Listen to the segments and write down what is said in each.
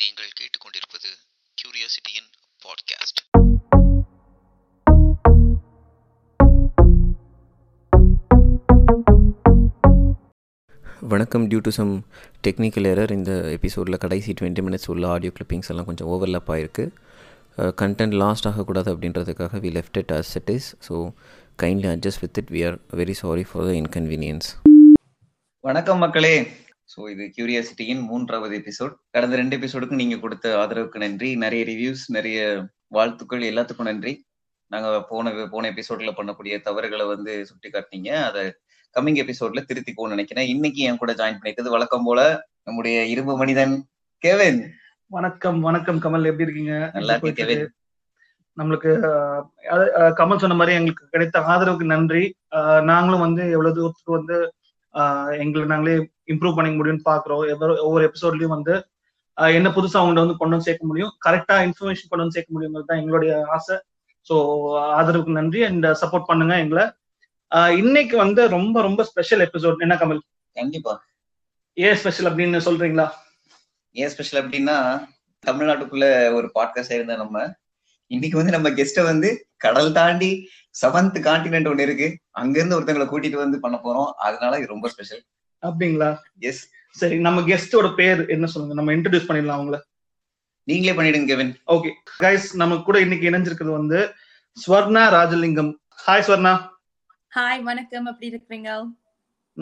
நீங்கள் கேட்டுக்கொண்டிருப்பது கியூரியாசிட்டியின் பாட்காஸ்ட் வணக்கம். Due to some technical error இந்த எபிசோடில் கடைசி டுவெண்ட்டி மினிட்ஸ் உள்ள ஆடியோ கிளிப்பிங்ஸ் எல்லாம் கொஞ்சம் ஓவர்லாப் ஆகிருக்கு கண்டென்ட் லாஸ்ட் ஆகக்கூடாது அப்படின்றதுக்காக we left it as it is so kindly adjust with it we are very sorry for the inconvenience வணக்கம் மக்களே. ஸோ இது கியூரியாசிட்டியின் மூன்றாவது எபிசோட் கடந்த ரெண்டு எபிசோடுக்கு நீங்க கொடுத்த ஆதரவுக்கு நன்றி. நிறைய ரிவ்யூஸ் நிறைய வாழ்த்துக்கள். எல்லாத்துக்கும் நன்றி. நாங்க போன போன எபிசோட்ல பண்ணக்கூடிய தவறுகளை வந்து சுட்டி காட்டினீங்க அதை கம்மிங் எபிசோட்ல திருத்திக்கோன்னு நினைக்கிறேன். இன்னைக்கு என் கூட ஜாயின் பண்ணிட்டது வழக்கம் போல நம்முடைய இரும்பு மனிதன் கேவின். வணக்கம் வணக்கம் கமல். எப்படி இருக்கீங்க? நல்லா இருக்கு? நம்மளுக்கு கமல் சொன்ன மாதிரி எங்களுக்கு கிடைத்த ஆதரவுக்கு நன்றி. நாங்களும் வந்து எவ்வளவு தூரத்துக்கு வந்து எங்களை நாங்களே இம்ப்ரூவ் பண்ணிக்க முடியும்னு பாக்குறோம். ஒவ்வொரு எபிசோட்லயும் வந்து என்ன புதுசா அவங்கள்ட்ட வந்து கொண்டு வந்து சேர்க்க முடியும். கரெக்டா இன்ஃபர்மேஷன் கொண்டு வந்து சேர்க்க முடியுங்கிறது தான் எங்களுடைய ஆசை. ஸோ ஆதரவுக்கு நன்றி. அண்ட் சப்போர்ட் பண்ணுங்க எங்களை. இன்னைக்கு வந்து ரொம்ப ரொம்ப ஸ்பெஷல் எபிசோட் என்ன கமல்? கண்டிப்பா. ஏன் ஸ்பெஷல் அப்படின்னு சொல்றீங்களா? ஏன் ஸ்பெஷல் அப்படின்னா தமிழ்நாட்டுக்குள்ள ஒரு பாட்காஸ்ட் இருந்த நம்ம. இன்னைக்கு வந்து நம்ம கெஸ்ட வந்து கடல் தாண்டி செவன்த் கான்டினென்ட் ஒண்ணு இருக்கு. அங்க இருந்து ஒருத்தங்களை கூட்டிட்டு வந்து பண்ண போறோம். அதனால இது ரொம்ப ஸ்பெஷல் அப்படிங்களா? எஸ் சரி நம்ம கெஸ்டோட பேர் என்ன சொல்லுங்க? நம்ம இன்ட்ரடியூஸ் பண்ணிடலாம் அவங்கள. நீங்களே பண்ணிடுங்க கெவின் ஓகே கைஸ் நம்ம கூட இன்னைக்கு இணைஞ்சிருக்கிறது வந்து ஸ்வர்ணா ராஜலிங்கம். ஹாய் ஸ்வர்ணா. ஹாய் வணக்கம். எப்படி இருக்கிறீங்க?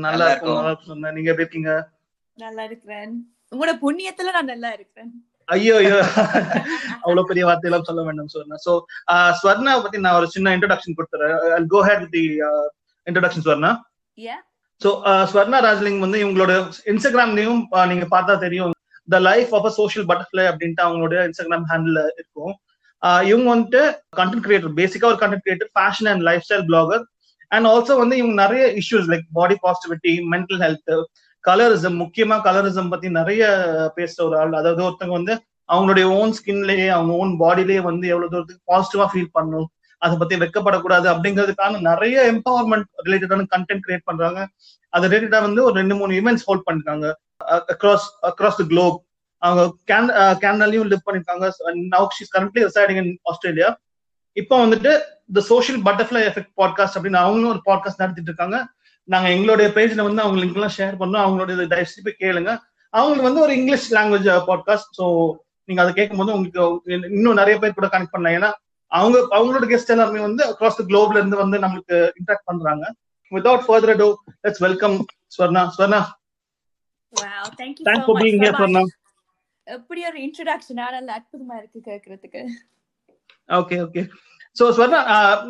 நல்லா இருக்கும். நல்லா இருக்கும். சொன்னா நீங்க எப்படி இருக்கீங்க? நல்லா இருக்கிறேன். உங்களோட புண்ணியத்துல நான் நல்லா இருக்கிறேன். ஐயோ ஐயோ. அவ்வளவு பெரிய வார்த்தையெல்லாம் சொல்ல வேண்டாம் ஸ்வர்ணா. சோ ஸ்வர்ணா பத்தி நான் ஒரு சின்ன இன்ட்ரோடக்ஷன் கொடுத்துறேன். Go ahead the introduction Swarna. So so Swarna Rajaling வந்து இவங்களோட இன்ஸ்டாகிராம்லயும் நீங்க பார்த்தா தெரியும். The life of a social butterfly அப்படின்ட்டு அவங்களோட இன்ஸ்டாகிராம் ஹேண்டில் இருக்கும். இவங்க வந்துட்டு கண்டென்ட் கிரியேட்டர் பேசிக்கா ஒரு content creator fashion and lifestyle blogger and also வந்து இவங்க நிறைய issues like body positivity mental health colourism முக்கியமா கலரிசம் பத்தி நிறைய பேசுற ஒரு ஆள். அதாவது ஒருத்தவங்க வந்து அவங்களுடைய ஓன் ஸ்கின்லயே அவங்க ஓன் பாடிலேயே வந்து எவ்வளவு தூரத்துக்கு பாசிட்டிவா ஃபீல் பண்ணும் அதை பத்தி வெக்கப்படக்கூடாது அப்படிங்கிறதுக்கான நிறைய எம்பவர்மெண்ட் ரிலேட்டடான கண்டென்ட் கிரியேட் பண்றாங்க. அது ரிலேட்டடா வந்து ஒரு ரெண்டு மூணு இவெண்ட்ஸ் ஹோல்ட் பண்ணிருக்காங்க. அக்ராஸ் அக்ராஸ் தி குளோப் அவங்க கேன் கேனடாலையும் லிவ் பண்ணிருக்காங்க. Now she's currently residing in Australia இப்போ வந்துட்டு the social butterfly effect podcast அப்படின்னு அவங்களும் ஒரு பாட்காஸ்ட் நடத்திட்டு இருக்காங்க. நாங்க எங்களுடைய பேஜ்ல வந்து அவங்க லிங்க்லாம் ஷேர் பண்ணோம். அவங்களுடைய தயவுசெய்து போய் கேளுங்க. அவங்களுக்கு வந்து ஒரு இங்கிலீஷ் லாங்குவேஜ் பாட்காஸ்ட் ஸோ நீங்க அதை கேட்கும்போது உங்களுக்கு இன்னும் நிறைய பேர் கூட கனெக்ட் பண்ணலாம். ஏன்னா அவங்க அவங்களோட கெஸ்ட் எல்லாருமே வந்து அக்ராஸ் தி குளோப்ல இருந்து வந்து நம்மளுக்கு இன்ட்ராக்ட் பண்றாங்க. Without further ado let's welcome Swarna Swarna wow thank you thanks so for much. Being here Prabha. Swarna எப்படி ஒரு இன்ட்ரோடக்ஷன் நல்ல அற்புதமா இருக்கு கேக்குறதுக்கு. Okay okay so Swarna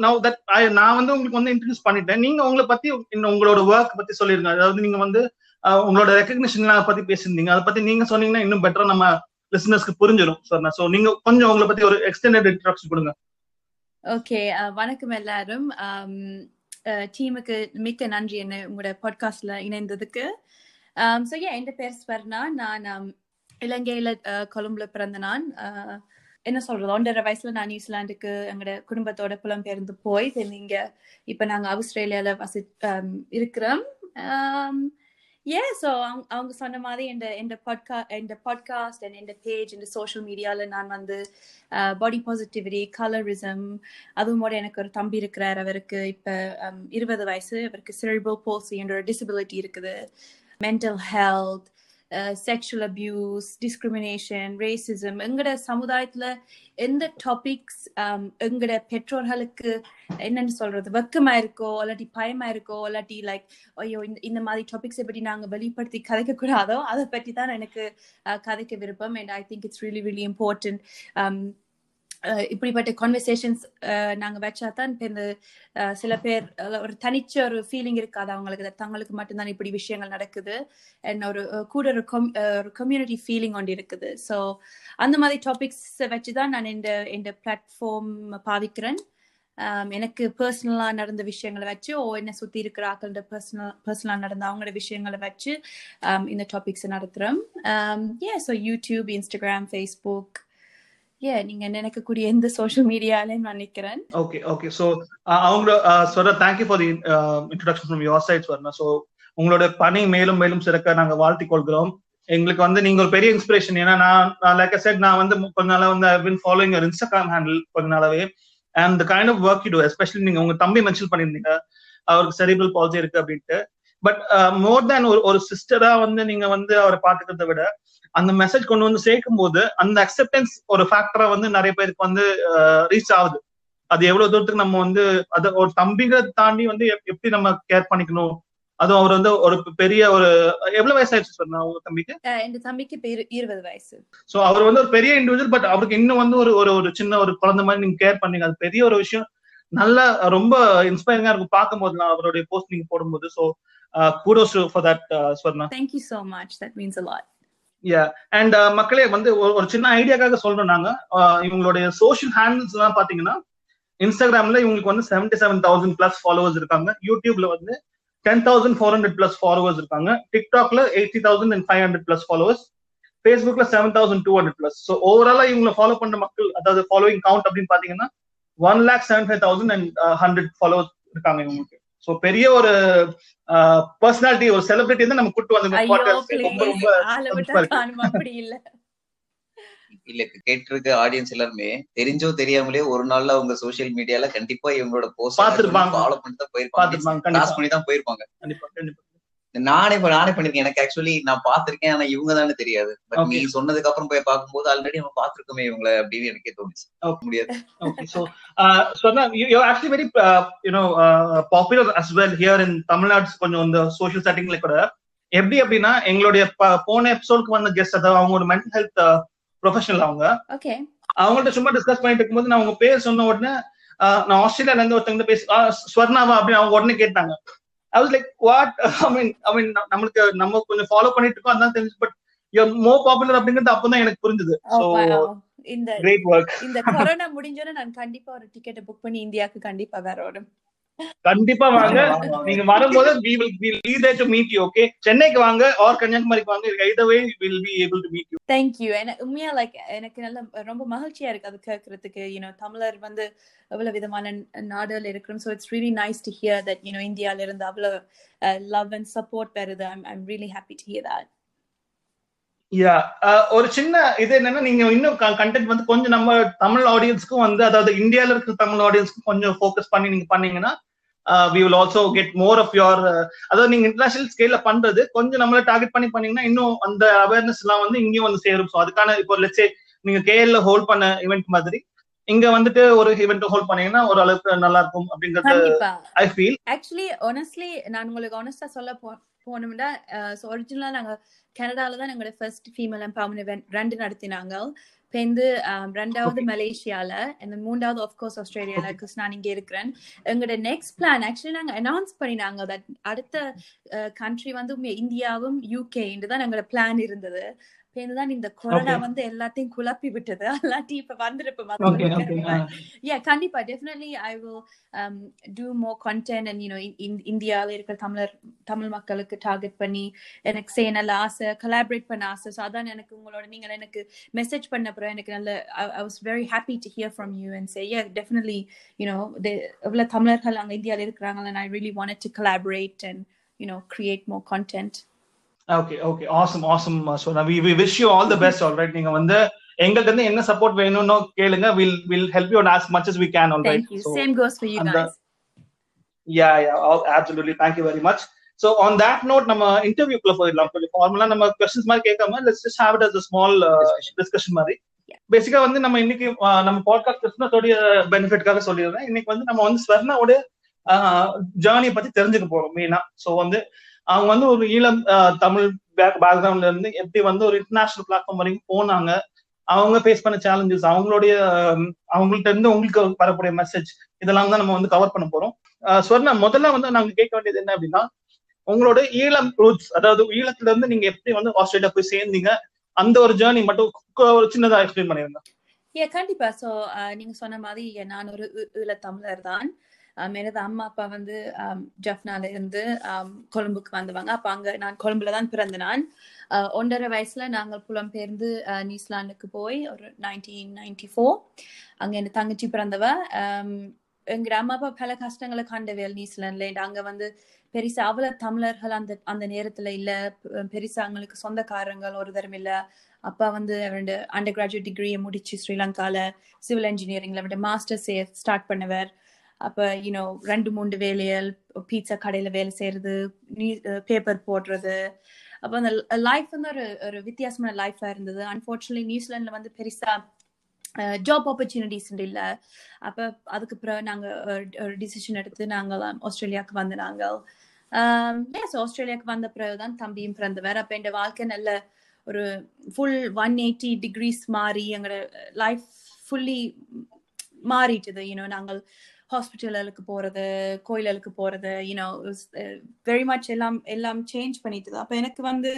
now that நான் வந்து உங்களுக்கு வந்து இன்ட்ரடியூஸ் பண்ணிட்டேன். நீங்க உங்களை பத்தி உங்களோட ஒர்க் பத்தி சொல்லிருங்க. அதாவது நீங்க வந்து uh, உங்களோட ரெக்கக்னிஷன் பத்தி பேசியிருந்தீங்க. அதை பத்தி நீங்க சொன்னீங்கன்னா இன்னும் பெட்டரா நம்ம லிசனர்ஸ்க்கு புரிஞ்சிடும் ஸ்வர்ணா சோ நீங்க கொஞ்சம் உங்களை பத்தி ஒரு எக்ஸ்டெண்டட் இன்ட்ரடக்ஷன் கொடுங்க. ஓகே uh, வணக்கம் எல்லாரும். Um, uh, டீமுக்கு மிக்க நன்றி என்ன உங்களோட பாட்காஸ்ட்ல இணைந்ததுக்கு. ஸோ ஏன் என் பேர் ஸ்வர்ணா. நான் um, இலங்கையில uh, கொழும்புல பிறந்த நான். என்ன சொல்றது? ஒன்றரை வயசுல நான் நியூசிலாந்துக்கு எங்களோட குடும்பத்தோட புலம்பெயர்ந்து போய் then இங்க இப்ப நாங்க ஆஸ்திரேலியால வசி um, இருக்கிறோம். ஏ ஸோ அவங்க சொன்ன மாதிரி இந்த இந்த பாட்கா இந்த பாட்காஸ்ட் அண்ட் இந்த பேஜ் இந்த சோஷியல் மீடியால நான் வந்து பாடி பாசிட்டிவிட்டி கலரிசம் அதுவும் எனக்கு ஒரு தம்பி இருக்கிறார். அவருக்கு இப்ப um, இருபது வயசு. அவருக்கு சிறுபோ போசி என்ற ஒரு டிசபிலிட்டி இருக்குது. Mental health sexual abuse discrimination racism எங்கட சமுதாயத்துல எந்த டாபிக்ஸ் எங்கட பெற்றோர்களுக்கு என்னன்னு சொல்றது? வெக்கமா இருக்கோ இல்லாட்டி பயமா இருக்கோ இல்லாட்டி லைக் ஐயோ இந்த இந்த மாதிரி டாபிக்ஸை பற்றி நாங்க வெளிப்படுத்தி கதைக்க கூடாதோ அதை பற்றி தான் எனக்கு uh, கதைக்க விருப்பம். And I think it's really really important இப்படிப்பட்ட கான்வர்சேஷன்ஸ் நாங்க வச்சா தான் இப்போ இந்த சில பேர் ஒரு தனிச்ச ஒரு ஃபீலிங் இருக்காது அவங்களுக்கு. தங்களுக்கு மட்டும்தான் இப்படி விஷயங்கள் நடக்குது. அண்ட் ஒரு கூட ஒரு ஒரு கம்யூனிட்டி ஃபீலிங் ஒன்று இருக்குது. ஸோ அந்த மாதிரி டாபிக்ஸ் வச்சு தான் நான் இந்த இந்த பிளாட்ஃபார்ம் பாவிக்கிறேன். எனக்கு பர்சனலா நடந்த விஷயங்களை வச்சு ஓ என்ன சுத்தி இருக்கிற ஆக்களோட பர்சனல் பர்சனலா நடந்த அவங்களோட விஷயங்களை வச்சு இந்த டாபிக்ஸ் நடத்துறோம். Eh so YouTube Instagram Facebook யா நீங்க நினைக்கக்கூடிய எந்த சோஷியல் மீடியாலயும் நான் நிக்கிறேன். ஓகே ஓகே சோ அவங்க thank thank you for the introduction from your side Swarna so உங்களோட பணி மேலும் மேலும் சிறக்க நாங்க வாழ்த்திக் கொள்கிறோம். எங்களுக்கு வந்து நீங்க ஒரு பெரிய இன்ஸ்பிரேஷன் ஏன்னா நான் லைக் செட் நான் வந்து கொஞ்ச நாளா வந்து I been following your Instagram handle கொஞ்ச நாளாவே. And the kind of work you do especially நீங்க உங்க தம்பி மென்ஷன் பண்ணிருந்தீங்க அவருக்கு செரிபிள் பாலிசி இருக்கு அப்படின்ட்டு. பட் மோர் தேன் ஒரு ஒரு சிஸ்டரா வந்து நீங்க வந்து அவரை பாத்துக்கிறத விட அந்த மெசேஜ் கொண்டு வந்து சேர்க்கும் போது அந்த அக்செப்டன்ஸ் ஒரு ஃபேக்டரா வந்து நிறைய பேருக்கு வந்து ரீச் ஆகுது. அது எவ்வளவு தூரத்துக்கு நம்ம வந்து அத ஒரு தம்பிகளை தாண்டி வந்து எப்- எப்படி நம்ம கேர் பண்ணிக்கணும்? அதுவும் அவர் வந்து ஒரு பெரிய ஒரு எவ்வளவு வயசாயிடுச்சு சொன்னா உங்க தம்பிக்கு? என் தம்பிக்கு இருபது வயசு. சோ அவர் வந்து ஒரு பெரிய இண்டிவிஜுவல் பட் அவருக்கு இன்னும் வந்து ஒரு ஒரு ஒரு சின்ன ஒரு குழந்தை மாதிரி நீங்க கேர் பண்ணீங்க. அது பெரிய ஒரு விஷயம். நல்ல ரொம்ப இன்ஸ்பைரிங்கா இருக்கும் பார்க்கும்போது நான் அவருடைய போஸ்ட் நீங்க போடும்போது. So kudos for that Swarna. Thank you so much. That means a lot. Yeah and uh, மக்களே வந்து ஒரு- சின்ன ஐடியாக்காக சொல்றோம் நாங்க. இவங்களுடைய சோஷியல் ஹேண்டில்ஸ் எல்லாம் பாத்தீங்கன்னா இன்ஸ்டாகிராம்ல இவங்களுக்கு வந்து seventy seven thousand plus followers இருக்காங்க. யூடியூப்ல வந்து ten thousand four hundred plus followers இருக்காங்க. டிக்டாக்ல eighty thousand and five hundred plus followers ஃபேஸ்புக்ல seven thousand two hundred plus so ஓவராலா இவங்களை ஃபாலோ பண்ற மக்கள் அதாவது ஃபாலோவிங் கவுண்ட் அப்படின்னு பாத்தீங்கன்னா one lakh seven five thousand and hundred followers இருக்காங்க இவங்களுக்கு. ஸோ பெரிய ஒரு பர்சனாலிட்டி ஒரு செலிபிரிட்டி வந்து நம்ம கூட்டு வந்து ரொம்ப ரொம்ப அப்படி இல்ல. இல்ல கேட்டிருக்க ஆடியன்ஸ் எல்லாருமே தெரிஞ்சோ தெரியாமலே ஒரு நாள்ல அவங்க சோசியல் மீடியால கண்டிப்பா இவங்களோட போஸ்ட் பார்த்திருப்பாங்க. ஃபாலோ பண்ணி தான் போயிருப்பாங்க. பண்ணி தான் போயிருப்பாங்க. கண்டிப்பா கண்டிப்பா. நானே இப்ப நானே பண்ணிருக்கேன். எனக்கு ஆக்சுவலி நான் பாத்திருக்கேன் ஆனா இவங்க தானே தெரியாது. பட். நீ சொன்னதுக்கு அப்புறம் போய் பார்க்கும்போது ஆல்ரெடி நம்ம பாத்திருக்கோமே இவங்கள அப்படின்னு எனக்கே தோணுச்சு. முடியாது. Uh, uh, know uh, popular as well here in Tamil Nadu கொஞ்சம் இந்த சோஷியல் செட்டிங்ல கூட. எப்படி அப்படின்னா எங்களுடைய போன எபிசோடுக்கு வந்த கெஸ்ட் அதாவது அவங்க ஒரு மென்டல் ஹெல்த் ப்ரொஃபஷனல் அவங்க. ஓகே அவங்கள்ட்ட சும்மா டிஸ்கஸ் பண்ணிட்டு இருக்கும்போது நான் அவங்க பேர் சொன்ன உடனே uh, நான் ஆஸ்திரேலியால இருந்து ஒருத்தவங்க பேசி "Ah, ஸ்வர்ணாவா? அப்படின்னு அவங்க உடனே கேட்டாங்க. I was like what I mean I mean நம்மளுக்கு நம்ம கொஞ்சம் ஃபாலோ பண்ணிட்டு இருக்கோம் அதான் தெரிஞ்சு பட் மோர் பாப்புலர் அப்படிங்கிறது அப்பதான் எனக்கு புரிஞ்சுது. Oh. இந்த இந்த கொரோனா முடிஞ்சோட நான் கண்டிப்பா ஒரு டிக்கெட் புக் பண்ணி இந்தியாவுக்கு கண்டிப்பா வரணும். கண்டிப்பா வாங்க. நீங்க வரும்போது we will we will be there to meet you okay? சென்னைக்கு வாங்க ஆர் கன்னியாகுமரிக்கு வாங்க. Either way we will be able to meet you. Thank you எனக்கு உண்மையா லைக் எனக்கு நல்ல ரொம்ப மகிழ்ச்சியா இருக்கு அது கேட்கறதுக்கு யூனோ தமிழர் வந்து எவ்வளவு விதமான நாடுகள் இருக்கிறோம். So it's really nice to hear that you know இந்தியால இருந்து அவ்வளவு love and support I'm I'm really happy to hear that yeah ஒரு சின்ன இது என்னன்னா நீங்க இன்னும் கண்டென்ட் வந்து கொஞ்சம் நம்ம தமிழ் ஆடியன்ஸ்க்கும் வந்து அதாவது இந்தியால இருக்கிற தமிழ் ஆடியன்ஸ்க்கும் கொஞ்சம் ஃபோக்கஸ் பண்ணி நீங்க பண்ணீங்கன்னா we will also get more of your அதாவது நீங்க இன்டர்நேஷனல் ஸ்கேல்ல பண்றது கொஞ்சம் நம்மள டார்கெட் பண்ணி பண்ணீங்கன்னா இன்னும் அந்த அவேர்னஸ் எல்லாம் வந்து இங்கேயும் வந்து சேரும். ஸோ அதுக்கான இப்போ லெட்ஸே நீங்க கேஎல்ல ஹோல்ட் பண்ண ஈவெண்ட் மாதிரி இங்க வந்துட்டு ஒரு ஈவெண்ட் ஹோல்ட் பண்ணீங்கன்னா ஒரு அளவுக்கு நல்லா இருக்கும் அப்படிங்கறது ஐ ஃபீல் ஆக்சுவலி honestly நான் உங்களுக்கு ஆனஸ்டா சொல்ல போ போனோம்னா ஸோ ஒரிஜினலா நாங்க கனடால தான் எங்களோட ஃபர்ஸ்ட் ஃபீமேல் எம்பவர்மெண்ட் event ரெண்டு நடத்தினாங்க. பேருந்து ரெண்டாவது மலேசியால அந்த மூன்றாவது ஆஃப்கோர்ஸ் ஆஸ்திரேலியால பிகாஸ் நான் இங்க இருக்கிறேன். எங்களோட நெக்ஸ்ட் பிளான் ஆக்சுவலி நாங்க அனௌன்ஸ் பண்ணினாங்க தட் அடுத்த கண்ட்ரி வந்து இந்தியாவும் யூகே தான் எங்களோட பிளான் இருந்தது. தான் இந்த கொரோனா. வந்து எல்லாத்தையும் குழப்பி விட்டது அல்லாட்டி இப்ப வந்திருப்போம் yeah கண்டிப்பா um, do more content and you know in, in இந்தியால இருக்கிற தமிழர் தமிழ் மக்களுக்கு டார்கெட் பண்ணி எனக்கு செய்ய நல்ல ஆசை collaborate பண்ண ஆசை ஸோ அதான் எனக்கு உங்களோட நீங்கள் எனக்கு மெசேஜ் பண்ண அப்புறம் எனக்கு நல்ல very happy to hear from you and say yeah definitely you know the எவ்வளவு தமிழர்கள் அங்க இந்தியால இருக்கிறாங்க I really wanted to collaborate and you know create more content okay okay awesome awesome so we we wish you all the best alright நீங்க வந்து எங்கள்ட்ட இருந்து என்ன சப்போர்ட் வேணும்னு கேளுங்க. Will will help you as much as we can alright thank you. Same goes for you and the- guys. Yeah yeah. All- absolutely. Thank you very much. So on that note நம்ம இன்டர்வியூக்குள்ள போயிடலாம். கொஞ்சம் ஃபார்மலா நம்ம questions மாதிரி கேட்காம let's just have it as a small discussion மாதிரி. Yeah. பேசிக்கா வந்து நம்ம இன்னைக்கு uh, நம்ம பாட்காஸ்ட் கிருஷ்ணத்தோடைய பெனிஃபிட்காக சொல்லிடுறேன். இன்னைக்கு வந்து நம்ம வந்து ஸ்வர்ணாவோட ஜேர்னியை பத்தி தெரிஞ்சுக்க போறோம் மெயினா சோ வந்து அவங்க வந்து ஒரு ஈழம் தமிழ் பேக்ரவுண்ட்ல இருந்து எப்படி வந்து ஒரு இன்டர்நேஷனல் பிளாட்ஃபார்ம் வரைக்கும் போனாங்க. அவங்க ஃபேஸ் பண்ண சேலஞ்சஸ் அவங்களுடைய அவங்கள்ட்ட இருந்து உங்களுக்கு வரக்கூடிய மெசேஜ் இதெல்லாம் தான் நம்ம வந்து கவர் பண்ண போறோம். அஹ் ஸ்வர்ணா முதல்ல வந்து நாங்க கேட்க வேண்டியது என்ன அப்படின்னா உங்களோட ஈழம் ரூட்ஸ் அதாவது ஈழத்துல இருந்து நீங்க எப்படி வந்து ஆஸ்திரேலியா போய் சேர்ந்தீங்க அந்த ஒரு ஜேர்னி மட்டும் ஒரு சின்னதா எக்ஸ்பிளைன் பண்ணிருந்தேன் ஏ கண்டிப்பா. சோ நீங்க சொன்ன மாதிரி நான் ஒரு ஈ- ஈழத்தமிழர் தான். எனது அம்மா அப்பா வந்து ஜப்னால இருந்து கொழும்புக்கு வந்தவங்க. அப்ப அங்க நான் கொழும்புல தான் பிறந்த நான் ஒன்றரை வயசுல நாங்கள் புலம்பெயர்ந்து நியூசிலாந்துக்கு போய் ஒரு நைன்டீன் நைன்டி ஃபோர் அங்க என் தங்கச்சி பிறந்தவ. um, எங்க அம்மா அப்பா பல கஷ்டங்களை கண்டவேல் நியூசிலாந்துல. அங்க வந்து பெருசா அவ்வளவு தமிழர்கள் அந்த அந்த நேரத்துல இல்ல. பெருசா அவங்களுக்கு சொந்தக்காரங்கள் ஒரு தரம் இல்ல. அப்பா வந்து அவருடைய அண்டர் கிராஜுவேட் டிகிரியை முடிச்சு ஸ்ரீலங்கால சிவில் இன்ஜினியரிங்ல அவருடைய மாஸ்டர்ஸ் ஸ்டார்ட் பண்ணவர். அப்ப யூனோ ரெண்டு மூன்று வேலைகள் பீட்சா கடையில வேலை செய்யறது பேப்பர் போடுறது. அப்ப அந்த லைஃப் வந்து ஒரு ஒரு வித்தியாசமான லைஃபா இருந்தது. அன்பார்ச்சுனேட்லி நியூசிலாண்ட்ல வந்து பெருசா ஜாப் ஆப்பர்ச்சுனிட்டிஸ் இல்ல. அப்ப அதுக்கு பிறகு நாங்க ஒரு- டிசிஷன் எடுத்து நாங்கள் ஆஸ்திரேலியாவுக்கு வந்து நாங்கள் எஸ் ஆஸ்திரேலியாவுக்கு வந்த பிறகு தான் தம்பியும் பிறந்தவர். அப்ப என் வாழ்க்கை நல்ல ஒரு ஃபுல் ஒன் எயிட்டி டிகிரிஸ் மாறி எங்களோட லைஃப் ஃபுல்லி மாறிட்டுது. யூனோ நாங்கள் ஹாஸ்பிட்டலுக்கு போறது கோயிலுக்கு போறது யூனோ வெரி மச் எல்லாம் எல்லாம் சேஞ்ச் பண்ணிட்டு அப்ப எனக்கு வந்து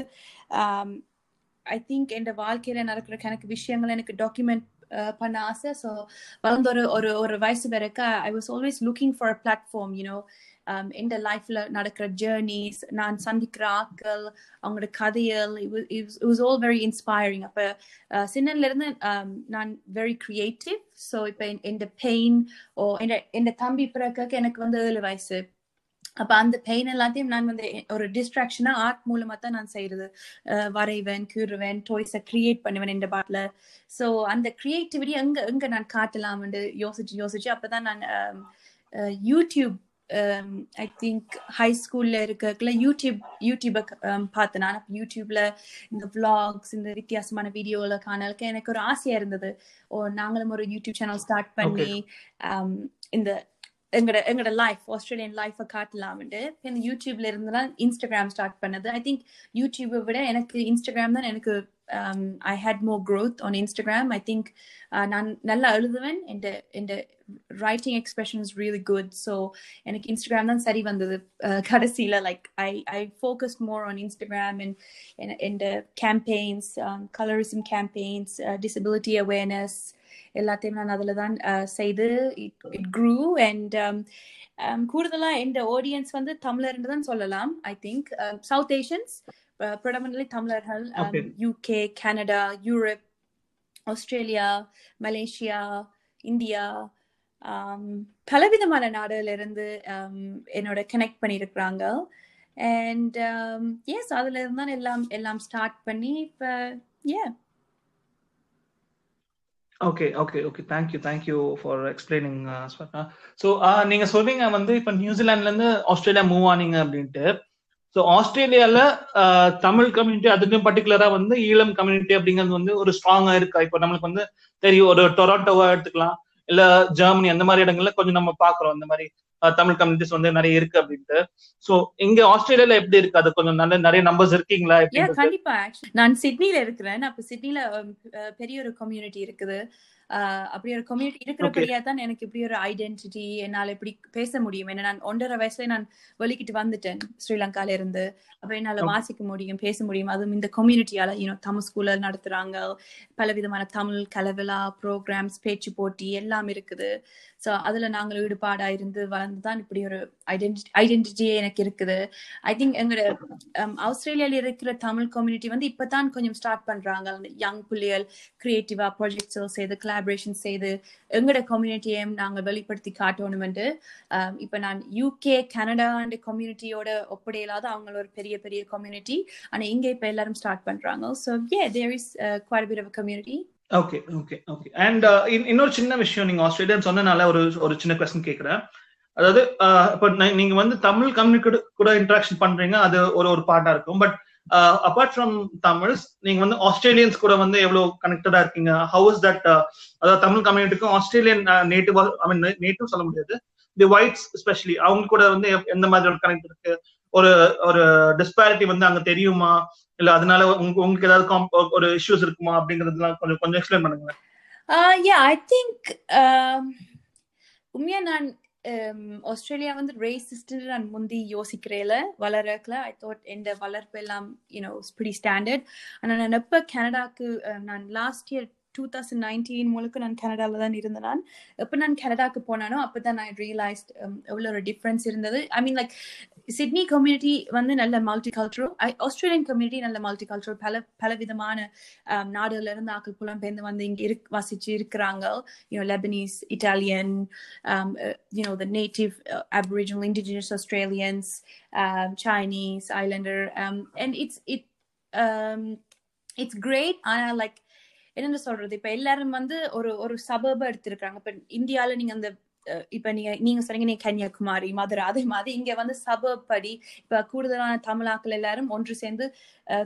um, ஐ திங்க் என் வாழ்க்கையில நடக்கிற எனக்கு விஷயங்கள் எனக்கு டாக்குமெண்ட் uh, பண்ண ஆசை. ஸோ வளர்ந்த ஒரு ஒரு ஒரு வயசு வரைக்கும் I was always looking for a platform you know Um, இந்த லைஃப்ல நடக்கிற ஜேர்னிஸ் நான் சந்திக்கிற ஆக்கள் அவங்களோட கதைகள் it was all very inspiring அப்ப uh, அஹ், இருந்து um, நான் வெரி கிரியேட்டிவ் ஸோ இப்போ இந்த பெயின் ஓ என் தம்பி பிறக்க எனக்கு வந்து ஏழு வயசு. அப்ப அந்த பெயின் எல்லாத்தையும் நான் வந்து ஒரு டிஸ்ட்ராக்ஷனா ஆர்ட் மூலமா தான் நான் செய்யறது அஹ் வரைவேன் கீறுவேன் டாய்ஸை கிரியேட் பண்ணுவேன் இந்த பாட்டில். ஸோ அந்த கிரியேட்டிவிட்டி எங்க எங்க நான் காட்டலாம்னு யோசிச்சு யோசிச்சு அப்பதான் நான் um, YouTube I think high ஸ்கூல்ல இருக்கக்குள்ள யூடியூப் யூடியூப பார்த்தேன். நான் யூடியூப்ல இந்த vlogs இந்த வித்தியாசமான வீடியோல காணலுக்கு எனக்கு ஒரு ஆசையா இருந்தது. ஓ நாங்களும் ஒரு யூடியூப் சேனல் ஸ்டார்ட் பண்ணி um, இந்த எங்கட எங்கட லைஃப் ஆஸ்திரேலியன் லைஃபை காட்டலாம்ட்டு இந்த யூடியூப்ல இருந்து தான் இன்ஸ்டாகிராம் ஸ்டார்ட் பண்ணது. ஐ திங்க் யூடியூபை விட எனக்கு இன்ஸ்டாகிராம் தான் எனக்கு I had more growth on Instagram I think நான் நல்லா எழுதுவேன். இந்த இந்த writing expression is really good so எனக்கு இன்ஸ்டாகிராம் தான் சரி வந்தது. அஹ், கடைசியில like I I focus more on Instagram and இந்த campaigns colourism campaigns disability awareness எல்லாத்தையும் நான் அதில் தான் அஹ், செய்து இட் க்ரூ அண்ட் கூடுதலா இந்த ஆடியன்ஸ் வந்து தமிழர்னு தான் சொல்லலாம் I think South Asians predominantly தமிழர்கள் Okay. UK Canada Europe Australia Malaysia India பலவிதமான நாடுல இருந்து ஆம், என்னோட கனெக்ட் பண்ணியிருக்கிறாங்க. அண்ட் எஸ் அதுல இருந்து தான் எல்லாம் எல்லாம் ஸ்டார்ட் பண்ணி இப்ப ஏ okay okay okay thank you thank you for explaining Swarna so நீங்க சொல்றீங்க வந்து இப்ப நியூசிலாந்துல இருந்து ஆஸ்திரேலியா மூவ் ஆனீங்க அப்படின்ட்டு. ஸோ ஆஸ்திரேலியால தமிழ் கம்யூனிட்டி அதுக்கும் பர்டிகுலரா வந்து ஈழம் கம்யூனிட்டி அப்படிங்கிறது வந்து ஒரு ஸ்ட்ராங்கா இருக்கா? இப்போ நம்மளுக்கு வந்து தெரியும் ஒரு டொராண்டோவா எடுத்துக்கலாம் இல்ல ஜெர்மனி அந்த மாதிரி இடங்கள்ல கொஞ்சம் நம்ம பாக்குறோம் இந்த மாதிரி தமிழ் கம்யூனிட்டிஸ் வந்து நிறைய இருக்கு அப்படின்ட்டு. ஸோ இங்க ஆஸ்திரேலியால எப்படி இருக்கு? அது கொஞ்சம் நல்ல நிறைய நம்பர்ஸ் இருக்கீங்களா கண்டிப்பா. Actually. நான் சிட்னில இருக்கிறேன். அப்ப சிட்னில பெரிய ஒரு கம்யூனிட்டி இருக்குது. அப்படி ஒரு கம்யூனிட்டி இருக்கிறபடியா தான் எனக்கு இப்படி ஒரு ஐடென்டிட்டி என்னால இப்படி பேச முடியும். ஏன்னா நான் ஒன்றரை வயசுல நான் வெளிக்கிட்டு வந்துட்டேன். ஸ்ரீலங்கால இருந்து அப்ப என்னால. வாசிக்க முடியும் பேச முடியும். அதுவும் இந்த கம்யூனிட்டியால யூனோ தமிழ் ஸ்கூல்ல நடத்துறாங்க. பலவிதமான தமிழ் கலவிழா ப்ரோக்ராம்ஸ் பேச்சு போட்டி எல்லாம் இருக்குது. ஸோ அதுல நாங்கள் ஈடுபாடா இருந்து வளர்ந்து தான் இப்படி ஒரு ஐடென்டி ஐடென்டிட்டியே எனக்கு இருக்குது. ஐ திங்க் எங்களோட ஆஸ்திரேலியாவில் ஆஸ்திரேலியால இருக்கிற தமிழ் கம்யூனிட்டி வந்து இப்பதான் கொஞ்சம் ஸ்டார்ட் பண்றாங்க. அந்த யங் புள்ளியல் க்ரியேட்டிவாக ப்ராஜெக்ட்ஸோ செய்து கொலாபரேஷன் செய்து எங்களோட கம்யூனிட்டியையும் நாங்க வெளிப்படுத்தி காட்டணும்னு இப்போ um, இப்ப நான் யூகே கனடா அண்ட் கம்யூனிட்டியோட ஒப்படையிலாத அவங்க ஒரு பெரிய பெரிய கம்யூனிட்டி ஆனா இங்கே இப்ப எல்லாரும் ஸ்டார்ட் பண்றாங்க. So uh there is quite bit of community okay okay okay and இன்னொரு சின்ன விஷயம் நீங்க ஆஸ்திரேலியன் சொன்னனால ஒரு ஒரு சின்ன கொஸ்டின் கேக்குறேன். அதாவது uh, இப்ப நீங்க வந்து தமிழ் கம்யூனிட்டி கூட இன்ட்ராக்ஷன் பண்றீங்க அது ஒரு ஒரு பார்ட்டா இருக்கும். பட் அபார்ட் ஃப்ரம் தமிழ்ஸ் நீங்க வந்து ஆஸ்திரேலியன்ஸ் கூட வந்து எவ்வளவு கனெக்டடா இருக்கீங்க? ஹவு இஸ் தட் அதாவது Tamil கம்யூனிட்டிக்கும் Australian native I mean native சொல்ல முடியாது. தி ஒயிட்ஸ் ஸ்பெஷலி அவங்க கூட வந்து எந்த மாதிரி ஒரு கனெக்ட் இருக்கு? ஒரு ஒரு டிஸ்பாரிட்டி வந்து அங்க தெரியுமா? இல்ல அதனால உங்களுக்கு ஏதாவது ஒரு இஷ்யூஸ் இருக்குமா அப்படிங்கறதுலாம் கொஞ்சம் கொஞ்சம் எக்ஸ்பிளைன் பண்ணுங்க யா ஐ திங்க் உண்மையா நான் um, ஆஸ்திரேலியா வந்து ரேசிஸ்ட் நான் முந்தி யோசிக்கிறேல வளரக்கல. ஐ தாட் இந்த வளர்ப்பு எல்லாம் யூனோ pretty ஸ்டாண்டர்ட் ஆனா நான் எப்ப கனடாக்கு நான் last year two thousand nineteen முழுக்க நான் கனடாவில் தான் இருந்தேன் நான். எப்ப நான் கனடாக்கு போனானோ அப்பதான் நான் ரியலைஸ்ட் um, எவ்வளவு ஒரு டிஃப்ரென்ஸ் இருந்தது. I mean like Sydney community வந்து நல்ல மல்டி கல்ச்சரல் ஆஸ்திரேலியன் கம்யூனிட்டி நல்ல மல்டி கல்ச்சரல் பல பல விதமான நாடுகள்ல இருந்து ஆக்கள் புலம்பெயர்ந்து வந்து இங்க இருக் வசிச்சு இருக்கிறாங்க. You know Lebanese Italian you know the native aboriginal indigenous Australians Chinese islander and it's it it's great ஆனா லைக் என்னென்ன சொல்றது? இப்ப எல்லாரும் வந்து ஒரு ஒரு சபர்ப எடுத்திருக்காங்க இப்ப இந்தியால நீங்க அந்த இப்ப நீங்க நீங்க சொன்னீங்க நீங்க கன்னியாகுமரி மதுரை அதே மாதிரி இங்க வந்து சபர்ப் படி இப்ப கூடுதலான தமிழாக்கள் எல்லாரும் ஒன்று சேர்ந்து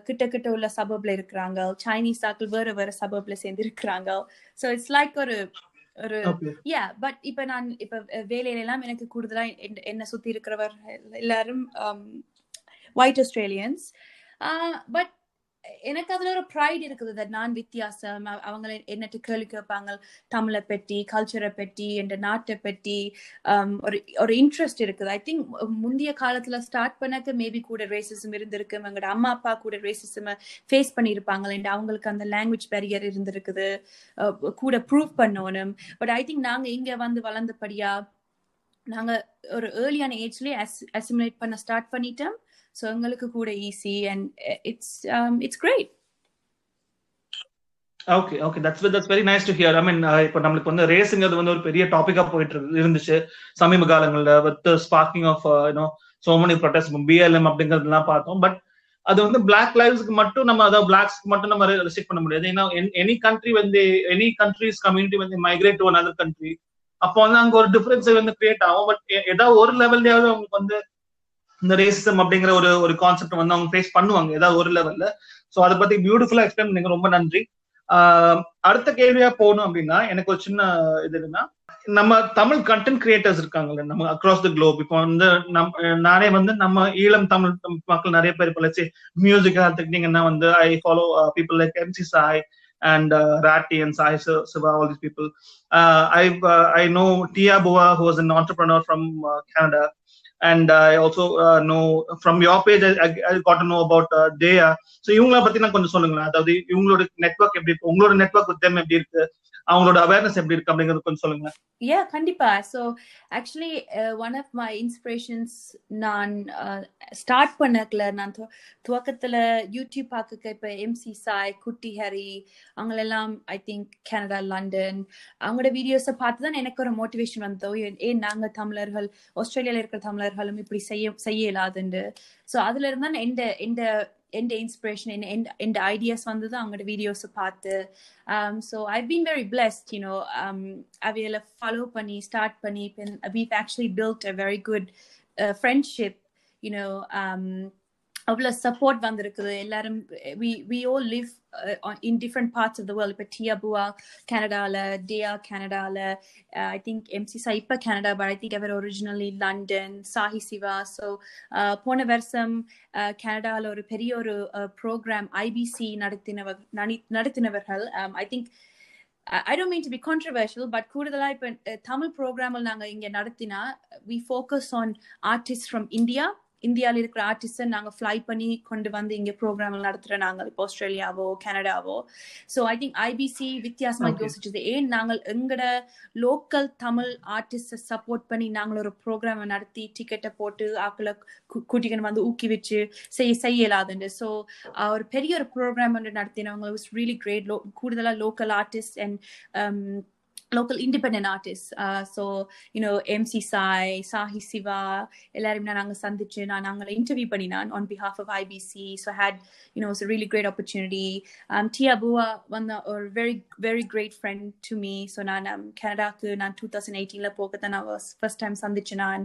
கிட்ட கிட்ட உள்ள சபர்ப்ல இருக்கிறாங்க. சைனீஸ் ஆக்கள் வேற வேற சபர்ப்ல சேர்ந்து இருக்கிறாங்க. சோ இட்ஸ் லைக் ஒரு ஒரு யா பட் இப்ப நான் இப்ப வேலையில எல்லாம் எனக்கு கூடுதலா என்ன- என்ன சுத்தி இருக்கிறவர் எல்லாரும் ஒயிட் ஆஸ்திரேலியன்ஸ் பட் எனக்கு அதுல ஒரு ப்ரைட் இருக்குது தட் நான் வித்தியாசம். அவ- அவங்க என்னட்டு கேள்வி கேட்பாங்க. தமிழை பற்றி கல்ச்சரை பற்றி என்ற நாட்டை பற்றி um, ஒரு ஒரு இன்ட்ரெஸ்ட் இருக்குது. ஐ திங்க் முந்தைய காலத்துல ஸ்டார்ட் பண்ணக்க மேபி கூட ரேசிசம் இருந்திருக்கு. எங்களோட அம்மா அப்பா கூட ரேசிசம் ஃபேஸ் பண்ணியிருப்பாங்க and அவங்களுக்கு அந்த லாங்குவேஜ் பேரியர் இருந்திருக்குது. கூட ப்ரூவ் பண்ணணும். பட் ஐ திங்க் நாங்க இங்க வந்து வளர்ந்தபடியா நாங்க ஒரு ஏர்லியான ஏஜ்லயே அசிமுலேட் பண்ண ஸ்டார்ட் பண்ணிட்டோம். ஸோ எங்களுக்கு கூட easy and it's it's great okay okay that's that's very nice to hear I mean இப்போ நம்மளுக்கு வந்து ரேஸுங்கிறது வந்து ஒரு பெரிய டாபிக்கா போயிட்டு இருக்கு- இருந்துச்சு. சமீப காலங்கள்ல with sparking of you know so many protest BLM அப்படிங்கிறதுலாம் பார்த்தோம். பட் அது வந்து பிளாக் லைவ்ஸ்க்கு மட்டும் நம்ம அதாவது பிளாக்ஸ்க்கு மட்டும் நம்ம ரெஸ்ட்ரிக்ட் பண்ண முடியாது. ஏன்னா எனி கண்ட்ரி வந்து எனி கண்ட்ரிஸ் கம்யூனிட்டி வந்து மைக்ரேட் டு அனதர் கண்ட்ரி அப்போ வந்து அங்க ஒரு டிஃபரன்ஸ் வந்து கிரியேட் ஆகும். பட் ஏதாவது ஒரு லெவல்லையாவது அவங்களுக்கு வந்து இந்த ரேசிசம் அப்படிங்கிற ஒரு ஒரு கான்செப்ட் வந்து அவங்க ஃபேஸ் பண்ணுவாங்க ஏதாவது ஒரு லெவல்ல சோ அதை பத்தி பியூட்டிஃபுல்லா எக்ஸ்பிளைன் பண்ணீங்க ரொம்ப நன்றி. அடுத்த கேள்வியா போகணும் அப்படின்னா எனக்கு ஒரு சின்ன இது என்னன்னா நம்ம தமிழ் கண்டென்ட் கிரியேட்டர்ஸ் இருக்காங்கல்ல நம்ம அக்ராஸ் த குளோப் இப்போ வந்து நம் நானே வந்து நம்ம ஈழம் தமிழ் மக்கள் நிறைய பேர் இப்போ லட்சி மியூசிக் எடுத்துக்கிட்டீங்கன்னா வந்து I follow people like MC Sai and Ratti and Sai Siva all these people I I know Tia Bhuva who was an entrepreneur from Canada and I also know from and page also uh, know from so uh, இவங்கள பத்தி நான் கொஞ்சம் சொல்லுங்களேன். அதாவது இவங்களோட network எப்படி இருக்கு? உங்களோட நெட்வொர்க் வித் எப்படி இருக்கு? அவங்களோட அவேர்னஸ் எப்படி இருக்கு? அப்படிங்கறது கொஞ்சம் சொல்லுங்க யா கண்டிப்பா. So actually one of my inspirations நான் uh, ஸ்டார்ட் பண்ணக்கல நான் துவக்கத்துல யூடியூப் பார்க்க இப்ப எம்சி சாய் குட்டி ஹரி அவங்களெல்லாம் ஐ திங்க் கனடா லண்டன் அவங்களோட வீடியோஸை பார்த்து தான் எனக்கு ஒரு மோட்டிவேஷன் வந்தோம் ஏன் நாங்க தமிழர்கள் ஆஸ்திரேலியால இருக்கிற தமிழர் அவர்களும் இப்படி செய்ய செய்ய இயலாதுண்டு ஸோ அதுல இருந்தா எந்த எந்த எந்த இன்ஸ்பிரேஷன் என்ன எந்த ஐடியாஸ் வந்தது அவங்களோட வீடியோஸை பார்த்து so I been very blessed you know அவையில ஃபாலோ பண்ணி ஸ்டார்ட் பண்ணி இப்போ actually build a very good friendship you know அவ்வளோ சப்போர்ட் வந்திருக்குது. எல்லாரும் we we all live in different parts of the world இப்போ டியாபுவா கனடாவில் டியா கனடாவில் ஐ திங்க் எம்சி சா இப்போ Canada but I think our originally London Sahi Siva so போன வருஷம் கனடால ஒரு பெரிய ஒரு ப்ரோக்ராம் ஐபிசி நடத்தினவர் நடி- நடத்தினவர்கள். I think I don't mean to be controversial but கூடுதலாக இப்போ தமிழ் ப்ரோக்ராமில் நாங்கள் இங்கே நடத்தினா we focus on artist from India இந்தியாவில் இருக்கிற ஆர்டிஸ்டை நாங்க ஃப்ளை பண்ணி கொண்டு வந்து இங்க ப்ரோக்ராம் நடத்துற நாங்கள் இப்போ ஆஸ்திரேலியாவோ கனடாவோ. ஸோ ஐ திங்க் ஐபிசி வித்தியாசமா Okay. யோசிச்சது. ஏன் நாங்கள் எங்கட லோக்கல் தமிழ் ஆர்டிஸ்ட சப்போர்ட் பண்ணி நாங்கள் ஒரு ப்ரோக்ராம் நடத்தி டிக்கெட்டை போட்டு ஆக்களை கூட்டிக்கணும் வந்து ஊக்குவிச்சு செய்ய செய்ய இயலாதுண்டு. ஸோ ஒரு பெரிய ஒரு ப்ரோக்ராம் ஒன்று நடத்தினவங்க வாஸ் ரியலி கிரேட் கூடுதலா local artist and local independent artists uh, so you know mc sai sahi siva எல்லாரும் நாங்க சந்திச்சு நான் நாங்களை இன்டர்வியூ பண்ணினான் on behalf of ibc so I had you know it's a really great opportunity um tia bua one a very very great friend to me so நான் um, கனடாக்கு நான் 2018 ல போக தான் நான் first time சந்திச்சு நான்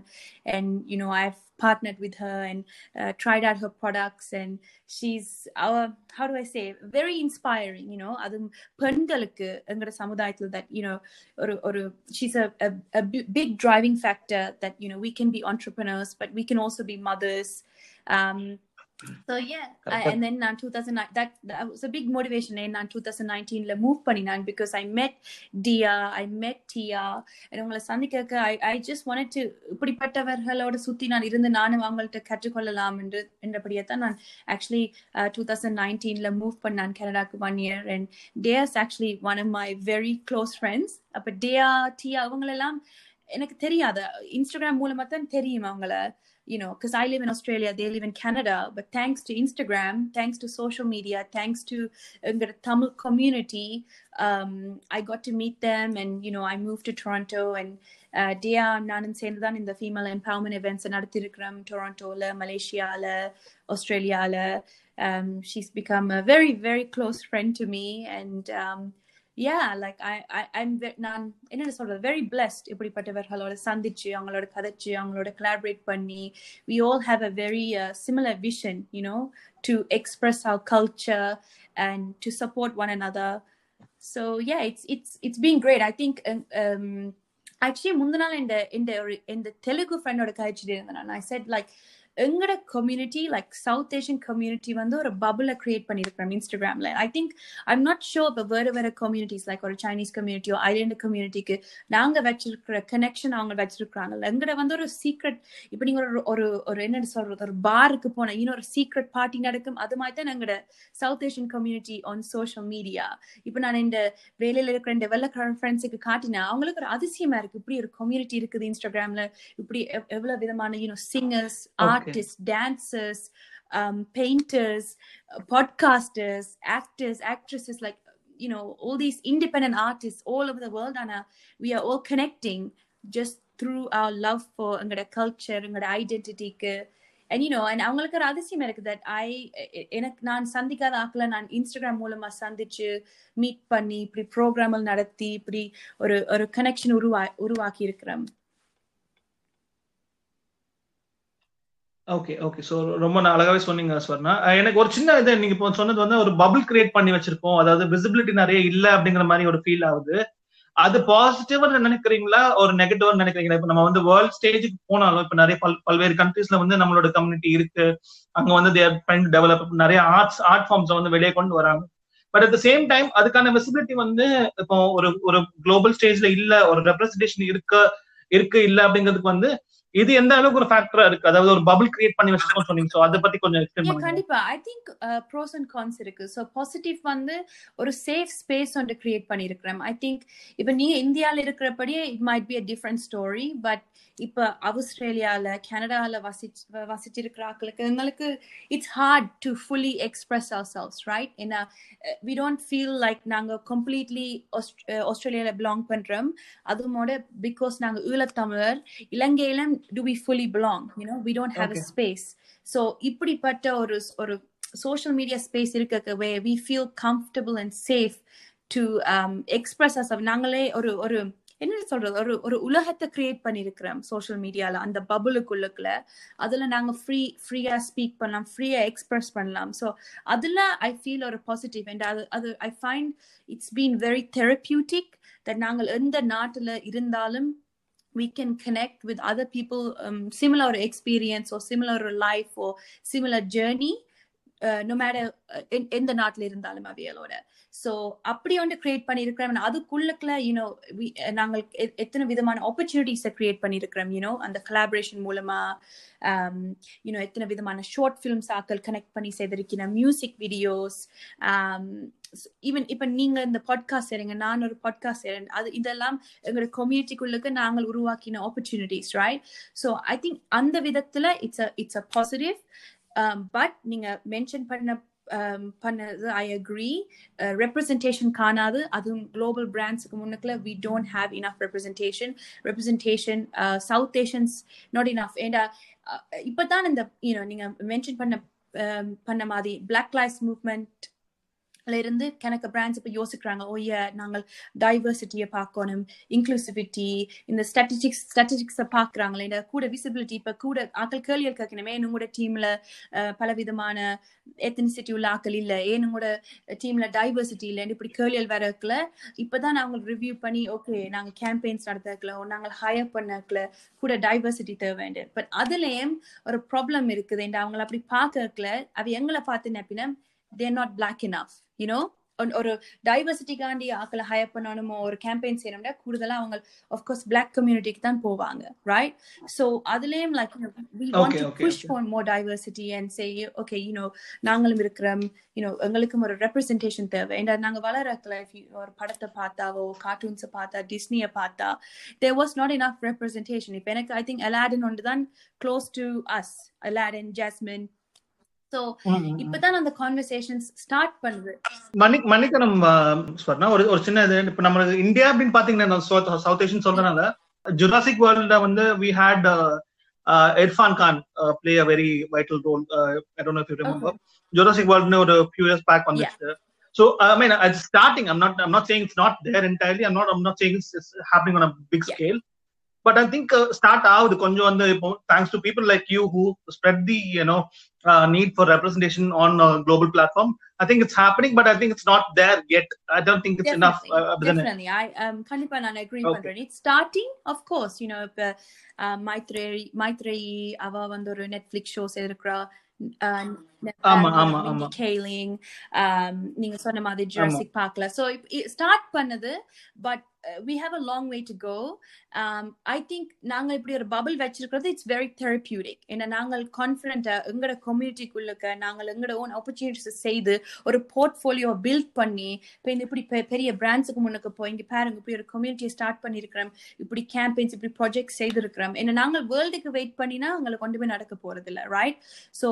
and you know i've partnered with her and uh, tried out her products and she's our how do i say very inspiring you know அது பெண்களுக்கு எங்களோட சமுதாயத்தில் that you know ஒரு ஒரு she's a, a, a bi- big driving factor that you know we can be entrepreneurs but we can also be mothers um so yeah I, Correct. and then நான் 2009 that, that was a big motivation and நான் 2019 ல move பண்ணினான் because I met Dia I met Tia and உங்களை சந்திக்க I, I just wanted to இப்படிப்பட்டவர்களோட சுத்தி நான் இருந்து நானும் அவங்கள்ட்ட கற்றுக்கொள்ளலாம் என்று என்றபடியே தான் நான் actually uh, 2019 ல move பண்ணான் கனடாக்கு one year and Dea's actually one of my very close friends அப்ப Dea Tia அவங்களெல்லாம் எனக்கு தெரியாது இன்ஸ்டாகிராம் மூலமா தான் தெரியும் அவங்கள you know, because I live in Australia, they live in Canada, but thanks to Instagram, thanks to social media, thanks to uh, the Tamil community, um, I got to meet them, and you know, I moved to Toronto, and uh, Dia நானும் சேர்ந்து தான் இந்த female empowerment events நடத்திருக்கிறோம் டொரண்டோல மலேசியால ஆஸ்திரேலியால um, she's become a very very close friend to me and um, yeah like I, I I'm ve- நான் என்ன சொல்றது very blessed இப்படிப்பட்டவர்களோட சந்திச்சு அவங்களோட கதைச்சு அவங்களோட collaborate பண்ணி we all have a very uh, similar vision you know to express our culture and to support one another so yeah it's it's it's been great i think um, um actually முந்தின நாள் இந்த இந்த ஒரு இந்த தெலுங்கு ஃப்ரெண்டோட கழிச்சுட்டு இருந்தேன் I said like எங்கட community like south Asian community வந்து ஒரு பபுளை கிரியேட் பண்ணியிருக்கிறோம் இன்ஸ்டாகிராம்ல I think I'm not sure இப்போ வேறு வேறு கம்யூனிட்டிஸ் லைக் ஒரு சைனீஸ் கம்யூனிட்டியோ ஐலாண்டு கம்யூனிட்டிக்கு நாங்க வச்சிருக்கிற கனெக்ஷன் அவங்க வச்சிருக்கிறாங்கல்ல. எங்கட வந்து ஒரு சீக்ரெட் இப்போ நீங்க ஒரு ஒரு ஒரு என்ன சொல்றது ஒரு பாருக்கு போன இன்னொரு சீக்ரெட் பார்ட்டி நடக்கும் அது மாதிரி தான் எங்கட south Asian community on social media இப்போ நான் இந்த வேலையில இருக்கிற வெள்ளக்காரன் ஃப்ரெண்ட்ஸுக்கு காட்டினேன் அவங்களுக்கு ஒரு அதிசயமா இருக்கு. இப்படி ஒரு கம்யூனிட்டி இருக்குது இன்ஸ்டாகிராம்ல இப்படி எவ்- எவ்வளவு விதமான you know singers artists yeah. Artist dancers painters podcasters actors actresses like you know all these independent artists all over the world anna we are all connecting just through our love for எங்களோட culture எங்களோட ஐடென்டிட்டிக்கு and you know and அவங்களுக்கு ஒரு அதிசயம் இருக்கு that I எனக்கு நான் சந்திக்காத ஆக்கல நான் இன்ஸ்டாகிராம் மூலமா சந்திச்சு மீட் பண்ணி இப்படி ப்ரோக்ராமல் நடத்தி இப்படி ஒரு ஒரு கனெக்ஷன் உருவா உருவாக்கி இருக்கிறேன் ஓகே ஓகே ஸோ ரொம்ப அழகாவே சொன்னீங்க ஸ்வர்ணா. எனக்கு ஒரு சின்ன இது நீங்க இப்போ சொன்னது வந்து ஒரு பபுள் கிரியேட் பண்ணி வச்சிருக்கோம். அதாவது விசிபிலிட்டி நிறைய இல்ல அப்படிங்கிற மாதிரி ஒரு ஃபீல் ஆகுது. அது பாசிட்டிவா நினைக்கிறீங்களா? ஒரு நெகட்டிவா நினைக்கிறீங்களா? இப்ப நம்ம வந்து வேர்ல்ட் ஸ்டேஜுக்கு போனாலும் இப்ப நிறைய பல் பல்வேறு கண்ட்ரீஸ்ல வந்து நம்மளோட கம்யூனிட்டி இருக்கு. அங்க வந்து தேர் ட்ரைங் டெவலப் நிறைய ஆர்ட்ஸ் ஆர்ட் ஃபார்ம்ஸ் வந்து வெளியே கொண்டு வராங்க. But at the same time அதுக்கான விசிபிலிட்டி வந்து இப்போ ஒரு ஒரு குளோபல் ஸ்டேஜ்ல இல்ல ஒரு ரெப்ரஸன்டேஷன் இருக்க இருக்கு இல்ல அப்படிங்கிறதுக்கு வந்து இது எந்த அளவுக்கு ஒரு ஃபேக்டரா இருக்கு? அதாவது ஒரு பபிள் கிரியேட் பண்ணி வச்சிருக்கோம் சொன்னீங்க. சோ அதை பத்தி கொஞ்சம் எக்ஸ்பிளைன் பண்ணுங்க. கண்டிப்பா. I think pros and cons இருக்கு. ஸோ பாசிட்டிவ் வந்து ஒரு சேஃப் ஸ்பேஸ் ஒன்று கிரியேட் பண்ணியிருக்கிறோம் ஐ திங்க் இப்போ நீங்க இந்தியாவில் இருக்கிறபடியே it might be a different story but இப்போ ஆஸ்திரேலியாவில் கனடாவில் வசிச்சு வசிச்சிருக்கிற ஆட்களுக்கு எங்களுக்கு it's hard to fully express ourselves right ஏன்னா வி டோன்ட் ஃபீல் லைக் நாங்கள் கம்ப்ளீட்லி ஆஸ்திரேலியாவில் பிலாங் பண்ணுறோம் அதுமோட பிகாஸ் நாங்கள் ஈழத்தமிழர் இலங்கையில do we fully belong you know we don't have a Okay. Space so இப்படிப்பட்ட ஒரு ஒரு சோஷியல் மீடியா ஸ்பேஸ் இருக்க way we feel comfortable and safe to express as நாங்களே ஒரு ஒரு என்ன சொல்றது? ஒரு ஒரு உலகத்தை கிரியேட் பண்ணியிருக்கிறோம் சோஷியல் மீடியால அந்த பபுளுக்குள்ளுக்குள்ள அதுல நாங்க ஃப்ரீ ஃப்ரீயா ஸ்பீக் பண்ணலாம் ஃப்ரீயா எக்ஸ்பிரஸ் பண்ணலாம். ஸோ அதுல ஐ ஃபீல் ஒரு பாசிட்டிவ் அண்ட் அது அது I find it's been very therapeutic that நாங்கள் எந்த நாட்டுல இருந்தாலும் we can connect with other people um, similar experience or similar life or similar journey uh, no matter uh, எந்த- எந்த நாட்டில் இருந்தாலும் அவைகளோட ஸோ அப்படி வந்து கிரியேட் பண்ணியிருக்கிறோம். அதுக்குள்ளக்குள்ள யூனோ நாங்கள் எத்தனை விதமான ஆப்பர்ச்சுனிட்டிஸை கிரியேட் பண்ணியிருக்கிறோம் யூனோ அந்த கலாபரேஷன் மூலமா um, யூனோ எத்தனை விதமான ஷார்ட் ஃபிலிம்ஸ் ஆக்கள் கனெக்ட் பண்ணி செய்திருக்கிற மியூசிக் வீடியோஸ் ஈவன் um, இப்போ நீங்க இந்த பாட்காஸ்ட் செய்றீங்க நான் ஒரு பாட்காஸ்ட் செய்றேன் அது இதெல்லாம் எங்களோட கம்யூனிட்டிக்குள்ளுக்கு நாங்கள் உருவாக்கின opportunities right so I think அந்த விதத்துல it's a it's a positive but நீங்க மென்ஷன் பண்ண Um, பண்ணது ஐ அக்ரி ரெப்ரசன்டேஷன் காணாது. அதுவும் குளோபல் பிராண்ட்ஸுக்கு முன்னக்கில் we don't have enough representation representation south Asians not enough ஏண்டா uh, இப்பதான் இந்த யூனோ நீங்க மென்ஷன் பண்ண um, பண்ண மாதிரி பிளாக் லைஃப்ஸ் மூவ்மெண்ட் இருந்து கணக்கு பிராண்ட்ஸ் இப்போ யோசிக்கிறாங்க. ஓய நாங்கள் டைவர்சிட்டியை பார்க்கணும் இன்க்ளூசிவிட்டி இந்த ஸ்டாட்டிஸ்டிக்ஸ் ஸ்டாட்டிஸ்டிக்ஸை பார்க்குறாங்களே இந்த கூட விசிபிலிட்டி இப்போ கூட ஆக்கள் கேள்வி கேட்கணுமே என்னோட டீமில் பல விதமான எத்தனிசிட்டி உள்ள ஆக்கள் இல்லை? ஏன் உங்களோட டீமில் டைவர்சிட்டி இல்லை? இப்படி கேள்விகள் வரக்குல இப்போ தான் நாங்கள் ரிவ்யூ பண்ணி ஓகே நாங்கள் கேம்பெயின்ஸ் நடத்தக்கல நாங்கள் ஹையர் பண்ணக்கல கூட டைவர்சிட்டி தேவை பட் அதுலேயும் ஒரு ப்ராப்ளம் இருக்குது. அவங்கள அப்படி பார்க்கல அவ எங்களை பார்த்து நப்பினா they're not black enough you know one- ஒரு டைவர்சிட்டிக்காண்டி ஆக்களை ஹையர் பண்ணணுமோ ஒரு கேம்பெயின் செய்யணும்னா கூடுதலா அவங்க ஆஃப்கோர்ஸ் பிளாக் கம்யூனிட்டிக்கு தான் போவாங்க ரைட் ஸோ அதுலயும் like we want to push. For more diversity and say okay you know நாங்களும் இருக்கிறோம் யூனோ எங்களுக்கும் ஒரு ரெப்ரசன்டேஷன் தேவை. ஏன்னா நாங்க you- ஒரு படத்தை பார்த்தாவோ கார்ட்டூன்ஸை பார்த்தா டிஸ்னியை பார்த்தா there was not enough representation இப்போ எனக்கு ஐ திங்க் அலாடின் ஒன்று தான் close to us Aladdin Jasmine so இப்பதான் அந்த கான்வர்சேஷன்ஸ் ஸ்டார்ட் பண்ணுது மணி மணிக்கணும் ஸ்வர்ணா ஒரு ஒரு சின்ன இது இப்ப நம்ம இந்தியா அப்படின்னு பாத்தீங்கன்னா சவுத் ஏஷியன் சொல்றதுனால ஜுராசிக் வேர்ல்ட்ல வந்து we had Irrfan Khan play a very vital role I don't know if you remember Jurassic வேர்ல்ட்னு ஒரு ஃபியூ இயர்ஸ் பேக் வந்துச்சு So I mean, it's starting. I'm not. I'm not saying it's not there entirely. I'm not. I'm not saying it's, it's happening on a big Yeah. scale. But I think uh, start out கொஞ்சம் வந்து இப்போ to people like you who spread the you know uh, need for representation on a global platform. I think it's happening, but I think it's not there yet. I don't think it's enough. Definitely, Uh, அப்படிதானே? definitely. I um கண்டிப்பா நான் agree Okay. It's starting, of course, you know, இப்ப uh, Maitreyi Maitreyi அவ வந்து ஒரு Netflix show செய்திருக்கிறா ஆமா, ஆமா, ஆமா. கேலிங் நீங்க சொன்ன மாதிரி ஜுராசிக் பார்க்கல ஸோ ஸ்டார்ட் பண்ணது but we have a long way to go I think நாங்கள் இப்படி ஒரு பபிள் வச்சிருக்கிறது இட்ஸ் வெரி தெரப்பியூட்டிக் ஏன்னா நாங்கள் கான்ஃபிடென்ட்டாக எங்களோட கம்யூனிட்டிக்குள்ளக்க நாங்கள் எங்களோட ஓன் ஆப்பர்ச்சுனிட்டிஸ் செய்து ஒரு போர்ட்ஃபோலியோ பில்ட் பண்ணி இப்போ இந்த இப்படி பெ- பெரிய பிராண்ட்ஸுக்கு முன்னுக்கு போய் இங்கே பாருங்க இப்படி ஒரு கம்யூனிட்டியை ஸ்டார்ட் பண்ணியிருக்கிறோம் இப்படி கேம்பெயின்ஸ் இப்படி ப்ராஜெக்ட் செய்திருக்கிறோம். ஏன்னா நாங்கள் வேர்ல்டுக்கு வெயிட் பண்ணினா எங்களை கொண்டு போய் நடக்க போறது இல்லை ரைட் ஸோ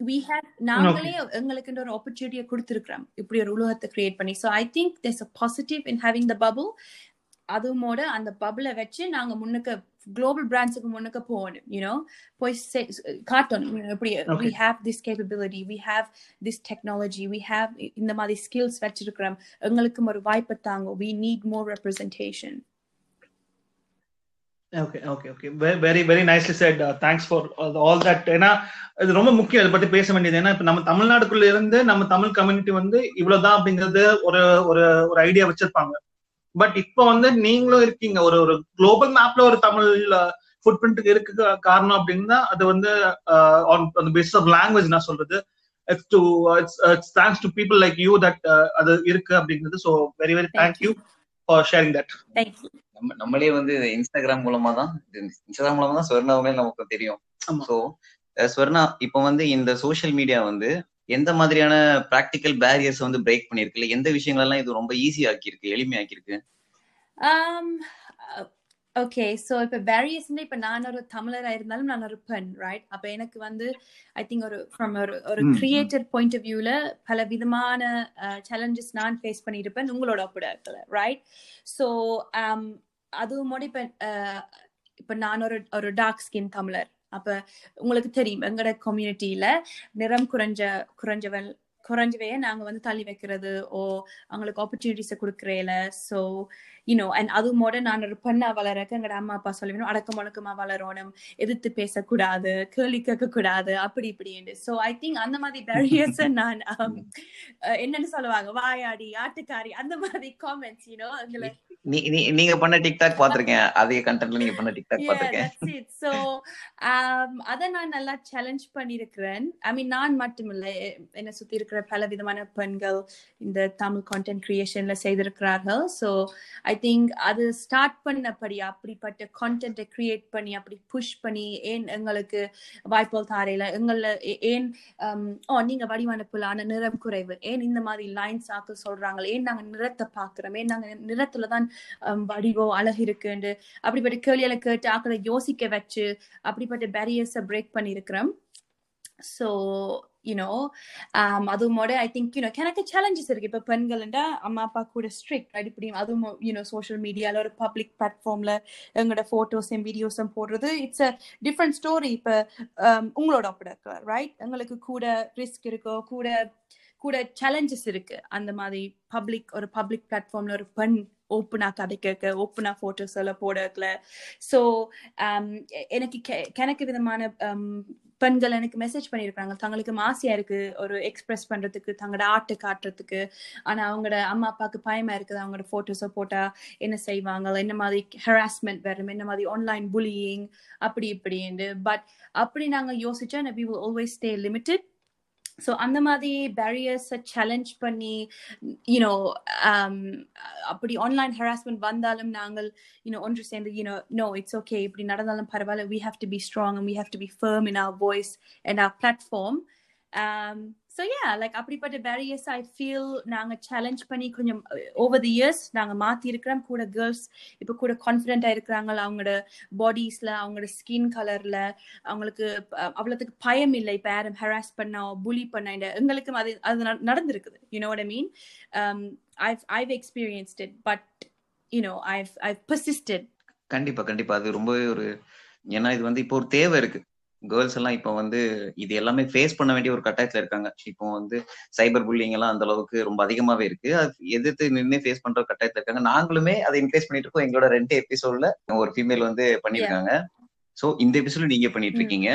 we have நாங்களே எங்களுக்கு ஒரு ஆப்பர்ச்சுனிட்டியை கொடுத்துருக்கிறோம். இப்படி ஒரு உலகத்தை கிரியேட் பண்ணி. So I think there's a positive in having the bubble. அதுமோட அந்த பபிளை வச்சு நாங்க முன்னுக்கு குளோபல் பிராண்ட்ஸுக்கு முன்னுக்கு போகணும் யூனோ போய் காட்டணும். இப்படி we Okay. have this capability. We have this technology. We have இந்த மாதிரி skills வச்சிருக்கிறோம். எங்களுக்கும் ஒரு வாய்ப்பை தாங்க we need more representation. Okay okay okay very very nicely said thanks for all that ஏன்னா இது ரொம்ப முக்கியம் இதை பத்தி பேச வேண்டியது. ஏன்னா இப்ப நம்ம தமிழ்நாடுக்குள்ள இருந்து நம்ம தமிழ் கம்யூனிட்டி வந்து இவ்வளவுதான் அப்படிங்கிறது ஒரு ஒரு ஒரு ஐடியா வச்சிருப்பாங்க. பட் இப்போ வந்து நீங்களும் இருக்கீங்க. ஒரு ஒரு குளோபல் மேப்ல ஒரு தமிழ் ஃபுட் பிரிண்ட் இருக்கு காரணம் அப்படின்னா அது வந்து ஆன் பேசிஸ் ஆஃப் லாங்குவேஜ் நான் சொல்றது. It's to it's it's thanks to people like you that அது இருக்கு அப்படிங்கிறது. So very very Thank thank you for sharing that thank you. நம்ம நம்மளே வந்து இன்ஸ்டாகிராம் மூலமா தான் இன்ஸ்டாகிராம் மூலமா தான் ஸ்வர்ணாவே நமக்கு தெரியும். ஸோ ஸ்வர்ணா இப்போ வந்து இந்த சோஷியல் மீடியா வந்து எந்த மாதிரியான பிராக்டிக்கல் பேரியர்ஸ் வந்து பிரேக் பண்ணிருக்கு இல்ல எந்த விஷயங்களெல்லாம் இது ரொம்ப ஈஸி ஆக்கியிருக்கு எளிமையாக்கியிருக்கு? Um, ஓகே ஸோ இப்போ பேரியர்ஸ் இப்போ நான் ஒரு தமிழரா இருந்தாலும் நான் ஒரு பெண் ரைட் அப்போ எனக்கு வந்து ஐ திங்க் ஒரு ஃப்ரம் ஒரு ஒரு. கிரியேட்டர் பாயிண்ட் ஆஃப் வியூல பல விதமான சேலஞ்சஸ் நான் ஃபேஸ் பண்ணியிருப்பேன் உங்களோட இருக்கல ரைட் ஸோ அதுவும் ஆஹ் இப்ப நான் ஒரு ஒரு டார்க் ஸ்கின் தமிழர். அப்ப உங்களுக்கு தெரியும் எங்கட கம்யூனிட்டியில நிறம் குறைஞ்ச குறைஞ்சவள் குறைஞ்சவே நாங்க வந்து தள்ளி வைக்கிறது ஓ அவங்களுக்கு ஆப்பர்ச்சுனிட்டிஸை கொடுக்குறேல. ஸோ யூனோ அண்ட் அதுமோட நான் ஒரு பெண்ணா வளரக்க எங்கட அம்மா அப்பா சொல்லணும் அடக்கம் முழக்கமா வளரணும் எதிர்த்து பேசக்கூடாது கேள்வி கேட்க கூடாது அப்படி இப்படி ஸோ ஐ திங்க் அந்த மாதிரி பேரியர்ஸ் நான் என்னன்னு சொல்லுவாங்க வாயாடி ஆட்டுக்காரி அந்த மாதிரி காமெண்ட்ஸ் யூனோ எங்களை நீங்க பண்ண டிக்டாக் பாத்திருக்கேன் அதே கண்டென்ட்ல நீங்க பண்ண டிக்டாக் பாத்திருக்கேன். So, um, அதை நான் நல்லா சேலஞ்ச் பண்ணியிருக்கிறேன் ஐ மீன் நான் மட்டுமில்லை. எ- என்னை சுத்தி இருக்கிற பல விதமான பெண்கள் இந்த தமிழ் கான்டென்ட் கிரியேஷன்ல செய்திருக்கிறார்கள். ஸோ ஐ திங்க் அது ஸ்டார்ட் பண்ணபடி அப்படிப்பட்ட கான்டென்ட்டை கிரியேட் பண்ணி அப்படி புஷ் பண்ணி ஏன் எங்களுக்கு வாய்ப்புகள் தாரையில? எங்கள ஏன் um, ஓ நீங்க வடிவமைப்புல ஆன நிறம் குறைவு? ஏன் இந்த மாதிரி லைன்ஸ் ஆக்க சொல்றாங்க? ஏன் நாங்க நிறத்தை பாக்குறோம் ஏன் நாங்க நிறத்துல தான் Um, வடிவோ வடிவம் அழகு இருக்குண்டு அப்படிப்பட்ட கேள்வியில கேட்டு ஆக்களை யோசிக்க வச்சு அப்படிப்பட்ட பேரியர்ஸை பிரேக் பண்ணியிருக்கிறோம். ஸோ யூனோ அதுமோட ஐ திங்க் யூனோ எனக்கு சேலஞ்சஸ் இருக்கு. இப்போ பெண்கள்ண்டா அம்மா அப்பா கூட ஸ்ட்ரிக்ட் இப்படி அதுவும் யூனோ சோஷியல் மீடியால ஒரு பப்ளிக் பிளாட்ஃபார்ம்ல எங்களோட ஃபோட்டோஸும் வீடியோஸும் போடுறது இட்ஸ் அ டிஃப்ரெண்ட் ஸ்டோரி இப்போ உங்களோட அப்படி ரைட் எங்களுக்கு கூட ரிஸ்க் இருக்கோ கூட கூட சேலஞ்சஸ் இருக்கு. அந்த மாதிரி பப்ளிக் ஒரு பப்ளிக் பிளாட்ஃபார்ம்ல ஒரு பெண் ஓப்பனா கதை கேட்க ஓப்பனா போட்டோஸ் எல்லாம் போடக்கல ஸோ um, எனக்கு கெ- கணக்கு விதமான um, பெண்கள் எனக்கு மெசேஜ் பண்ணியிருக்காங்க தங்களுக்கு ஆசையா இருக்கு ஒரு எக்ஸ்பிரஸ் பண்றதுக்கு தங்களோட ஆர்ட்டை காட்டுறதுக்கு. ஆனா அவங்களோட அம்மா அப்பாவுக்கு பயமா இருக்குது. அவங்களோட போட்டோஸை போட்டா என்ன செய்வாங்க? என்ன மாதிரி ஹராஸ்மெண்ட் வரும்? என்ன மாதிரி ஆன்லைன் புலியிங் அப்படி இப்படின்னு பட் அப்படி நாங்க யோசிச்சா we will always limited so அந்த மாதிரி பேரியர்ஸை சேலஞ்ச் பண்ணி யூனோ அப்படி ஆன்லைன் ஹராஸ்மெண்ட் வந்தாலும் நாங்கள் யூனோ ஒன்று சேர்ந்து யூனோ நோ இட்ஸ் ஓகே இப்படி நடந்தாலும் பரவாயில்ல. We have to be strong we have to be firm in our voice and our platform so ஏன் லைக் அப்படிப்பட்ட பேரியர்ஸ் ஐ ஃபீல் நாங்கள் சேலஞ்ச் பண்ணி கொஞ்சம் ஓவர் தி இயர்ஸ் நாங்கள் மாற்றி இருக்கிறோம். கூட கேர்ள்ஸ் இப்போ கூட கான்ஃபிடென்ட்டாக இருக்கிறாங்க. அவங்களோட பாடிஸில் அவங்களோட ஸ்கின் கலரில் அவங்களுக்கு அவ்வளோத்துக்கு பயம் இல்லை. இப்போ யாரும் ஹராஸ் பண்ணா புலி பண்ண எங்களுக்கும் அது அது நடந்திருக்குது. You know I mean I've I've experienced it but you know I've I've persisted கண்டிப்பா கண்டிப்பா. அது ரொம்பவே ஒரு ஏன்னா இது வந்து இப்போ ஒரு தேவை இருக்கு. கேர்ள்ஸ் எல்லாம் இப்போ வந்து இது எல்லாமே ஃபேஸ் பண்ண வேண்டிய ஒரு கட்டாயத்துல இருக்காங்க. இப்போ வந்து சைபர் புல்லிங் எல்லாம் அந்த அளவுக்கு ரொம்ப அதிகமாவே இருக்கு. அது எதிர்த்து நின்று ஃபேஸ் பண்ற கட்டாயத்துல இருக்காங்க. நாங்களுமே அதை என்கரேஜ் பண்ணிட்டு இருக்கோம். எங்களோட ரெண்டு எபிசோட்ல ஒரு ஃபீமேல் வந்து பண்ணிருக்காங்க ஸோ இந்த எபிசோட் நீங்க பண்ணிட்டு இருக்கீங்க.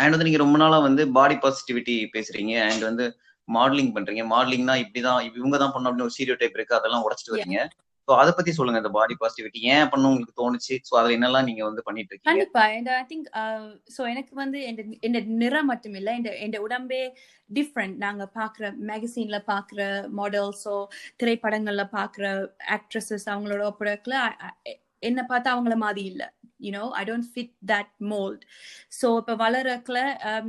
அண்ட் வந்து நீங்க ரொம்ப நாளா வந்து பாடி பாசிட்டிவிட்டி பேசுறீங்க. அண்ட் வந்து மாடலிங் பண்றீங்க. மாடலிங்னா இப்படிதான் இவங்க தான் பண்ணணும் அப்படின்னு ஒரு சீரியோ டைப் இருக்கு. அதெல்லாம் உடச்சிட்டு வரீங்க ஸோ அதை பத்தி சொல்லுங்க இந்த பாடி பாசிட்டிவிட்டி ஏன் பண்ண உங்களுக்கு தோணுச்சு? ஸோ அதுல என்னெல்லாம் நீங்க வந்து பண்ணிட்டு இருக்கீங்க? கண்டிப்பா. அண்ட் ஐ திங்க் ஸோ எனக்கு வந்து என் நிறம் மட்டும் இல்லை என் என் உடம்பே டிஃப்ரெண்ட் நாங்க பாக்குற மேகசின்ல பாக்குற மாடல்ஸோ திரைப்படங்கள்ல பாக்குற ஆக்ட்ரஸஸ் அவங்களோட ஒப்படக்குல என்ன பார்த்தா அவங்கள மாதிரி இல்லை. You know I don't fit that mould so இப்போ வளரக்கில்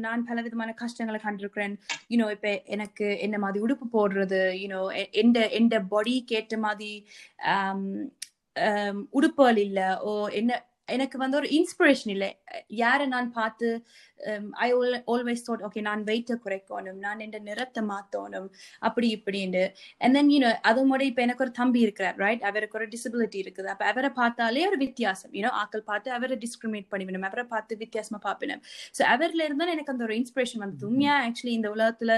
நான் பல விதமான கஷ்டங்களை கண்டிருக்கிறேன். யூனோ இப்போ எனக்கு என்ன மாதிரி உடுப்பு போடுறது யூனோ எந்த எந்த பாடிக்கு கேட்ட மாதிரி um, um, உடுப்புகள் இல்லை ஓ என்ன எனக்கு வந்து ஒரு இன்ஸ்பிரேஷன் இல்லை. யாரை நான் பார்த்து ஐ ஆல்வேஸ் தாட் ஓகே நான் வெயிட்டை குறைக்கணும் நான் என் நிறத்தை மாற்றணும் அப்படி இப்படின்னு அண்ட் தென் யூனோ அது முறை இப்போ எனக்கு ஒரு தம்பி இருக்கிறார் ரைட் அவருக்கு ஒரு டிசபிலிட்டி இருக்குது. அப்போ அவரை பார்த்தாலே ஒரு வித்தியாசம். யூனோ ஆக்கள் பார்த்து அவரை டிஸ்கிரிமினேட் பண்ணிவிடும் அவரை பார்த்து வித்தியாசமா பார்ப்பினும். ஸோ அவர்ல இருந்தால் எனக்கு அந்த ஒரு இன்ஸ்பிரேஷன் வந்தது. உண்மையா ஆக்சுவலி இந்த உலகத்துல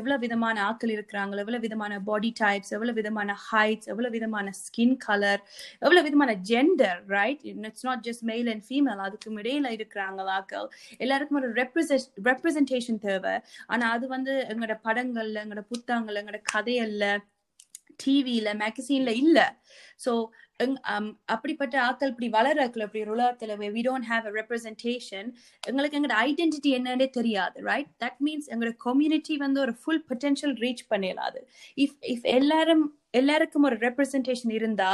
எவ்வளவு விதமான ஆக்கள் இருக்கிறாங்க எவ்வளவு விதமான பாடி டைப்ஸ் எவ்வளவு விதமான ஹைட்ஸ் எவ்வளவு விதமான ஸ்கின் கலர் எவ்வளவு விதமான gender right it's not just male and female அதுக்கும் இடையில இருக்கிறாங்க ஆக்கள். எல்லாருக்கும் ஒரு ரெப்ரசன்ட் ரெப்ரசன்டேஷன் தேவை. ஆனா அது வந்து எங்களோட படங்கள்ல எங்களோட புத்தகங்கள்ல எங்களோட கதையல்ல டிவியில மேகசின்ல இல்ல. சோ அப்படிப்பட்ட ஆக்கள் இப்படி வளரக்குள்ள இப்படி உலகத்துல we don't have a representation எங்களுக்கு எங்களோட ஐடென்டிட்டி என்னன்னே தெரியாது ரைட் தட் மீன்ஸ் எங்களோட கம்யூனிட்டி வந்து ஒரு ஃபுல் பொட்டென்ஷியல் ரீச் பண்ணிடலாது இஃப் இஃப் எல்லாரும் எல்லாருக்கும் ஒரு ரெப்ரசன்டேஷன் இருந்தா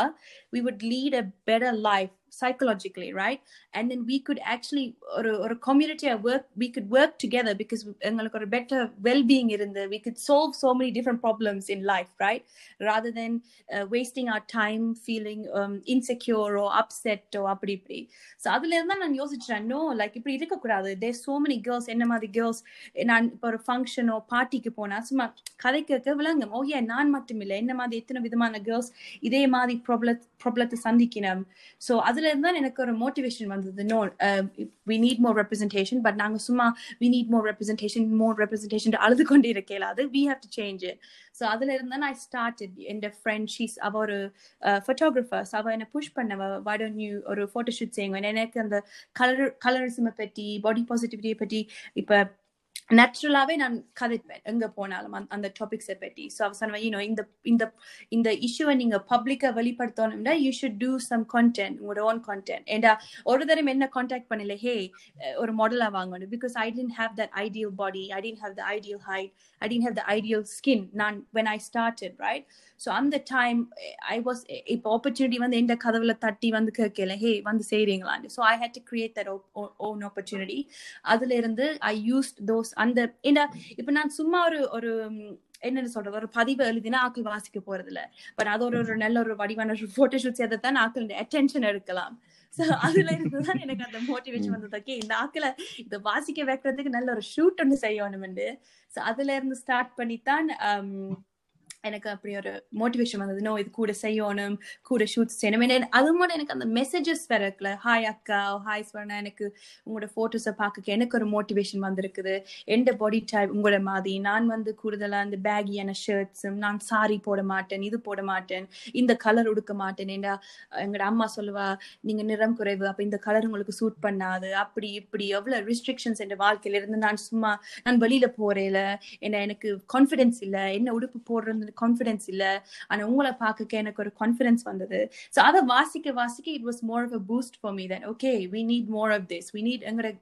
we would lead a better life psychologically right and then we could actually or, or a community at work we could work together because எங்களுக்கு ஒரு better well-being இருந்து we could solve so many different problems in life right rather than uh, wasting our time feeling um, insecure or upset or அப்படி இப்படி so அதுல இருந்தா நான் யோசிச்சேன் no like இப்படி இருக்கக்கூடாது தேர் சோ மெனி கேர்ள்ஸ் என்ன மாதிரி கேர்ள்ஸ் நான் இப்போ ஒரு ஃபங்க்ஷனோ பார்ட்டிக்கு போனா சும்மா கதை கேட்க விளங்கும் ஓ ஏன் நான் மட்டும் இல்லை என்ன மாதிரி எத்தனை விதமான கேர்ள்ஸ் இதே மாதிரி ப்ராப்ளம் ப்ராப்ளத்தை சந்திக்கணும். ஸோ அதுல இருந்தா எனக்கு ஒரு மோட்டிவேஷன் வந்தது. No we need more representation but நாங்க சும்மா we need more representation more representation அழுது கொண்டு இருக்கல அது we have to change so அதுல இருந்தா நான் ஸ்டார்ட் என் ஃப்ரெண்ட் ஷீஸ் அவ ஒரு uh, ஃபோட்டோகிராஃபர்ஸ் அவ என்ன புஷ் பண்ணவ வாடன் யூ ஒரு ஃபோட்டோ ஷூட் செய்யுங்க எனக்கு அந்த கலர் கலரிசமை பற்றி பாடி பாசிட்டிவிட்டியை பற்றி இப்போ நேச்சுரலாவே நான் கதைப்பேன். எங்க போனாலும் அந்த டாபிக்ஸை பற்றி ஸோ அவ சொன்ன யூனோ இந்த இந்த இந்த இஷ்யூவை நீங்க பப்ளிக்கா வெளிப்படுத்தணும்னா you should do some content உங்களோட ஓன் கண்டென்ட் ஏண்டா ஒரு தரம் என்ன கான்டாக்ட் பண்ணல? ஹே ஒரு மாடலா வாங்கணும். Because I tend have that ideal body I tend have the ideal height I tend have the ideal skin நான் when I started right so அந்த டைம் ஐ வாஸ் இப்போ ஆப்பர்ச்சுனிட்டி வந்து எந்த கதவுல தட்டி வந்து கேட்கல ஹே வந்து செய்றீங்களான்னு so I had to create that own opportunity அதுல இருந்து ஐ யூஸ் தோஸ் அந்த ஏன்னா இப்ப நான் சும்மா ஒரு ஒரு என்னன்னு சொல்றது ஒரு பதிவு எழுதினா ஆக்கள் வாசிக்க போறது இல்ல பட் அது ஒரு ஒரு நல்ல ஒரு வடிவான ஒரு போட்டோ ஷூட்ஸ் அதை தான் ஆக்கள் அட்டென்ஷன் எடுக்கலாம். அதுல இருந்துதான் எனக்கு அந்த மோட்டிவேஷன் வந்தது. ஓகே இந்த ஆக்களை இதை வாசிக்க வைக்கிறதுக்கு நல்ல ஒரு ஷூட் ஒன்று செய்யணும்னு சோ அதுல இருந்து ஸ்டார்ட் பண்ணித்தான் um, எனக்கு அப்படி ஒரு மோட்டிவேஷன் வந்தது. நோ இது கூட செய்யணும் கூட ஷூட் செய்யணும். அது மூலம் எனக்கு அந்த மெசேஜஸ் வேற இருக்குல்ல ஹாய் அக்கா oh, ஹாய் ஸ்வர்ணா எனக்கு உங்களோட போட்டோஸை பார்க்க எனக்கு ஒரு மோட்டிவேஷன் வந்திருக்குது. எந்த பாடி டைப் உங்களோட மாதிரி. நான் வந்து கூடுதலா இந்த பேகியான ஷர்ட்ஸும் நான் சாரி போட மாட்டேன் இது போட மாட்டேன் இந்த கலர் உடுக்க மாட்டேன். ஏண்டா எங்களோட அம்மா சொல்லுவா நீங்க நிறம் குறைவு அப்ப இந்த கலர் உங்களுக்கு சூட் பண்ணாது. அப்படி இப்படி எவ்வளவு ரிஸ்ட்ரிக்ஷன்ஸ் என் வாழ்க்கையில இருந்து நான் சும்மா நான் வெளியில போறேல என்ன எனக்கு கான்ஃபிடென்ஸ் இல்ல என்ன உடுப்பு போடுறது கான்ஃபிடன்ஸ் இல்ல. ஆனா உங்களை பார்க்க எனக்கு ஒரு கான்ஃபிடன்ஸ் வந்தது. ஸோ அதை வாசிக்க வாசிக்க it was more of a boost for me that okay we need more of this we need எங்களோட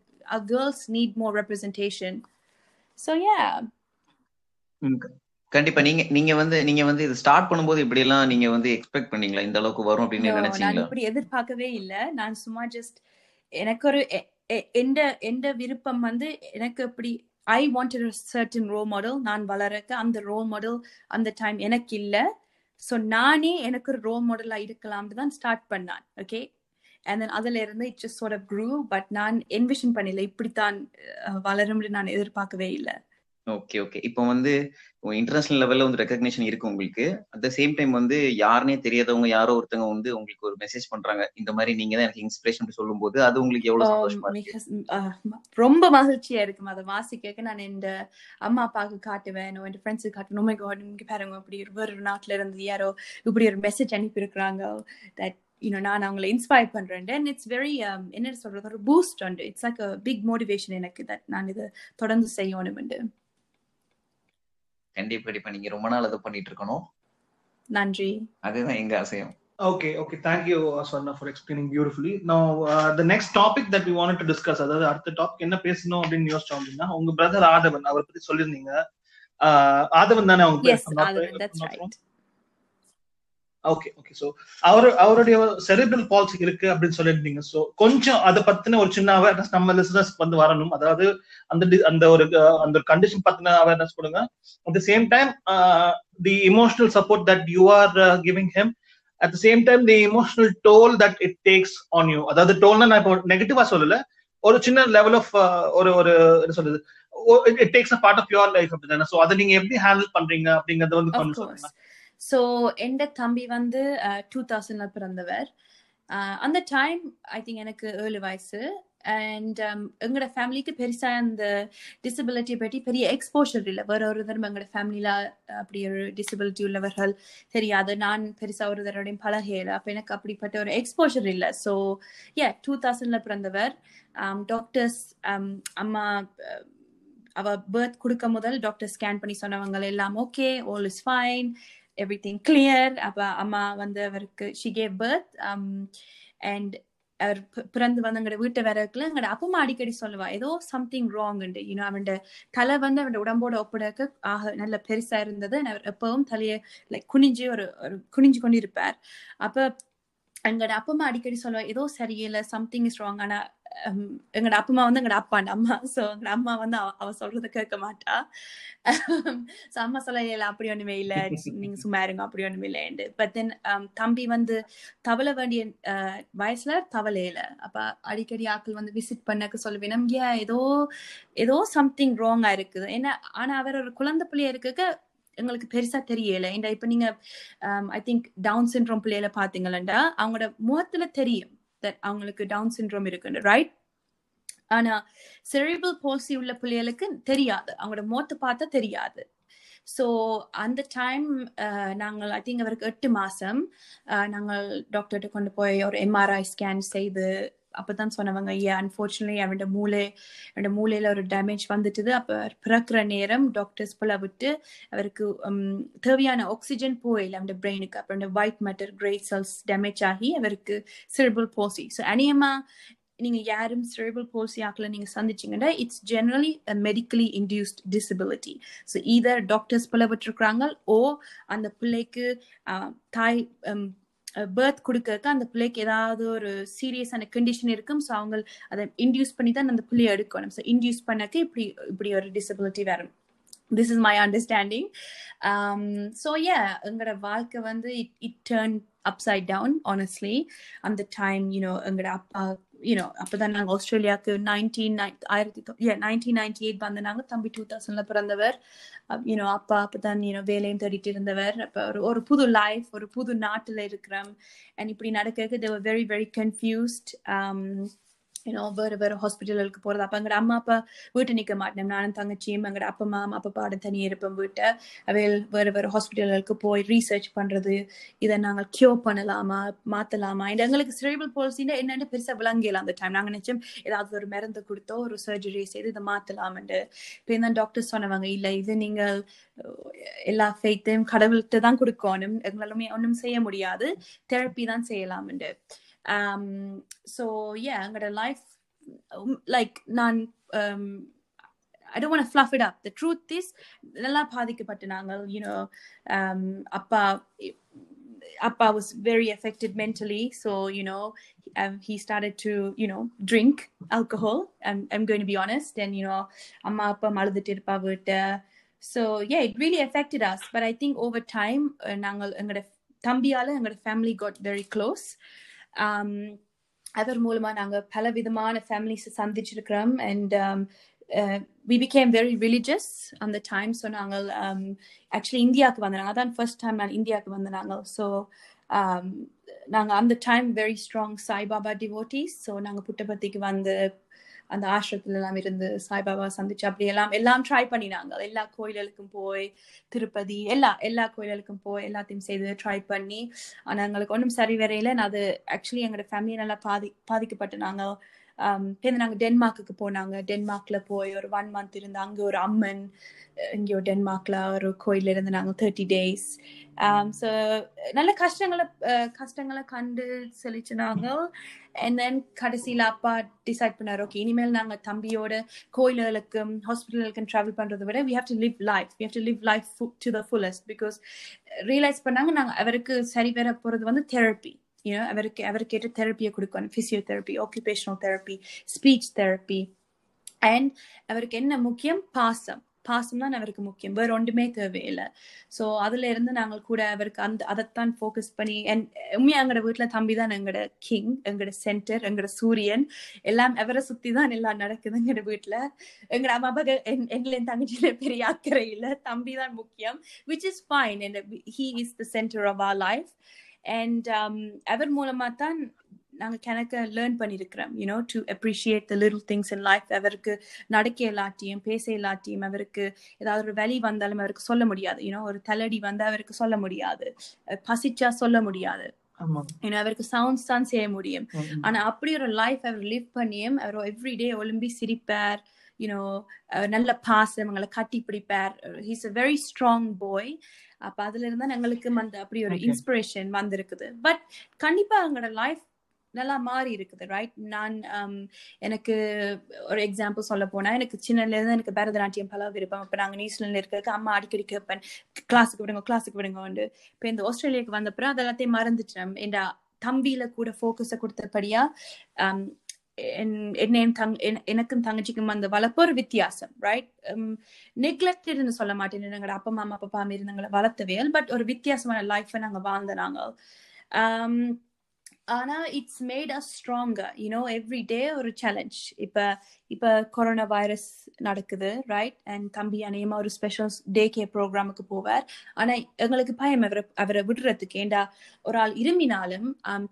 girls need more representation so yeah கண்டிப்பா. நீங்க நீங்க வந்து நீங்க வந்து இது ஸ்டார்ட் பண்ணும்போது இப்படி எல்லாம் நீங்க வந்து எக்ஸ்பெக்ட் பண்ணீங்களா? இந்த அளவுக்கு வரும் அப்படின்னு நினைச்சீங்களா? இப்படி எதிர்பார்க்கவே இல்ல. நான் சும்மா ஜஸ்ட் எனக்கு ஒரு எந்த எந்த விருப்பம் வந்து எனக்கு இப்படி I wanted certain role model நான் வளரக்க அந்த ரோல் மாடல் அந்த டைம் எனக்கு இல்லை. ஸோ நானே எனக்கு ஒரு ரோல் மாடலாக இருக்கலாம்னு தான் ஸ்டார்ட் பண்ணான். ஓகே அண்ட் தென் அதுல இருந்து இட்ஸ் ஜஸ்ட் sort பட் நான் என்விஷன் பண்ணல. இப்படித்தான் வளரும்னு நான் எதிர்பார்க்கவே இல்லை. ஓகே ஓகே இப்போ வந்து இன்டர்நேஷனல் லெவல்ல வந்து ரெக்கக்னிஷன் இருக்கு உங்களுக்கு. அட் த சேம் டைம் வந்து யாருனே தெரியாதவங்க யாரோ ஒருத்தவங்க வந்து உங்களுக்கு ஒரு மெசேஜ் பண்றாங்க. இந்த மாதிரி நீங்க தான் எனக்கு இன்ஸ்பிரேஷன் சொல்லும் போது அது உங்களுக்கு எவ்வளவு சந்தோஷமா இருக்கு? ரொம்ப மகிழ்ச்சியா இருக்கும் அதை வாசிக்க நான் என் அம்மா அப்பாவுக்கு காட்டுவேன். என் ஃப்ரெண்ட்ஸுக்கு காட்டுவேன். உண்மை காட் இங்க பாருங்க இப்படி ஒரு நாட்டுல இருந்து யாரோ இப்படி ஒரு மெசேஜ் அனுப்பி இருக்கிறாங்க தட் யூனோ நான் அவங்களை இன்ஸ்பயர் பண்றேன். அண்ட் இட்ஸ் வெரி என்ன சொல்றது? ஒரு பூஸ்ட் உண்டு. இட்ஸ் லைக் பிக் மோட்டிவேஷன் எனக்கு தட் நான் இதை தொடர்ந்து செய்யணும்னு கண்டிப்பா கண்டிப்பா. நீங்க ரொம்ப நாள் அதை பண்ணிட்டு இருக்கணும். நன்றி. அதுதான் எங்க ஆசையும். Okay, okay. Thank you, Aswarna, for explaining beautifully. Now, uh, the next topic that we wanted to discuss, அதாவது அடுத்த டாபிக் என்ன பேசணும் அப்படின்னு யோசிச்சோம் அப்படின்னா உங்க பிரதர் ஆதவன் அவரை பத்தி சொல்லியிருந்தீங்க. ஆஹ் ஆதவன் தானே அவங்க yes that's right okay okay so அவர் அவருடைய செரிபிரல் பால்சி இருக்கு அப்படின்னு சொல்லியிருந்தீங்க. ஸோ கொஞ்சம் அதை பத்தின ஒரு சின்ன அவேர்னஸ் நம்ம லிசனர்ஸ் வந்து வரணும். அதாவது அந்த அந்த ஒரு அந்த ஒரு கண்டிஷன் பத்தின அவேர்னஸ் கொடுங்க. At the same time the emotional support that you are giving him at the same time the emotional toll that it takes on you அதாவது டோல்னா நான் இப்போ நெகட்டிவா சொல்லல. ஒரு சின்ன லெவல் ஆஃப் ஒரு ஒரு என்ன சொல்றது? It takes a part of your life அப்படிதானே? ஸோ அதை நீங்க எப்படி ஹேண்டில் பண்றீங்க அப்படிங்கறத வந்து கொஞ்சம் ஸோ எந்த தம்பி வந்து டூ தௌசண்ட்ல பிறந்தவர். அந்த டைம் ஐ திங்க் எனக்கு ஏழு வயசு. அண்ட் um, எங்களோட ஃபேமிலிக்கு பெருசா அந்த டிசபிலிட்டியை பற்றி பெரிய எக்ஸ்போஷர் இல்லை. வேற ஒரு தரம் எங்களோட ஃபேமிலியில அப்படி ஒரு டிசபிலிட்டி உள்ளவர்கள் தெரியாது. நான் பெருசா ஒரு தரோடையும் பழகையில அப்ப எனக்கு அப்படிப்பட்ட ஒரு எக்ஸ்போஷர் இல்லை. ஸோ ஏ டூ தௌசண்ட்ல பிறந்தவர். Um, டாக்டர்ஸ் um, அம்மா அவ பேர்த் கொடுக்க முதல் டாக்டர் ஸ்கேன் பண்ணி சொன்னவங்க எல்லாம் okay all is fine everything clear அப்ப அம்மா வந்து அவருக்கு ஷி கேவ் பர்த் அண்ட் அவர் பிறந்து வந்து எங்களோட வீட்டை வரக்குல எங்களோட அப்பமா அடிக்கடி சொல்லுவா ஏதோ சம்திங் ராங் யூனோ அவன் தலை வந்து அவன் உடம்போட ஒப்பிடக்க ஆக நல்ல பெருசா இருந்தது. அவர் எப்பவும் தலையை லைக் குனிஞ்சு ஒரு ஒரு குனிஞ்சு கொண்டு இருப்பார் அப்ப எங்களோட அப்பமா அடிக்கடி சொல்லுவோம் ஏதோ சரியில்லை சம்திங் இஸ் ராங் ஆனா ஹம், எங்களோட அப்பமா வந்து எங்களோட அப்பா அம்மா. சோ எங்களோட அம்மா வந்து அவ அவ சொல்றத கேட்க மாட்டா. ஸோ அம்மா சொல்ல இல்லை அப்படி ஒண்ணுமே இல்லை. நீங்க சும்மா இருங்க அப்படி ஒண்ணுமே இல்லைண்டு பட் தென் தம்பி வந்து தவள வேண்டிய அஹ், வயசுல தவளையில அப்ப அடிக்கடி ஆட்கள் வந்து விசிட் பண்ணக்கு சொல்லுவேன் ஏன் ஏதோ ஏதோ சம்திங் ராங்கா இருக்குது. ஏன்னா ஆனா அவர் ஒரு குழந்தை பிள்ளைய இருக்க எங்களுக்கு பெருசா தெரியல. இந்த இப்ப நீங்க ஐ திங்க் டவுன் சிண்ட்ரோம் பிள்ளையில பாத்தீங்களா அவங்களோட முகத்துல தெரியும் அவங்களுக்கு டவுன் சிண்ட்ரோம் இருக்குன்னு ரைட் ஆனா செரிபிள் போல்சி உள்ள பிள்ளைகளுக்கு தெரியாது. அவங்களோட முகத்தை பார்த்தா தெரியாது. ஸோ அந்த டைம் uh, நாங்கள் ஐ திங்க் அவருக்கு எட்டு மாசம் uh, நாங்கள் டாக்டர்கிட்ட கொண்டு போய் ஒரு எம்ஆர்ஐ ஸ்கேன் செய்து அப்பதான் சொன்னவங்க ஏ அன்ஃபார்ச்சுனேட்லி அவனோட மூளை அவனோட மூளையில ஒரு டேமேஜ் வந்துட்டுது. அப்ப பிறக்கிற நேரம் டாக்டர்ஸ் போல விட்டு அவருக்கு உம், தேவையான ஆக்சிஜன் போயில அவனோட பிரெயினுக்கு அப்புறம் white matter grey cells damage ஆகி அவருக்கு சிறுபல் போசி ஸோ அநியமா நீங்க யாரும் cerebral போசி ஆக்கல நீங்க சந்திச்சீங்கன்னா it's generally medically induced disability so either doctors போல விட்டுருக்குறாங்க ஓ அந்த பிள்ளைக்கு ஆஹ், தாய் பேர்த் கொடுக்கறக்கு அந்த பிள்ளைக்கு ஏதாவது ஒரு சீரியஸான கண்டிஷன் இருக்கும். ஸோ அவங்க அதை இன்டியூஸ் பண்ணி தான் அந்த பிள்ளைய எடுக்கணும். ஸோ இன்டியூஸ் பண்ணக்கு இப்படி இப்படி ஒரு டிசபிலிட்டி வரும். This is my understanding so ஏ எங்களோட வாழ்க்கை வந்து it it turn upside down honestly அந்த டைம் யூனோ எங்களோட அப்பா யூனோ அப்பதான் நாங்கள் ஆஸ்திரேலியாவுக்கு நைன்டீன் ஆயிரத்தி நைன்டீன் நைன்டி எயிட் வந்தாங்க தம்பி டூ தௌசண்ட்ல பிறந்தவர். யூனோ அப்பா அப்பதான் யூனோ வேலையும் தேடிட்டு இருந்தவர். அப்ப ஒரு ஒரு புது லைஃப் ஒரு புது நாட்டுல இருக்கிறோம். அண்ட் இப்படி நடக்க they வெரி வெரி கன்ஃபியூஸ்ட் ஏன்னா வேறு வேறு ஹாஸ்பிட்டலுக்கு போகிறது அப்போ எங்களோட அம்மா அப்பா வீட்டை நிற்க மாட்டேன். நானும் தங்கச்சியும் எங்களோட அப்பா அம்மா அம்மா அப்பா பாடம் தனியாக இருப்போம் வீட்டை. அவையில் வேறு வேறு ஹாஸ்பிட்டல்களுக்கு போய் ரீசர்ச் பண்ணுறது இதை நாங்கள் கியூர் பண்ணலாமா மாற்றலாமா இந்த எங்களுக்கு சிறைபிள் பாலிசின்னா என்னென்னு பெருசாக விளங்கலாம் அந்த டைம் நாங்கள் நினச்சோம் ஏதாவது ஒரு மருந்து கொடுத்தோ ஒரு சர்ஜரி செய்து இதை மாற்றலாம்ட்டு இப்போ தான் டாக்டர் சொன்னவங்க இல்லை இது நீங்கள் எல்லா ஃபெய்த்தையும் கடவுள்கிட்ட தான் கொடுக்கணும். எங்களாலுமே ஒன்றும் செய்ய முடியாது. தெரப்பி தான் செய்யலாம்ண்டு um so yeah எங்களோட லைஃப் லைக் நான் um, I don't want to fluff it up. The truth is, நல்லா பாதிக்கப்பட்ட நாங்கள், you know, um, அப்பா Appa was very affected mentally. So, you know, um, he started to, you know, drink alcohol. I'm, I'm going to be honest. And, you know, Amma Appa maludittirpa vitta. So, yeah, it really affected us. But I think over time, uh, நாங்கள் எங்களோட தம்பியால எங்களோட family got very close. Um, அவர் மூலமா நாங்க பல விதமான families சந்திச்சிருக்கிறோம் and we became very religious அந்த டைம் ஸோ நாங்கள் ஆக்சுவலி இந்தியாவுக்கு வந்தாங்க அதான் ஃபர்ஸ்ட் டைம் நான் இந்தியாவுக்கு வந்தாங்க ஸோ நாங்கள் அந்த time very strong Saibaba devotees so நாங்கள் புட்டபர்த்திக்கு வந்து அந்த ஆசிரத்துல எல்லாம் இருந்து சாய்பாபா சந்திச்சு அப்படி எல்லாம் எல்லாம் ட்ரை பண்ணினாங்க. எல்லா கோயில்களுக்கும் போய் திருப்பதி எல்லா எல்லா கோயில்களுக்கும் போய் எல்லாத்தையும் செய்து ட்ரை பண்ணி ஆனா எங்களுக்கு ஒன்றும் சரி வரையில. நான் அது ஆக்சுவலி எங்களோட ஃபேமிலி நல்லா பாதி பாதிக்கப்பட்டு நாங்கள் Um, பேருந்து நாங்கள் டென்மார்க்குக்கு போனாங்க. டென்மார்க்ல போய் ஒரு ஒன் மந்த் இருந்து அங்கே ஒரு அம்மன் இங்கே ஒரு டென்மார்க்ல ஒரு கோயில் இருந்து நாங்கள் தேர்ட்டி டேஸ் ஸோ நல்ல கஷ்டங்களை கஷ்டங்களை கண்டு செழிச்சு அண்ட் தென் கடைசியில் அப்பா டிசைட் பண்ணார் ஓகே இனிமேல் நாங்கள் தம்பியோட கோயில்களுக்கும் ஹாஸ்பிட்டலுக்கும் ட்ராவல் பண்ணுறதை விட we have to live life we have to live life to the fullest because realise பண்ணாங்க நாங்கள் அவருக்கு சரி வர போகிறது வந்து தெரப்பி you know அவருக்கு அவருக்கு ஏற்ற தெரப்பியை கொடுக்கணும். Physiotherapy occupational therapy speech therapy and அவருக்கு என்ன முக்கியம்? பாசம். பாசம் தான் அவருக்கு முக்கியம். வேற ஒன்றுமே தேவையில்லை. ஸோ அதுல இருந்து நாங்கள் கூட அவருக்கு அந்த அதைத்தான் ஃபோக்கஸ் பண்ணி அண்ட் உண்மையா எங்களோட வீட்டுல தம்பி தான் எங்களோட கிங் எங்களோட சென்டர் எங்களோட சூரியன். எல்லாம் அவரை சுத்தி தான் எல்லாம் நடக்குது எங்களோட வீட்டுல. எங்களோட அம்மா அப்பா எங்களை தங்கச்சியில பெரிய அக்கறை இல்லை. தம்பி தான் முக்கியம் which is fine and he is the centre of our life and அவர் மூலமா தான் நாங்க கணக்க லேர்ன் பண்ணிருக்கிறோம். You know to appreciate the little things in life அவருக்கு நடக்க இல்லாட்டியும் பேச இல்லாட்டியும் அவருக்கு ஏதாவது ஒரு வலி வந்தாலும் அவருக்கு சொல்ல முடியாது. யூனோ ஒரு தலடி வந்தா அவருக்கு சொல்ல முடியாது. பசிச்சா சொல்ல முடியாது. ஏன்னா அவருக்கு சவுண்ட்ஸ் தான் செய்ய முடியும். ஆனா அப்படி ஒரு லைஃப் அவர் லிவ் பண்ணியும் அவர் எவ்ரிடே ஒலிம்பி சிரிப்பார். யூனோ நல்ல பாசம் அவங்களை கட்டி பிடிப்பார். He's a very strong boy அப்ப அதுல இருந்தா எங்களுக்கு அந்த அப்படி ஒரு இன்ஸ்பிரேஷன் வந்திருக்குது. பட் கண்டிப்பா அவங்களோட லைஃப் நல்லா மாறி இருக்குது ரைட் நான் எனக்கு ஒரு எக்ஸாம்பிள் சொல்ல போனா எனக்கு சின்னல இருந்து எனக்கு பரதநாட்டியம் பல விருப்பம். இப்ப நாங்க நியூசிலாந்துல இருக்கிறதுக்கு அம்மா அடிக்கடி கேட்பேன் கிளாஸுக்கு விடுங்க கிளாஸுக்கு விடுங்க இப்ப இந்த ஆஸ்திரேலியாவுக்கு வந்தப்பறம் அது எல்லாத்தையும் மறந்துட்டேன். என் தம்பியில கூட போக்கஸ கொடுத்தபடியா என்னையும் தங் எனக்கும் தங்கச்சிக்கும் அந்த வளர்ப்பு ஒரு வித்தியாசம் um, ரைட் நெக்லெக்டட்னு சொல்ல மாட்டேன். எங்களோட அப்பா மாமா அப்பா இருந்தவங்களை வளர்த்தவேல் பட் ஒரு வித்தியாசமான லைஃப்பை நாங்க வாழ்ந்த நாங்கள் um, ஆனா it's made a stronger you know every day ஒரு சேலஞ்ச் இப்ப இப்போ கொரோனா வைரஸ் நடக்குது ரைட் அண்ட் தம்பி அநேகமா ஒரு ஸ்பெஷல் டே கே ப்ரோக்ராமுக்கு போவார். ஆனா எங்களுக்கு பயம் அவரை அவரை விடுறதுக்கு. ஏண்டா ஒரு ஆள் இருமினாலும்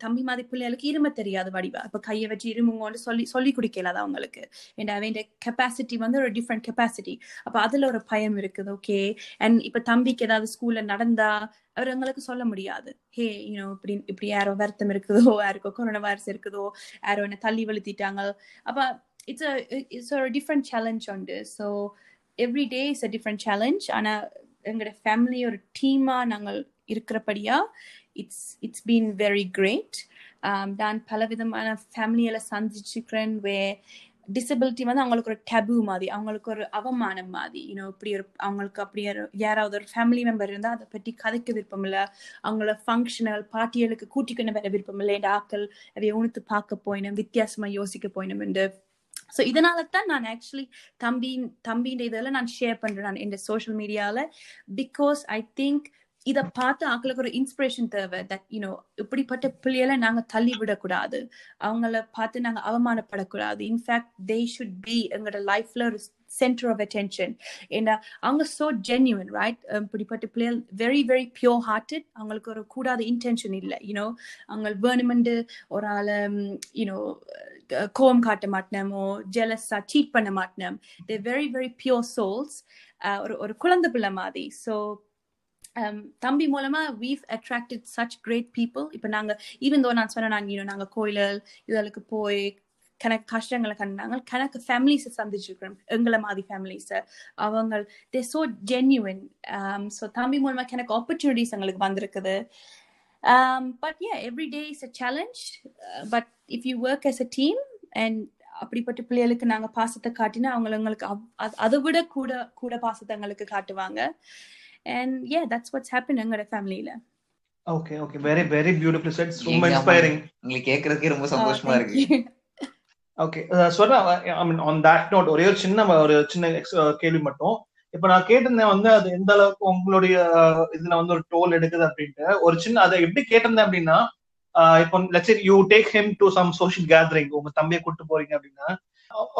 தம்பி மாதிரி பிள்ளைகளுக்கு இரும தெரியாது வடிவா. இப்ப கையை வச்சு இருமுங்கன்னு சொல்லி சொல்லி குடிக்கலாத அவங்களுக்கு? ஏண்டா அவன் கெப்பாசிட்டி வந்து ஒரு டிஃப்ரெண்ட் கெப்பாசிட்டி அப்ப அதுல ஒரு பயம் இருக்குது ஓகே அண்ட் இப்ப தம்பிக்கு ஏதாவது ஸ்கூல்ல நடந்தா அவர் எங்களுக்கு சொல்ல முடியாது. ஹே யூனோ இப்படி இப்படி யாரோ வருத்தம் இருக்குதோ யாருக்கோ கொரோனா வைரஸ் இருக்குதோ யாரோ என்ன தள்ளி வலுத்திட்டாங்க அப்ப இட்ஸ் இட்ஸ் ஒரு டிஃப்ரெண்ட் சேலஞ்ச் உண்டு so every day is a different challenge ஆனால் எங்களோட ஃபேமிலி ஒரு டீமாக நாங்கள் இருக்கிறபடியா it's it's been very great நான் பல விதமான ஃபேமிலியில சந்திச்சுக்கிறேன் வே டிசபிலிட்டி வந்து அவங்களுக்கு ஒரு டபு மாதிரி அவங்களுக்கு ஒரு அவமானம் மாதிரி. யூனோ இப்படி ஒரு அவங்களுக்கு அப்படி யாராவது ஒரு ஃபேமிலி மெம்பர் இருந்தால் அதை பற்றி கதைக்க விருப்பம் இல்லை அவங்கள ஃபங்க்ஷனல் பார்ட்டிகளுக்கு கூட்டிக்கொண்டு வர விருப்பம் இல்லை ஆக்கள் அதை உணர்த்து பார்க்க போயினும் வித்தியாசமாக யோசிக்க போயினும் என்று ஸோ இதனால தான் நான் ஆக்சுவலி தம்பி தம்பின்ற இதெல்லாம் நான் ஷேர் பண்றேன் நான் இந்த சோஷியல் மீடியால பிகாஸ் ஐ திங்க் இதை பார்த்து அவங்களுக்கு ஒரு இன்ஸ்பிரேஷன் தேவை. தட் யூனோ இப்படிப்பட்ட பிள்ளைகளை நாங்க தள்ளி விடக்கூடாது. அவங்கள பார்த்து நாங்க அவமானப்படக்கூடாது. In fact they should be எங்களோட லைஃப்ல ஒரு சென்டர் ஆஃப் அட்டென்ஷன் ஏன்னா அவங்க சோ ஜென்யூன் ரைட் இப்படிப்பட்ட பிள்ளைகள் வெரி வெரி பியோர் ஹார்ட்டட் அவங்களுக்கு ஒரு கூடாத இன்டென்ஷன் இல்லை யூனோ அவங்க வேணுமெண்டு ஒரு ஆளை யூனோ கோவம் காட்ட மாட்டினமோ ஜெலஸா சீட் பண்ண மாட்டினம். They very very pure souls ஒரு ஒரு குழந்தை பிள்ளை மாதிரி. ஸோ um, தம்பி மூலமா we've attracted such great people இப்போ நாங்க ஈவன் தோ நான் சொன்னேன் நான் நாங்க கோயிலல் இதழுக்கு போய் கணக்கு கஷ்டங்களை கண்டாங்க கணக்கு ஃபேமிலிஸை சந்திச்சிருக்கிறோம். எங்களை மாதிரி ஃபேமிலிஸை அவங்க தே சோ ஜென்யூன் ஸோ தம்பி மூலமா எனக்கு ஆப்பர்ச்சுனிட்டிஸ் எங்களுக்கு வந்திருக்குது. Yeah, every day is a challenge. Uh, but if you work as a team, and அப்படிப்பட்ட பிள்ளைகளுக்கு நாங்க பாசத்தை காட்டினா அவங்க எங்களுக்கு அ- அதை விட கூட கூட பாசத்தை எங்களுக்கு காட்டுவாங்க. And A that's what's happen எங்களோட ஃபேமிலியில okay okay very very beautiful sets ரொம்ப இன்ஸ்பைரிங் உங்களுக்கு கேட்கறதுக்கே ரொம்ப சந்தோஷமா இருக்கு. ஓகே சொல்றேன் I mean on that note ஒரே ஒரு சின்ன ஒரு சின்ன கேள்வி மட்டும். இப்ப நான் கேட்டிருந்தேன் வந்து அது எந்த அளவுக்கு உங்களுடைய இதுல வந்து ஒரு டோல் எடுக்குது அப்படின்ட்டு. ஒரு சின்ன அதை எப்படி கேட்டிருந்தேன் அப்படின்னா இப்போ let's you take him to some social gathering உங்க தம்பியை கூட்டு போறீங்க அப்படின்னா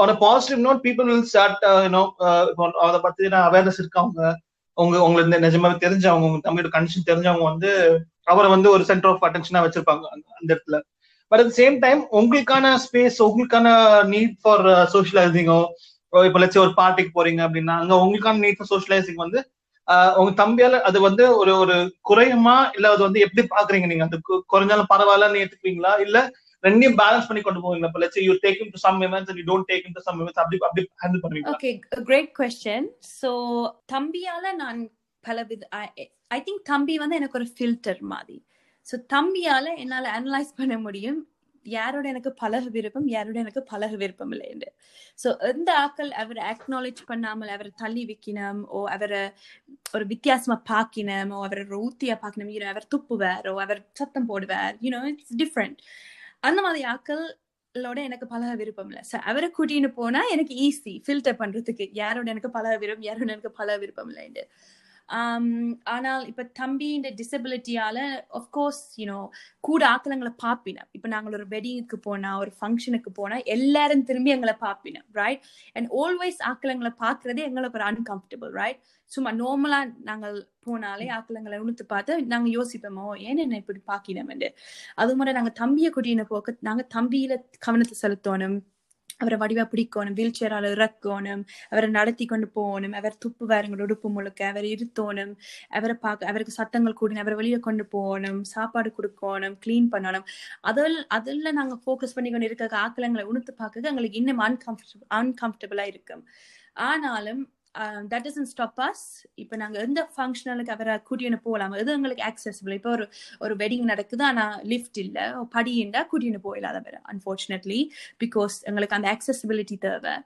on positive note people will start you know இப்போ அதை பத்தின அவேர்னஸ் இருக்கவங்க உங்க உங்களுக்கு நிஜமாவே தெரிஞ்சவங்க உங்க தம்பியோட கண்டிஷன் தெரிஞ்சவங்க வந்து அவரை வந்து ஒரு சென்டர் ஆஃப் அட்டென்ஷனா வச்சிருப்பாங்க அந்த இடத்துல. பட் அட் சேம் டைம் உங்களுக்கான ஸ்பேஸ் உங்களுக்கான நீட் ஃபார் சோஷியலைசிங்கோ இப்போ லட்ச ஒரு பார்ட்டிக்கு போறீங்க அப்படின்னா அங்க உங்களுக்கான நீட் ஃபார் சோஷியலைசிங் வந்து ஆஹ் உங்க தம்பியால அது வந்து ஒரு ஒரு குறையுமா? இல்ல அது வந்து எப்படி பாக்குறீங்க நீங்க? அது குறைஞ்சாலும் பரவாயில்லன்னு ஏத்துக்குவீங்களா இல்ல ரெண்டையும் பேலன்ஸ் பண்ணி கொண்டு போவீங்களா? இப்போ let's you take to some events and you don't take to some events அப்படி அப்படி ஹேண்டில் பண்ணுவீங்க ஓகே கிரேட் கொஸ்டின் சோ தம்பியால நான் பல வித ஐ திங்க் தம்பி வந்து எனக்கு ஒரு ஃபில்டர் மாதிரி. ஸோ தம்பியால என்னால அனலைஸ் பண்ண முடியும். யாரோட எனக்கு பழக விருப்பம் யாரோட எனக்கு பழக விருப்பம் இல்லை என்று. ஸோ எந்த ஆக்கள் அவரை அக்னாலேஜ் பண்ணாமல் அவரை தள்ளி வைக்கணும் ஓ அவரை ஒரு வித்தியாசமா பார்க்கணும் ஓ அவரை ஒரு ஊத்தியா பார்க்கணும் யூனோ அவர் துப்புவார் ஓ அவர் சத்தம் போடுவார் யூனோ இட்ஸ் டிஃப்ரெண்ட் அந்த மாதிரி ஆக்களோட எனக்கு பழக விருப்பம் இல்லை. ஸோ அவரை கூட்டின்னு போனா எனக்கு ஈஸி ஃபில்டர் பண்றதுக்கு யாரோட எனக்கு பழக விருப்பம் யாரோட எனக்கு பழக விருப்பம் இல்லைன்னு Um, ஆனால் இப்ப தம்பி இந்த டிசபிலிட்டியால ஆஃப்கோர்ஸ் யூனோ கூட ஆக்கலங்களை பாப்பினேன். இப்ப நாங்கள் ஒரு வெட்டிங்குக்கு போனா ஒரு ஃபங்க்ஷனுக்கு போனா எல்லாரும் திரும்பி எங்களை பாப்பினேன் ரைட் அண்ட் ஆல்வேஸ் ஆக்கலங்களை பாக்குறதே எங்களுக்கு ஒரு அன்கம்ஃபர்டபுள் ரைட் சும்மா நார்மலா நாங்கள் போனாலே ஆக்கலங்களை உணர்த்து பார்த்து நாங்க யோசிப்போமோ ஏன் என்ன இப்படி பாக்கினோம் அது மாதிரி நாங்க தம்பியை கூட்டின போக்க நாங்க தம்பியில கவனத்தை செலுத்தணும். அவரை வடிவா பிடிக்கணும் வீல் சேரால இறக்கணும் அவரை நடத்தி கொண்டு போகணும் அவர் துப்பு வேறங்களோட உடுப்பு முழுக்க அவரை இருத்தணும் அவரை பார்க்க அவருக்கு சத்தங்கள் கூடணும் அவரை வெளியே கொண்டு போகணும் சாப்பாடு கொடுக்கணும் க்ளீன் பண்ணணும். அதில் அதில் நாங்கள் ஃபோக்கஸ் பண்ணி கொண்டு இருக்க ஆக்கலங்களை உணர்த்து பார்க்க எங்களுக்கு இன்னும் அன்கம்ஃபர்டபுள் அன்கம்ஃபர்டபுளாக இருக்கும். ஆனாலும் தட் டசன் ஸ்டாப் அஸ் இப்போ நாங்க எந்த ஃபங்க்ஷனலுக்கு அவரை கூட்டின்னு போகலாம்? எது எங்களுக்கு ஆக்சசிபிள் இப்போ ஒரு ஒரு வெட்டிங் நடக்குது ஆனா லிஃப்ட் இல்ல படி இருந்தால் கூட்டின்னு போயிடலாம் அதை அன்ஃபார்ச்சுனேட்லி பிகாஸ் எங்களுக்கு அந்த ஆக்சசபிலிட்டி தேவை.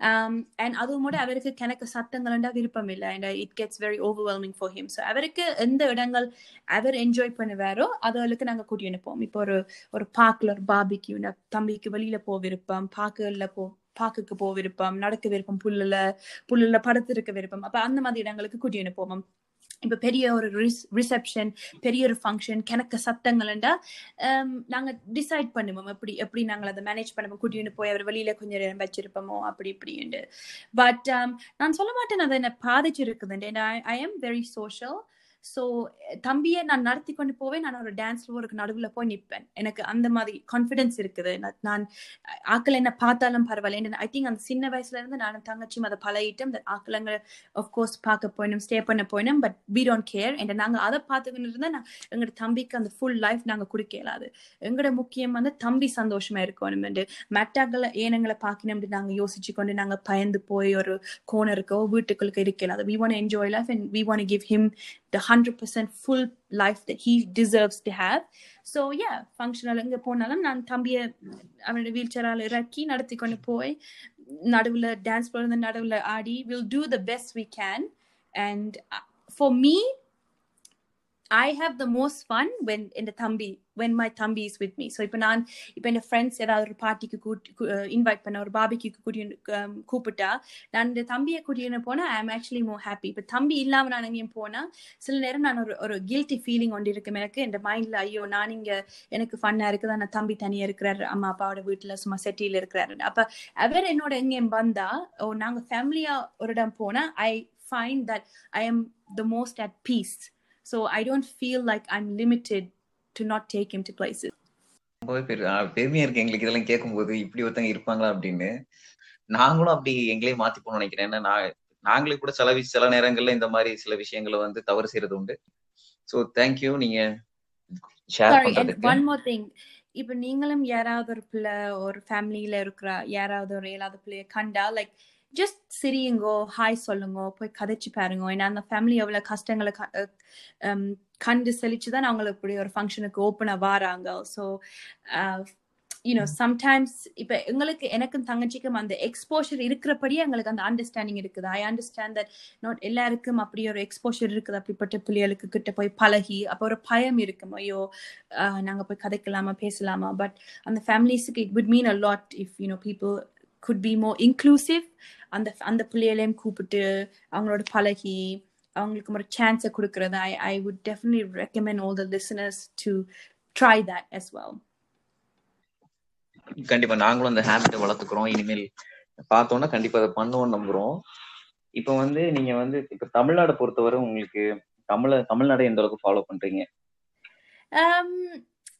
Um, அண்ட் அதுவும் கூட அவருக்கு கணக்கு சத்தங்கள்ண்டா விருப்பம் இல்லை and it gets very overwhelming for him so அவருக்கு எந்த இடங்கள் அவர் என்ஜாய் பண்ணுவாரோ அதுகளுக்கு நாங்க கூட்டின்னு போவோம். இப்போ ஒரு ஒரு பார்க்கில் ஒரு பாபிக்கு தம்பிக்கு வெளியில போ விருப்பம் பார்க்கல போ பார்க்குக்கு போக விருப்பம் நடக்க விருப்பம் புல்லுல புல்லுல படுத்திருக்க விருப்பம். அப்ப அந்த மாதிரி இடங்களுக்கு கூட்டின்னு போவோம். இப்ப பெரிய ஒரு ரிசப்ஷன் பெரிய ஒரு ஃபங்க்ஷன் கிணக்க சத்தங்கள்ண்டா நாங்க டிசைட் பண்ணுவோம். எப்படி எப்படி நாங்கள் அதை மேனேஜ் பண்ணுவோம். கூட்டின்னு போய் அவர் வெளியில கொஞ்சம் நேரம் வச்சிருப்போமோ அப்படி இப்படின்ட்டு. பட் நான் சொல்ல மாட்டேன் அதை என்ன பாதிச்சிருக்குதுண்டு I am very social so தம்பியை நான் நடத்தி கொண்டு போவேன். நான் ஒரு டான்ஸ் ஃப்ளோருக்கு நடுவில் போய் நிற்பேன் எனக்கு அந்த மாதிரி கான்ஃபிடென்ஸ் இருக்குது. நான் ஆக்கள் என்ன பார்த்தாலும் பரவாயில்ல. ஐ திங்க் அந்த சின்ன வயசுல இருந்து நான் தங்கச்சியும் அதை பழகிட்டோம். ஆக்களங்க ஆஃப்கோர்ஸ் பார்க்க போயினும் ஸ்டே பண்ண போயினும் பட் வி டோன்ட் கேர் என்ற நாங்கள் அதை பார்த்துக்கிட்டு இருந்தால் நான் எங்களோட தம்பிக்கு அந்த ஃபுல் லைஃப் நாங்கள் கொடுக்க அது எங்களோட முக்கியம் வந்து தம்பி சந்தோஷமா இருக்கணும். என்று மெட்டாக்களை ஏனங்களை பார்க்கணும் நாங்கள் யோசிச்சு கொண்டு நாங்கள் பயந்து போய் ஒரு கோனருக்கோ வீட்டுக்குள்ளுக்கு இருக்கலாது we want enjoy life and we want give him the 100% full life that he deserves to have. So yeah, functional எங்க போனாலும் நான் தம்பியை அவனோட வீல் சேரால் இறக்கி நடத்தி கொண்டு போய் நடுவில் டான்ஸ் போடுறது நடுவில் ஆடி will do the best we can and for me I have the most fun when என் தம்பி வென் மை தம்பி இஸ் வித் மீ ஸோ இப்போ நான் இப்போ என் ஃப்ரெண்ட்ஸ் ஏதாவது ஒரு பார்ட்டிக்கு கூட்டி இன்வைட் பண்ண ஒரு பாபிக்கு கூட்டி கூப்பிட்டா நான் இந்த தம்பியை கூட்டின்னு போனால் ஐ ஆம் ஆக்சுவலி மோ ஹாப்பி இப்போ தம்பி இல்லாமல் நான் எங்கேயும் போனால் சில நேரம் நான் ஒரு ஒரு கில்ட்டி ஃபீலிங் ஒன்று இருக்கும். எனக்கு என் மைண்டில் ஐயோ நான் இங்கே எனக்கு ஃபன்னாக இருக்குது. நான் தம்பி தனியாக இருக்கிறாரு. அம்மா அப்பாவோட வீட்டில் சும்மா செட்டியில் இருக்கிறாரு. அப்போ அவர் என்னோட எங்கேயும் வந்தா ஓ நாங்கள் ஃபேமிலியாக ஒரு இடம் போனால் I find that I am the most at peace so i don't feel like i'm limited to not take him to places. ரொம்பவே பெருமையா இருக்கு எங்களுக்கு இதெல்லாம் கேட்கும்போது இப்படி ஒருத்தங்க இருப்பாங்களா அப்படின்னு. நாங்களும் அப்படி எங்களே மாத்தி போகணும்னு நினைக்கிறேன். ஏன்னா நாங்களே கூட சில சில நேரங்கள்ல இந்த மாதிரி சில விஷயங்களை வந்து தவறு செய்யறது உண்டு. ஸோ தேங்க்யூ நீங்க ஷேர் பண்றதுக்கு. ஒன் மோர் திங் இப்ப நீங்களும் யாராவது ஒரு பிள்ளை ஒரு ஃபேமிலியில இருக்கிற யாராவது ஒரு ஏழாவது பிள்ளைய கண்டா லைக் ஜஸ்ட் சிரியுங்கோ ஹாய் சொல்லுங்க போய் கதைச்சு பாருங்க. ஏன்னா அந்த ஃபேமிலி எவ்வளோ கஷ்டங்களை கண்டு செழிச்சு தான் அவங்களுக்கு இப்படி ஒரு ஃபங்க்ஷனுக்கு ஓப்பனாக வராங்க. ஸோ யூனோ சம்டைம்ஸ் இப்ப எங்களுக்கு எனக்கும் தங்கச்சிக்கும் அந்த எக்ஸ்போஷர் இருக்கிறபடியே எங்களுக்கு அந்த அண்டர்ஸ்டாண்டிங் இருக்குது. ஐ அண்டர்ஸ்டாண்ட் தட் நாட் எல்லாருக்கும் அப்படி ஒரு எக்ஸ்போஷர் இருக்குது. அப்படிப்பட்ட பிள்ளைகளுக்கு கிட்ட போய் பழகி அப்போ ஒரு பயம் இருக்கும். ஐயோ ஆஹ் நாங்க போய் கதைக்கலாமா பேசலாமா? பட் அந்த ஃபேமிலிஸுக்கு it would mean a lot if you know people could be more inclusive அந்த அந்த பிள்ளைகளையும் கூப்பிட்டு அவங்களோட பழகி அவங்களுக்கு ஒரு சான்ஸை கொடுக்கறது I I would definitely recommend all the listeners to try that as well. கண்டிப்பா நாங்களும் அந்த ஹேபிட்டை வளர்த்துக்கிறோம். இனிமேல் பார்த்தோம்னா கண்டிப்பா அதை பண்ணுவோம்னு நம்புறோம். இப்போ வந்து நீங்க வந்து இப்ப தமிழ்நாடு பொறுத்தவரை உங்களுக்கு தமிழ தமிழ்நாடு எந்த அளவுக்கு ஃபாலோ பண்றீங்க?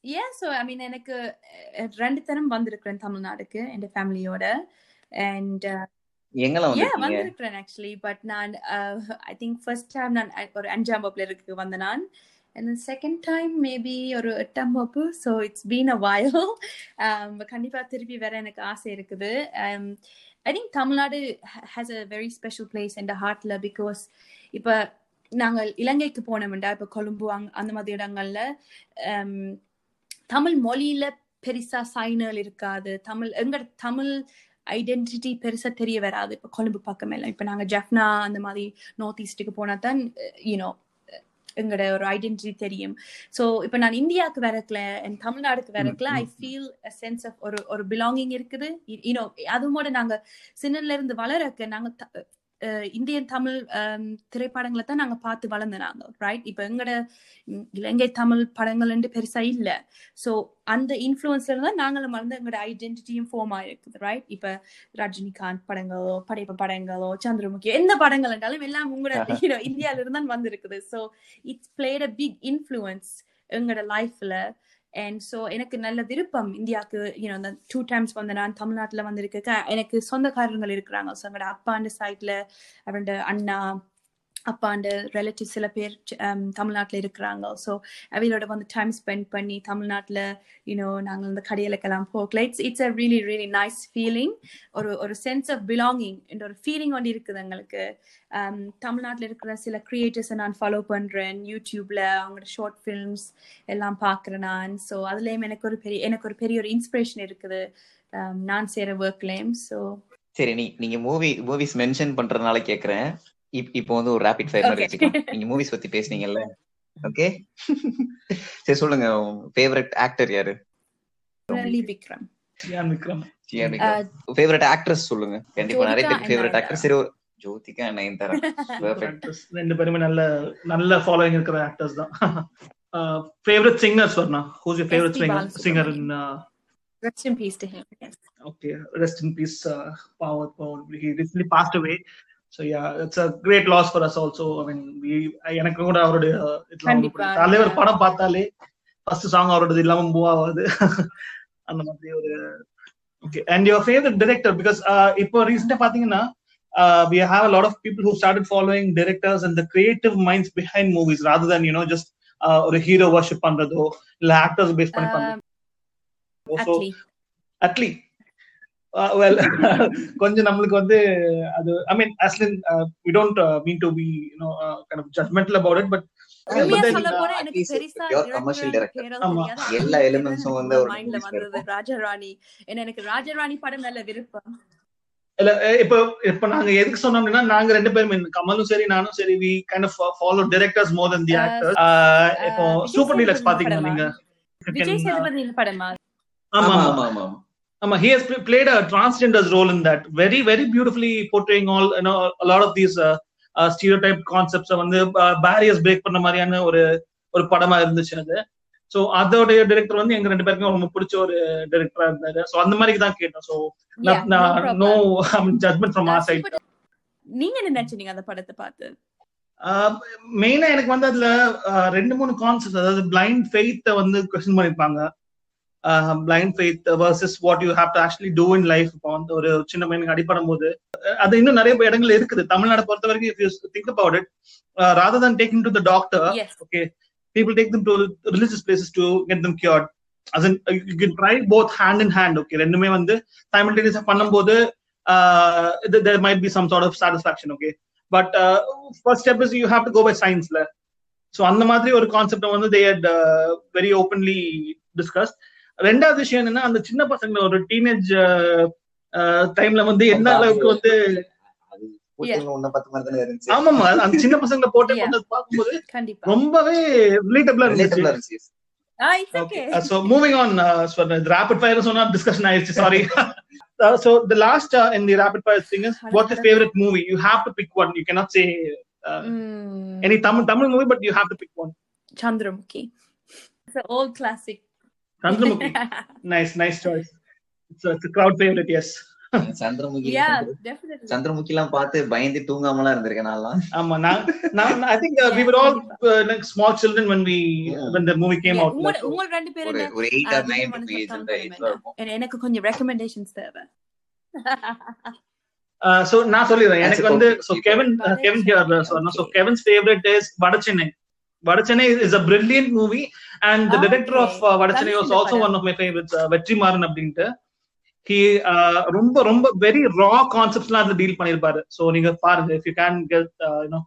Um yeah so i mean எனக்கு ரெண்டு தரம் வந்திருக்கிறேன் தமிழ்நாடுக்கு என் ஃபேமிலியோட அண்ட் வந்திருக்கிறேன் ஆக்சுவலி பட் நான் ஐ திங்க் ஃபர்ஸ்ட் டைம் நான் அ- ஒரு அஞ்சாம் வகுப்புல இருக்கு வந்த நான். And then second time maybe ஒரு எட்டாம் வகுப்பு. So it's been a while. Um, கண்டிப்பா திருப்பி வர எனக்கு ஆசை இருக்குது. Um, I think Tamil Nadu a very special place in the heartல because இப்ப நாங்கள் இலங்கைக்கு போனோம்டா இப்ப கொழும்பு அங்க அந்த மாதிரி இடங்கள்ல. Um, தமிழ் மொழியில பெருசா சைனல் இருக்காது. தமிழ் எங்க தமிழ் ஐடென்டிட்டி பெருசா தெரிய வராது. இப்ப கொழும்பு பக்கம் எல்லாம். இப்ப நாங்க ஜஃப்னா அந்த மாதிரி நார்த் ஈஸ்டுக்கு போனா தான் யூனோ எங்களோட ஒரு ஐடென்டிட்டி தெரியும். ஸோ இப்போ நான் இந்தியாவுக்கு வரக்கல என் தமிழ்நாடுக்கு வரக்கல I feel a sense of ஒரு ஒரு பிலாங்கிங் இருக்குது. யூனோ அதுமோட நாங்க சின்னல இருந்து வளரக்க நாங்க த- அஹ் இந்தியன் தமிழ் திரைப்படங்களை தான் நாங்க பார்த்து வளர்ந்தனாங்க ரைட் இப்போ எங்கட இலங்கை தமிழ் படங்கள் பெருசா இல்ல. ஸோ அந்த இன்ஃப்ளூயன்ஸ்ல தான் நாங்களும் வளர்ந்து எங்களோட ஐடென்டிட்டியும் ஃபார்ம் ஆயிருக்குது ரைட் இப்ப ரஜினிகாந்த் படங்களோ படைப்பு படங்களோ சந்திரமுகி எந்த படங்கள் என்றாலும் எல்லாம் உங்களோட இந்தியால இருந்து தான் வந்திருக்குது. So it's played a big influence எங்களோட லைஃப்ல அண்ட் ஸோ எனக்கு நல்ல விருப்பம் இந்தியாவுக்கு யூனோ டூ டைம்ஸ் வந்து நான் தமிழ்நாட்டில் வந்திருக்க எனக்கு சொந்தக்காரங்கள் இருக்கிறாங்க. ஸோ எங்களோட அப்பாண்ட சைட்ல அவரோட அண்ணா அப்பாண்ட ரிலேட்டிவ் சில பேர் um, தமிழ்நாட்டில் இருக்கிறாங்க. ஸோ அவையோட வந்து டைம் ஸ்பெண்ட் பண்ணி தமிழ்நாட்டில் யூனோ நாங்கள் இந்த கடையிலக்கெல்லாம் போகல. It's it's a really really nice feeling ஒரு ஒரு சென்ஸ் ஆஃப் பிலாங்கிங் என்ற ஒரு ஃபீலிங் ஒன்று இருக்குது எங்களுக்கு. Um, தமிழ்நாட்டில் இருக்கிற சில க்ரியேட்டர்ஸை நான் ஃபாலோ பண்ணுறேன் யூடியூப்பில் அவங்களோட ஷார்ட் ஃபிலிம்ஸ் எல்லாம் பார்க்குறேன் நான். ஸோ அதுலேயும் எனக்கு ஒரு பெரிய எனக்கு ஒரு பெரிய ஒரு இன்ஸ்பிரேஷன் இருக்குது. Um, நான் செய்கிற ஒர்க்லேயும் ஸோ சரி நீ நீங்க மூவி மூவிஸ் மென்ஷன் பண்றதுனால கேக்குறேன். இப்போ வந்து ஒரு ரேபிட் ஃபயர் மாதிரி. வச்சுக்கலாம் நீங்க மூவிஸ் பத்தி பேசுனீங்கல்ல. ஓகே சரி சொல்லுங்க. ஃபேவரட் ஆக்டர் யாரு? விக்ரம். ஃபேவரட் ஆக்ட்ரஸ் சொல்லுங்க. கண்டிப்பா நிறைய பேருக்கு ஃபேவரட் ஆக்டர் சரி ஜோதிகா நயன்தாரா. ரெண்டு பேருமே நல்ல நல்ல ஃபாலோயிங் இருக்கிற ஆக்டர்ஸ் தான். Favourite singers Varna who's your favourite. Singer singer in Rest in peace to him. Yes. okay rest in peace uh, power power he recently yeah it's a great loss for us also i mean we எனக்கு கூட அவருடைய uh. தலைவர் படம் பார்த்தாலே first song அவரோடது இல்லாம move ஆகாது அந்த மாதிரி ஒரு okay and your favourite director because இப்போ ரீசெண்டா பாத்தீங்கன்னா uh, we have a lot of people who started following directors and the creative minds behind movies rather than you know just uh, ஒரு ஹீரோ வர்ஷிப் பண்றதோ இல்ல actors base பண்ணி Um, பண்றதோ. Atlee well கொஞ்சம் நம்மளுக்கு வந்து அது I mean அஸ்லின் we don't mean to be you know kind of judgmental about it but uh. எல்லா உம் வந்து ராஜராணி. எனக்கு ராஜராணி படம் நல்ல விருப்பம். இல்ல அஹ் இப்போ இப்போ நாங்க எதுக்கு சொன்னோம் அப்படின்னா நாங்க ரெண்டு பேரும் கமலும் சரி நானும் சரி we kind of follow directors more than the Uh, actors இப்போ uh, சூப்பர் டீலக்ஸ் படமா? நீங்க? விஜய் சேதுபதி படமா? ஆமா ஆமா ஆமா. ஆமா he has pl- played a transgender's role in that. Very very beautifully portraying all you know a lot of these uh, uh, stereotype concepts வந்து barriers break பண்ண மாதிரியான ஒரு ஒரு படமா இருந்துச்சு அது. சோ அதோடைய டைரக்டர் வந்து எங்க ரெண்டு பேருக்கும் ரொம்ப பிடிச்ச ஒரு டைரக்டரா இருந்தாரு. சோ அந்த மாதிரி தான் Yeah, no no. Judgment from our side நீங்க என்ன நினைச்சீங்க அந்த படத்தை பார்த்து? மெயினா எனக்கு வந்து அதுல ரெண்டு மூணு கான்செப்ட் அதாவது பிளைண்ட் ஃபெய்த்த வந்து கொஸ்டின் பண்ணிருப்பாங்க. Blind faith versus what you have to actually do in life இப்போ வந்து ஒரு சின்ன பையனுக்கு அடிப்படும் போது அது இன்னும் நிறைய இடங்கள் இருக்குது தமிழ்நாடு பொறுத்த வரைக்கும் if you think about it rather than taking to the doctor people take them to religious places to get them cured as in uh, you can try both hand in hand okay ரெண்டுமே வந்து simultaneous பண்ணும்போது uh, th- there might be some sort of satisfaction okay but uh, first step is you have to go by science ல so அந்த மாதிரி ஒரு concept வந்து they had uh, very openly discussed ரெண்டாவது விஷயம் என்னன்னா அந்த சின்ன பசங்க ஒரு டீனேஜ் டைம்ல வந்து என்ன அளவுக்கு வந்து ஆமாமா அந்த சின்ன பசங்களை போட்டு பார்க்கும்போது கண்டிப்பா ரொம்பவே ரிலேட்டபிளா இருந்துச்சு Relatable ஆ இருந்துச்சு ஆ it's okay Okay. Uh, so moving on, uh, so the rapid fire is on our discussion. I sorry. uh, so the last uh, in the rapid fire thing is what's your favorite movie? You have to pick one. You cannot Chandramukhi. Chandramukhi. nice, nice choice. It's a, it's a crowd favorite. Yes. Chandramukhi yeah, definitely. Chandramukhi எல்லாம் பார்த்து பயந்து தூங்காமலாம் இருந்திருக்கேன் நான்லாம் Um, now, now, I think uh, we were all uh, like small children when we when the movie came out. உங்களோட ரெண்டு பேரும் ஒரு என்ன ஒரு எயிட் ஆ, ஆர் நீங்க நைன் மனசுல ஏஜ் தம் அந்த பண்ணுங்க. ஏஜ்ல இருக்கும் என- எனக்கு கொஞ்சம் ரெக்கமெண்டேஷன்ஸ் தேவை Uh, so நான் சொல்லிடுறேன் எனக்கு வந்து so Kevin uh, Kevin here uh, so, no, so Favorite is is a brilliant movie and the Ah, director okay. of uh, Vadachennai was also one of my favorites uh, Vetrimaaran அப்படின்ட்டு he uh, ரொம்ப ரொம்ப very raw concepts எல்லாம் அதுல deal பண்ணிருப்பாரு so நீங்க பாருங்க if you can get uh, you know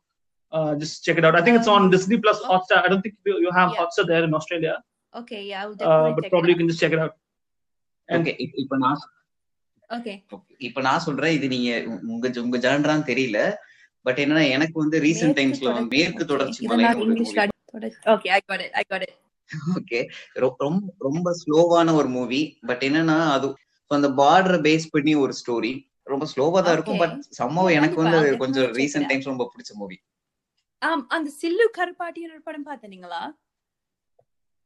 uh, just check it out I think it's on Um, Disney Plus Hotstar I don't think you, you have Yeah. Hotstar there in Australia okay yeah I will uh, definitely but check probably you it can just check it out And- okay இப்ப நான் okay இப்ப நான் சொல்றேன் இது நீங்க உங்க உங்க ஜான்ரான்னு தெரியல பட் என்னன்னா எனக்கு வந்து ரீசெண்ட் டைம்ஸ்ல மேற்கு தொடர்ச்சி ஒரு movie okay I got it I got it okay ரொம்ப ரொம்ப ஸ்லோவான ஒரு மூவி பட் என்னன்னா அது அந்த பார்டரை பேஸ் பண்ணி ஒரு ஸ்டோரி ரொம்ப ஸ்லோவா தான் இருக்கும் Okay. பட் சம்பவம் எனக்கு வந்து அது. கொஞ்சம் check டைம்ஸ் ரொம்ப பிடிச்ச மூவி ஆம் அந்த சில்லு கருப்பாட்டியோட படம் பார்த்தீங்களா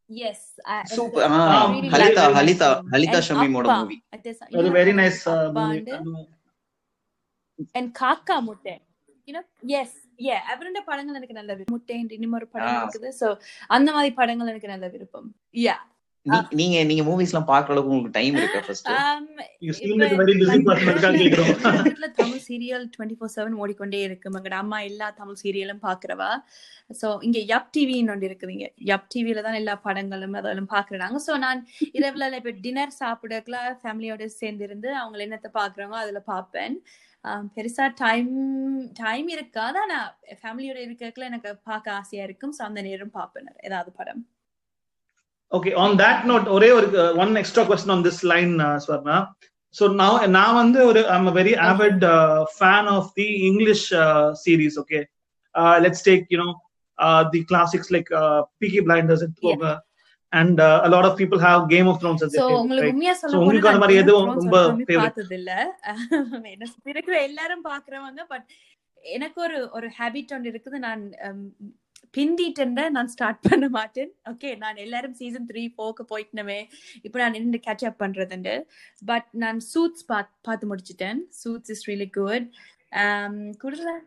yes super Ah, Halitha very Halitha nice. Halitha ஷமீமோட movie அது nice uh, movie. And Kaakka Muttai yes ஏ அவருடைய படங்கள் எனக்கு நல்ல விருப்பம். முட்டை இன்னும் ஒரு படம். இருக்குது. சோ அந்த மாதிரி படங்கள் எனக்கு நல்ல விருப்பம். யா நீங்க நீங்க மூவிஸ் எல்லாம் பாக்குற அளவுக்கு உங்களுக்கு டைம் இருக்கா ஃபர்ஸ்ட் கேக்குறோம் வீட்டுல Tamil serial twenty four seven ஓடிக்கொண்டே இருக்கு. எங்கட அம்மா எல்லா தமிழ் சீரியலும் பாக்குறவா சோ இங்க யப் டிவின்னு ஒன்று இருக்குதுங்க யப் டிவில தான் எல்லா படங்களும் அதெல்லாம் பாக்குறாங்க சோ நான் இரவுல இப்ப டின்னர் சாப்பிடக்கலாம் ஃபேமிலியோட சேர்ந்து இருந்து அவங்க என்னத்தை பாக்குறாங்க அதுல பாப்பேன் பெருசா டைம் டைம் இருக்காது ஆனா ஃபேமிலியோட இருக்கல எனக்கு பார்க்க ஆசையா இருக்கும் சோ அந்த நேரம் பாப்பேன் ஏதாவது படம் Okay, on that note, ஒரே ஒரு uh, one extra question on this line, uh, Swarna. So now, நான் வந்து ஒரு I'm a very avid uh, fan of the English uh, series. Okay, uh, let's take you know uh, like uh, a lot of people have Game of Thrones as உங்களுக்கு? உண்மையா சொல்ல So, உங்களுக்கு அந்த மாதிரி எதுவும் ரொம்ப? பார்த்தது இல்ல என்ன இருக்கிற எல்லாரும் பாக்குறவங்க பட் எனக்கு ஒரு ஒரு ஹேபிட் ஒன்று இருக்குது. நான் um, பிந்திட்டு நான் ஸ்டார்ட் பண்ண மாட்டேன். ஓகே நான் எல்லாரும் சீசன் த்ரீ ஃபோருக்கு போயிட்டனவே இப்போ நான் நின்று கேட்ச் அப் பண்றதுண்டு. பட் நான் சூட்ஸ் பார்த்து முடிச்சிட்டேன். சூட்ஸ் இஸ் ரியலி குட் கூடுதலா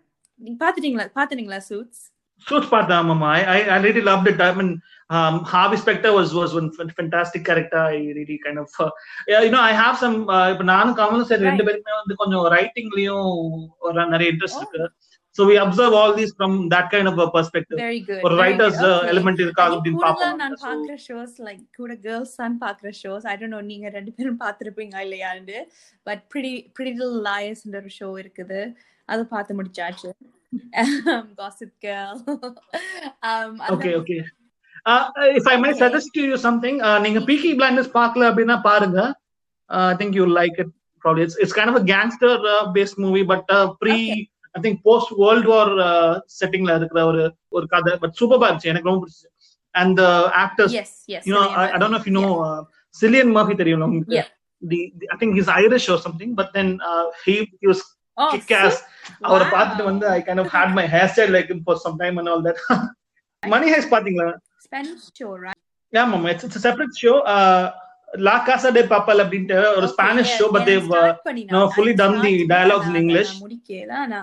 நீங்க பாத்துட்டீங்களா பாத்துட்டீங்களா சூட்ஸ் பார்த்தேன் ஆமாமா I, I really loved it. I mean, um, Harvey Specter was was one fan- fantastic character. I really kind of uh, yeah, you know I have some uh, இப்ப நானும் கமலும் சரி ரெண்டு பேருக்குமே வந்து கொஞ்சம் ரைட்டிங்லயும் ஒரு நிறைய இன்ட்ரெஸ்ட் Oh. இருக்கு. So we observe all these from that kind of a perspective. Very good ஒரு ரைட்டர்ஸ் எலிமெண்ட் இருக்கா அப்படின்னு நான் பார்ப்போம். So, பாக்குற ஷோஸ் லைக் கூட கேர்ள்ஸ் தான் பாக்குற ஷோஸ் ஐ டோன்ட் நோ நீங்க ரெண்டு பேரும் பாத்திருப்பீங்க இல்லையாண்டு பட் பிரிடி பிரிடி லாயர்ஸ் ஒரு ஷோ இருக்குது. அது பார்த்து முடிச்சாச்சு. Gossip Girl okay okay uh, if I may Okay. suggest to you something uh, நீங்க Peaky Blinders பார்க்கல அப்படின்னா பாருங்க uh, I think you'll like it probably it's, it's kind of a gangster uh, based movie but uh, pre Okay. I think post World War uh, settingல இருக்கிற ஒரு ஒரு கதை but சூப்பரா இருந்துச்சு எனக்கு ரொம்ப பிடிச்சது and the actors yes yes you know I, I don't know if you know uh, Cillian Murphy தெரியும் உங்களுக்கு Yeah. the, the I think he's Irish or something but then uh, he he was ass அவரை பார்த்துட்டு வந்து I kind of had my hairstyle like him for some time and all that Money Heist பாத்தீங்களா Spanish show right Yeah, mama. It's, it's a separate show. Uh, La Casa de Papel அப்படின்ட்டு ஒரு Spanish show but no, fully done the dialogues in English. முடிக்கல ஆனா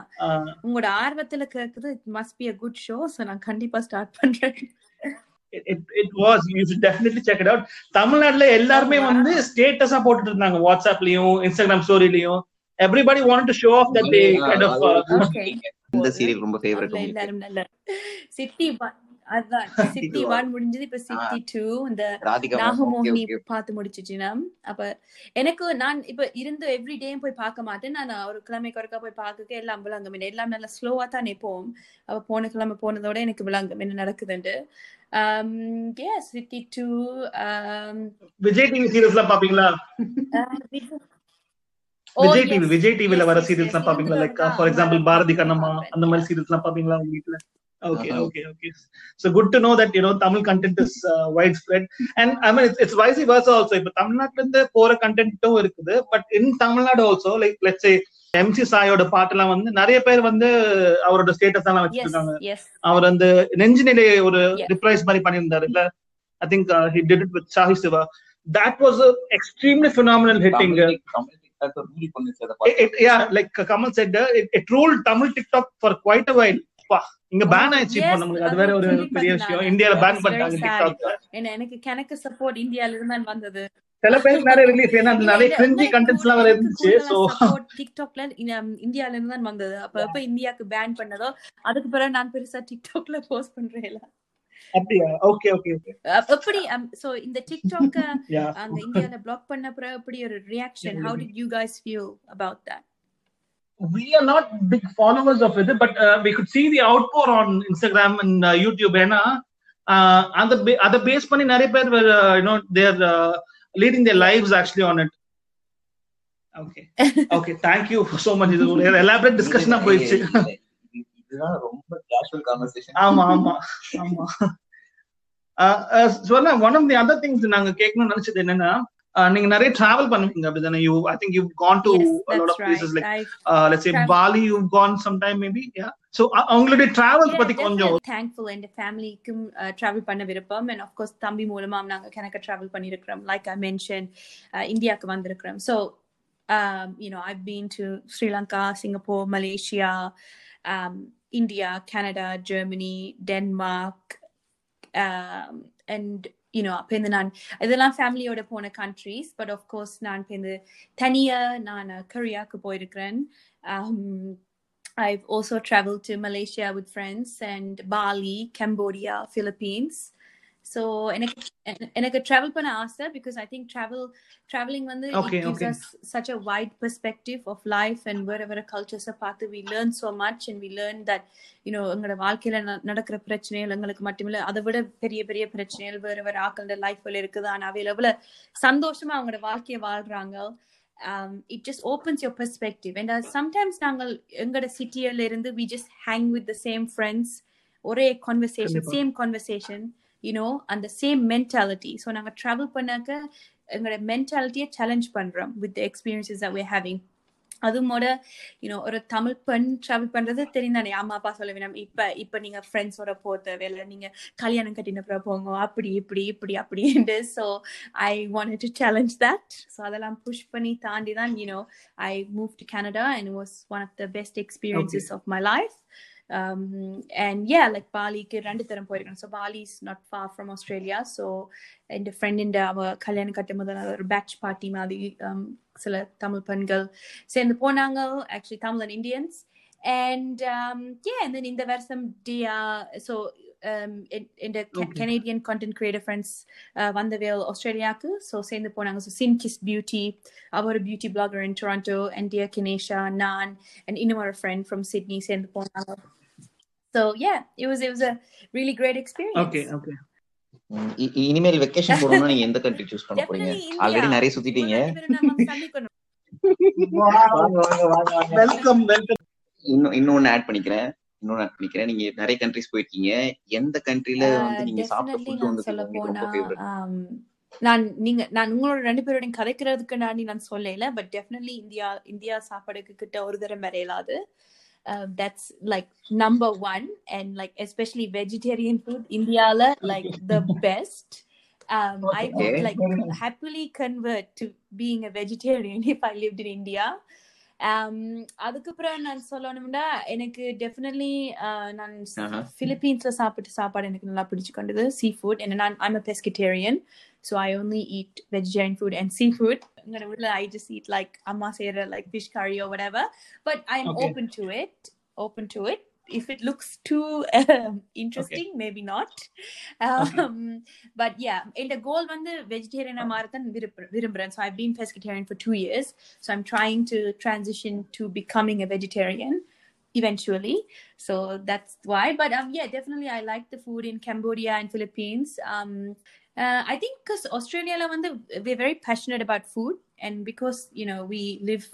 உங்களோட ஆர்வத்துல கேக்குது it must be a good show so நான் கண்டிப்பா start பண்றேன் it, it was you should definitely check it out தமிழ்நாட்டுல எல்லாருமே Oh. வந்து ஸ்டேட்டஸா போட்டுட்டு இருந்தாங்க வாட்ஸ்அப்லயும் இன்ஸ்டாகிராம் ஸ்டோரிலயும் everybody wanted to show off that they kind of uh, Okay. இந்த சீரியல் ரொம்ப ஃபேவரட் எல்லாரும் நல்ல சிட்டி அதான் சிட்டி ஒன் முடிஞ்சது இப்ப சிட்டி டூ இந்த நாகமோகினி பார்த்து முடிச்சிச்சுனா அப்ப எனக்கு நான் இப்ப இருந்து எவ்ரி டேயும் போய் பார்க்க மாட்டேன். நான் ஒரு கிழமைக்கு ஒருக்கா போய் பார்க்க எல்லாம் விளங்கும். என்ன எல்லாம் நல்லா ஸ்லோவா தான் போவோம் அப்ப போன கிழமை போனதோட எனக்கு விளங்கும். என்ன நடக்குதுண்டு city too Vijay TV serials எல்லாம் பாப்பீங்களா விஜய் டிவி விஜய் டிவில வர சீரியல்ஸ் எல்லாம் பாப்பீங்களா? Like for example Bharathi Kannamma அந்த மாதிரி சீரியல்ஸ் எல்லாம் பாப்பீங்களா உங்க வீட்ல? Okay. Okay okay so good to know that you know tamil content is uh, widespread. And i mean it's, it's vice versa also. இப்ப தமிழ்நாட்டுல இருந்து போற கண்டென்ட்டும் இருக்குது. But in Tamil Nadu also like let's say MC சாயோட பாட்டெல்லாம் வந்து நிறைய பேர் வந்து அவரோட ஸ்டேட்டஸ் எல்லாம் வச்சிருக்காங்க. அவர் அந்த நெஞ்சு நிலை ஒரு. ரிப்ரைஸ் மாதிரி பண்ணியிருந்தாரு. இல்ல I think he did it with Shahi Siva that was extremely phenomenal hitting Tamil Tamil rule uh, it, it ruled Tamil TikTok for quite a while. பா, இங்க பேன் ஆயிடுச்சு இப்போ நம்மளுக்கு. அது வேற ஒரு பெரிய. விஷயம். இந்தியால பேன் பண்ணிட்டாங்க. டிக்டாக் என்ன எனக்கு கணக்கு சப்போர்ட் இந்தியால இருந்து தான் வந்தது. சில பேருக்கு நிறைய ரிலீஸ் ஏன்னா நிறைய கிரிஞ்சி கண்டென்ட்ஸ் எல்லாம் வேற இருந்துச்சு சோ டிக்டாக்ல இந்தியால இருந்து தான் வந்தது. அப்ப எப்ப இந்தியாக்கு பேன் பண்ணதோ அதுக்கு பிறகு நான் பெருசா டிக்டாக்ல போஸ்ட் பண்றேன் அப்படியா ஓகே ஓகே ஓகே எப்படி சோ இந்த டிக்டாக் யா அங்க இந்தியால பிளாக் பண்ண பிறகு எப்படி ஒரு reaction how did you guys feel about that we are not big followers of it but uh, we could see the outpour on instagram and uh, youtube ஏன்னா uh, அந்த ba- அதை base பண்ணி நிறைய பேர் uh, you know they're uh, leading their lives actually on it okay okay thank you so much இது ஒரு elaborate discussion இதுதான் ரொம்ப கேஷுவல் கான்வர்சேஷன் ஆமா ஆமா ஆமா. சொன்ன one of the other things நாங்க கேட்கணும்னு நினைச்சது என்னன்னா நீங்க நிறைய டிராவல் பண்ணுவீங்க அப்படிதானே? You I think you can do yes a lot that's of places right like I uh, let's say Travel. Bali you've gone sometime maybe yeah. So uh, அவங்களுடைய travels Yeah, பத்தி கொஞ்சம் thankful and ஃபேமிலிக்கும் travel பண்ண விருப்பம். And of course தம்பி மூலமா நாங்க கணக்க ட்ராவல் பண்ணியிருக்கிறோம் லைக் ஐ மென்ஷன் இந்தியாவுக்கு வந்திருக்கிறோம். So you know I been to Sri Lanka Singapore Malaysia India Canada Germany Denmark and you know அப்போ இந்த நான் இதெல்லாம் ஃபேமிலியோட போன கண்ட்ரீஸ் பட் ஆஃப்கோர்ஸ் நான் இப்போ இந்த தனியாக நான் கொரியாவுக்கு போயிருக்கிறேன் um, I've also traveled to Malaysia with friends and Bali, Cambodia, Philippines. So எனக்கு எனக்கு travel பண்ண ஆசை because I think travel traveling வந்து us such a wide perspective of life and wherever cultures பார்த்து we learn so much and we learn that you know எங்களோட வாழ்க்கையில நடக்கிற பிரச்சனைகள் எங்களுக்கு மட்டுமில்ல அதை விட பெரிய பெரிய பிரச்சனைகள் வேற வேற ஆக்களோட லைஃப்ல இருக்குது ஆனா அவையில எவ்வளவு சந்தோஷமா அவங்களோட வாழ்க்கையை வாழ்றாங்க um, it just opens your perspective and uh, sometimes நாங்கள் எங்களோட சிட்டியில இருந்து we just hang with the same friends ஒரே conversation same conversation you know அந்த same mentality. So நாங்க travel பண்ணாக்க எங்களோட மென்டாலிட்டியை challenge the experiences that we're having. அதுமோட யூனோ ஒரு தமிழ் பெண் ட்ராவல் பண்றது தெரியும் தானே அம்மா அப்பா சொல்ல வேணாம். இப்ப இப்ப நீங்க ஃப்ரெண்ட்ஸோட போக தேவையில்ல நீங்க கல்யாணம் கட்டின போங்க. அப்படி இப்படி இப்படி அப்படின்ட்டு. So I want to challenge that so அதெல்லாம் புஷ் பண்ணி தாண்டி தான் you know I move to Canada and was one of the best experiences of my life um, and yeah, like Bali, ரெண்டு தரம் போயிருக்கேன் so Bali is not far from Australia so N friend இந்த அவ கல்யாணம் கட்டும் போது ஒரு batch party மாதிரி um, சில தமிழ் பெண்கள் சேர்ந்து போனாங்க actually Tamil and Indians and yeah and then இந்த வருஷம் டியா ஸோ இந்த Okay. Canadian content creator friends வந்தவேல் ஆஸ்திரேலியாவுக்கு ஸோ சேர்ந்து போனாங்க ஸோ சின் கிஸ் beauty our beauty blogger in Toronto and டியா கினேஷா நான் and இன்னும் ஒரு friend from Sydney சேர்ந்து போனாங்க so yeah it was it was a really great experience. இ- இ- இனிமேல் வெக்கேஷன் போகணும்னா நீங்க எந்த கண்ட்ரி சூஸ் பண்ண போறீங்க. ஆல்ரெடி நிறைய சுத்திட்டீங்க. வந்து. வெல்கம் வெல்கம் இன்னும் இன்னொன்னு ஆட் பண்ணிக்கிறேன். இன்னொன்னு ஆட் பண்ணிக்கிறேன். நீங்க நிறைய கண்ட்ரிஸ் போயிருக்கீங்க. எந்த கண்ட்ரில வந்து Uh, நீங்க சாப்பிட்ட ஃபுட் வந்து um, நான் நீங்க நான் உங்களோட ரெண்டு பேரோடையும் கதைக்கிறதுக்கு நான் நான் சொல்லல பட் டெஃபினெட்லி இந்தியா இந்தியா சாப்பாடுக்கு கிட்ட ஒரு தரம் வரையலாது That's like number one and like especially vegetarian food இந்தியால like the best um, I would Okay. like happily convert to being a vegetarian if I lived in India. Um, அதுக்கப்புறம் நான் சொல்லணும்னா எனக்கு definitely நான் Uh-huh. பிலிப்பீன்ஸ்ல சாப்பிட்ட சாப்பாடு எனக்கு நல்லா பிடிச்சு கொண்டது சீ ஃபுட் and நான் I'm a pescatarian so I only eat vegetarian food and seafood. I just eat like amma like fish curry or whatever. But I'm okay. open to it. Open to it. If it looks too interesting, okay. maybe not. Um, okay. But yeah, in the goal when the vegetarian marathon virumbran. So I've been pescatarian for two years. So I'm trying to transition to becoming a vegetarian eventually so that's why but um yeah definitely i like the food in cambodia and philippines um uh, I think because Australia we're very passionate about food and because you know we live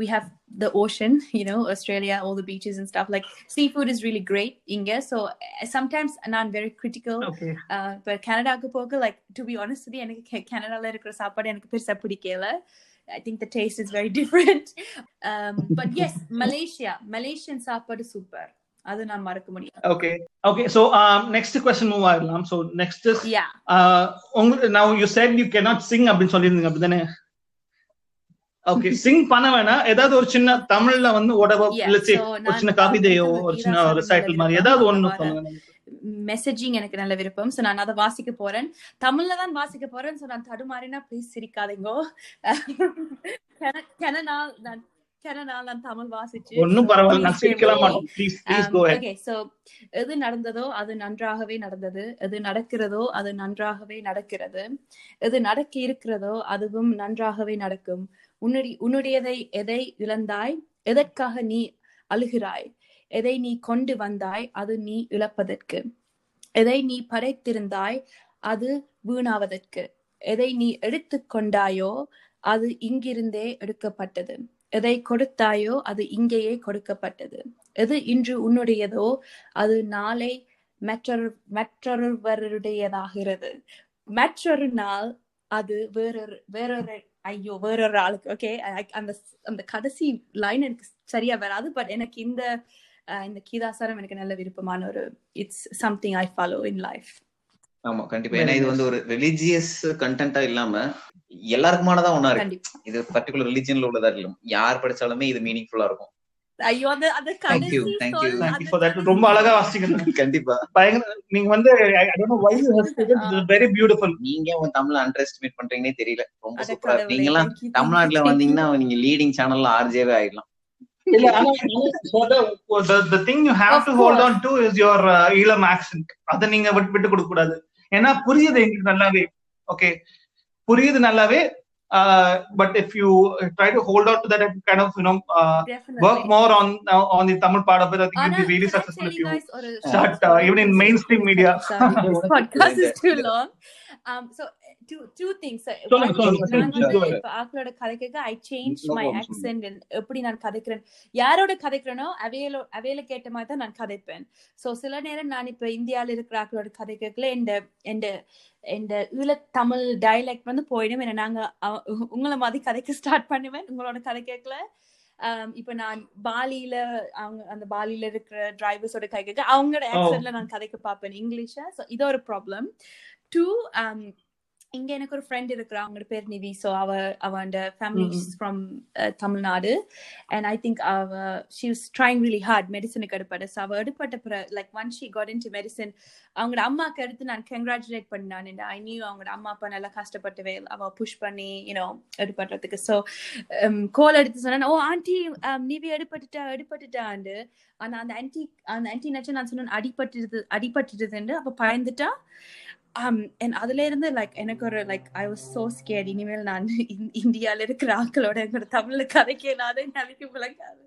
we have the ocean, you know, Australia, all the beaches and stuff. Like seafood is really great India. So uh, sometimes I'm very critical. Okay. Uh, but Canada போக like to be honest with you எனக்கு கனடால இருக்கிற சாப்பாடு எனக்கு பெருசா பிடிக்கல I think the taste is very different. Um, but yes, Malaysia, Malaysian சாப்பாடு super அது நான் மறக்க முடியாது. Okay okay so next question move ஆயிடலாம் சோ நெக்ஸ்ட் இஸ் யா உங்க now you said you cannot sing அப்படின்னு சொல்லியிருந்தீங்க அப்படிதானே? ஓகே சிங் பண்ண வேணாம். ஏதாவது ஒரு சின்ன தமிழ்ல வந்து உடவ so ஒரு நான் சின்ன கவிதையோ ஒரு சின்ன ரிசைட்டல் மாதிரி. ஏதாவது ஒண்ணு சொல்லுங்க. மெசேஜிங் எனக்கு நல்ல விருப்பம். ஸோ நான் அதை வாசிக்க போறேன். தமிழ்ல தான் வாசிக்க போறேன். ஸோ நான் தடுமாறினா ப்ளீஸ் சிரிக்காதீங்கோ. கென நாள் நான் கென நாள் நான் தமிழ் வாசிச்சு பரவாயில்ல சோ எது நடந்ததோ அது நன்றாகவே நடந்தது. எது நடக்கிறதோ அது நன்றாகவே நடக்கிறது. எது நடக்க இருக்கிறதோ அதுவும் நன்றாகவே நடக்கும். உன்னுடைய உன்னுடையதை எதை இழந்தாய்? எதற்காக நீ அழுகிறாய்? எதை நீ கொண்டு வந்தாய்? அது நீ இழப்பதற்கு. எதை நீ படைத்திருந்தாய்? அது வீணாவதற்கு. எதை நீ எடுத்துக் கொண்டாயோ அது இங்கிருந்தே எடுக்கப்பட்டது. எதை கொடுத்தாயோ அது இங்கேயே கொடுக்கப்பட்டது. எது இன்று உன்னுடையதோ அது நாளை மற்றொரு மற்றொருவருடையதாகிறது. மற்றொரு நாள் அது வேறொரு வேறொரு ஐயோ வேறொரு ஆளுக்கு ஓகே அந்த அந்த கடைசி லைன் எனக்கு சரியா வராது பட் எனக்கு இந்த இந்த கீதாசாரம் எனக்கு நல்ல விருப்பமான ஒரு it's something I follow in life ஆமா கண்டிப்பா. ஏன்னா இது. வந்து ஒரு ரிலிஜியஸ் கண்டென்ட்டா இல்லாம எல்லாருக்குமானதா ஒண்ணா இருக்கு. இது பர்டிகுலர் ரிலிஜியன்ல உள்ளதா இல்ல யார் படிச்சாலுமே இது மீனிங்ஃபுல்லா இருக்கும். ஐயோ அந்த அந்த Thank கடைசி தேங்க் ரொம்ப அழகா வாசிக்கிறீங்க கண்டிப்பா. பயங்கர நீங்க வந்து I don't know why you have very beautiful நீங்க உங்க தமிழ் அண்டர் எஸ்டிமேட் பண்றீங்கன்னே தெரியல. ரொம்ப சூப்பரா நீங்க எல்லாம் தமிழ்நாட்டுல. வந்தீங்கன்னா நீங்க லீடிங் சேனல்ல ஆர்ஜேவே ஆயிடலாம். இல்ல ஆனா course. on to is your uh, Eelam அத நீங்க விட்டு விட்டு கொடுக்க கூடாது ஏன்னா புரியுது எங்களுக்கு நல்லாவே ஓகே புரியுது நல்லாவே but if you try to hold on to that and kind of you know uh, Definitely. work more on uh, on the Tamil part of it I think ஆனா, you'll be really successful if you you start, uh, even in mainstream media. Sorry, this podcast is too long. Um, so two two things. ஆக்களோட கதைக்க I changed No my problem, accent and எப்படி நான் கதைக்கிறேன்? யாரோட கதைக்கிறேனோ அவையில அவையில கேட்ட மாதிரி தான் நான் கதைப்பேன். சோ சில நேரம் நான் இப்ப இந்தியால இருக்கிற ஆக்களோட கதைக்கல இந்த இந்த இந்த ஈழத்தமிழ் டயலெக்ட் வந்து போயிடும். ஏன்னா நாங்க உங்களை மாதிரி கதைக்க ஸ்டார்ட் பண்ணுவேன் உங்களோட கதை கேட்கல. um, இப்ப நான் பாலியில அவங்க அந்த பாலியில இருக்கிற டிரைவர்ஸோட கதை கேட்க அவங்களோட. ஆக்சென்ட்ல நான் கதைக்க பார்ப்பேன் இங்கிலீஷ ஸோ இது ஒரு ப்ராப்ளம் டூ இங்க எனக்கு ஒரு ஃப்ரெண்ட் இருக்கிறா. அவங்களோட பேர் நிவி. ஸோ அவ அவ அந்த family. From Tamil Nadu. And I think அவ she was trying really hard மெடிசனுக்கு எடுப்பட ஸோ அவ எடுப்பட்ட பிற like one she got into medicine அவங்களோட அம்மாக்கு எடுத்து நான் கங்க்ராச்சுலேட் பண்ணான். ஐ நியூ அவங்களோட அம்மா அப்பா நல்லா கஷ்டப்பட்டு அவ புஷ் பண்ணி யூனோ எடுப்படுறதுக்கு ஸோ கோல் எடுத்து சொன்னேன். ஓ ஆண்டி நிவி எடுப்பட்டுட்டா எடுப்பட்டுட்டாண்டு ஆனா அந்த ஆன்டி அந்த ஆன்டி நச்சு நான் சொன்னேன்? அடிபட்டுது அடிபட்டுதுன்னு அப்ப பயந்துட்டா. Um and அதுல இருந்து லைக் எனக்கு ஒரு like I was so scared இனிமேல் நான் இந்- இந்தியால இருக்கிற ஆட்களோட எங்களோட தமிழ்ல கதைக்க நான் நினைக்க விளங்காது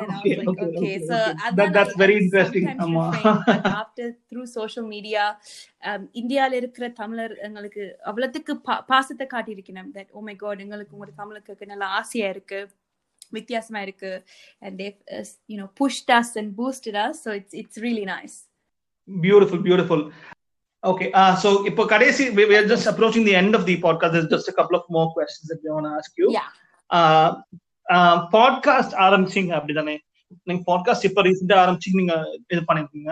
And I was Okay, like, okay, okay, so okay. அதான் That- that's I- very I interesting. sometimes ஆமா. refrain, but after through social media, um, இந்தியால இருக்கிற தமிழர் எங்களுக்கு அவ்வளவுக்கு பா- பாசத்தை காட்டியிருக்கணும் oh my god எங்களுக்கு உங்களோட தமிழுக்கு நல்ல ஆசையா இருக்கு வித்தியாசமா இருக்கு and they've uh, you know pushed us and boosted us so it's it's really beautiful. Okay, uh, so இப்போ கடைசி we are just approaching the end of the podcast. There's just a couple of more questions that we want to ask you. yeah Uh, uh, podcast ஆரம்பிச்சீங்க அப்படிதானே நீங்க podcast இப்போ ரீசெண்டா ஆரம்பிச்சு நீங்க இது பண்ணிருக்கீங்க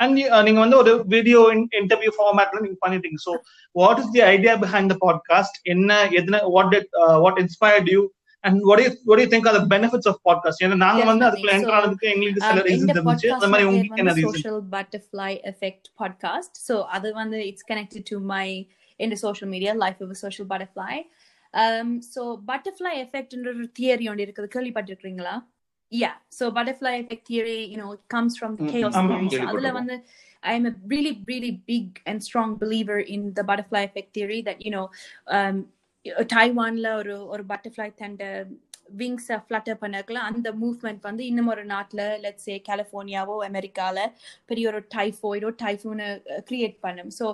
அண்ட் நீங்க வந்து ஒரு வீடியோ இன்டர்வியூ ஃபார்மேட்ல நீங்க பண்ணிட்டீங்க so what is the idea behind the podcast என்ன எதுன what what inspired you and what do you what do you think are the benefits of podcast ஏன்னா நாங்க வந்து அதுக்குள்ள. என்டர் ஆனதுக்கு எங்களுக்கு சில Um, இந்த இருந்துச்சு அந்த மாதிரி உங்களுக்கு என்ன reason social butterfly effect podcast so அது வந்து it's connected to my in the social media life of a social butterfly um so butterfly effect என்ற ஒரு தியரி ஒன்று இருக்குது கேள்விப்பட்டிருக்கீங்களா yeah so butterfly effect theory you know it comes from the Mm, chaos ஆமா, theory so. அதுல வந்து I am a really, really big and strong believer in the butterfly effect theory that, you know, um, டைவான்ல ஒரு ஒரு butterfly தண்ட விங்ஸை flutter பண்ணக்கல அந்த movement வந்து இன்னும் ஒரு நாட்டில் லெட்ஸ் சே கலிஃபோர்னியாவோ அமெரிக்கால பெரிய ஒரு டைஃபாய்டோ டைஃபூனை கிரியேட் பண்ணும். So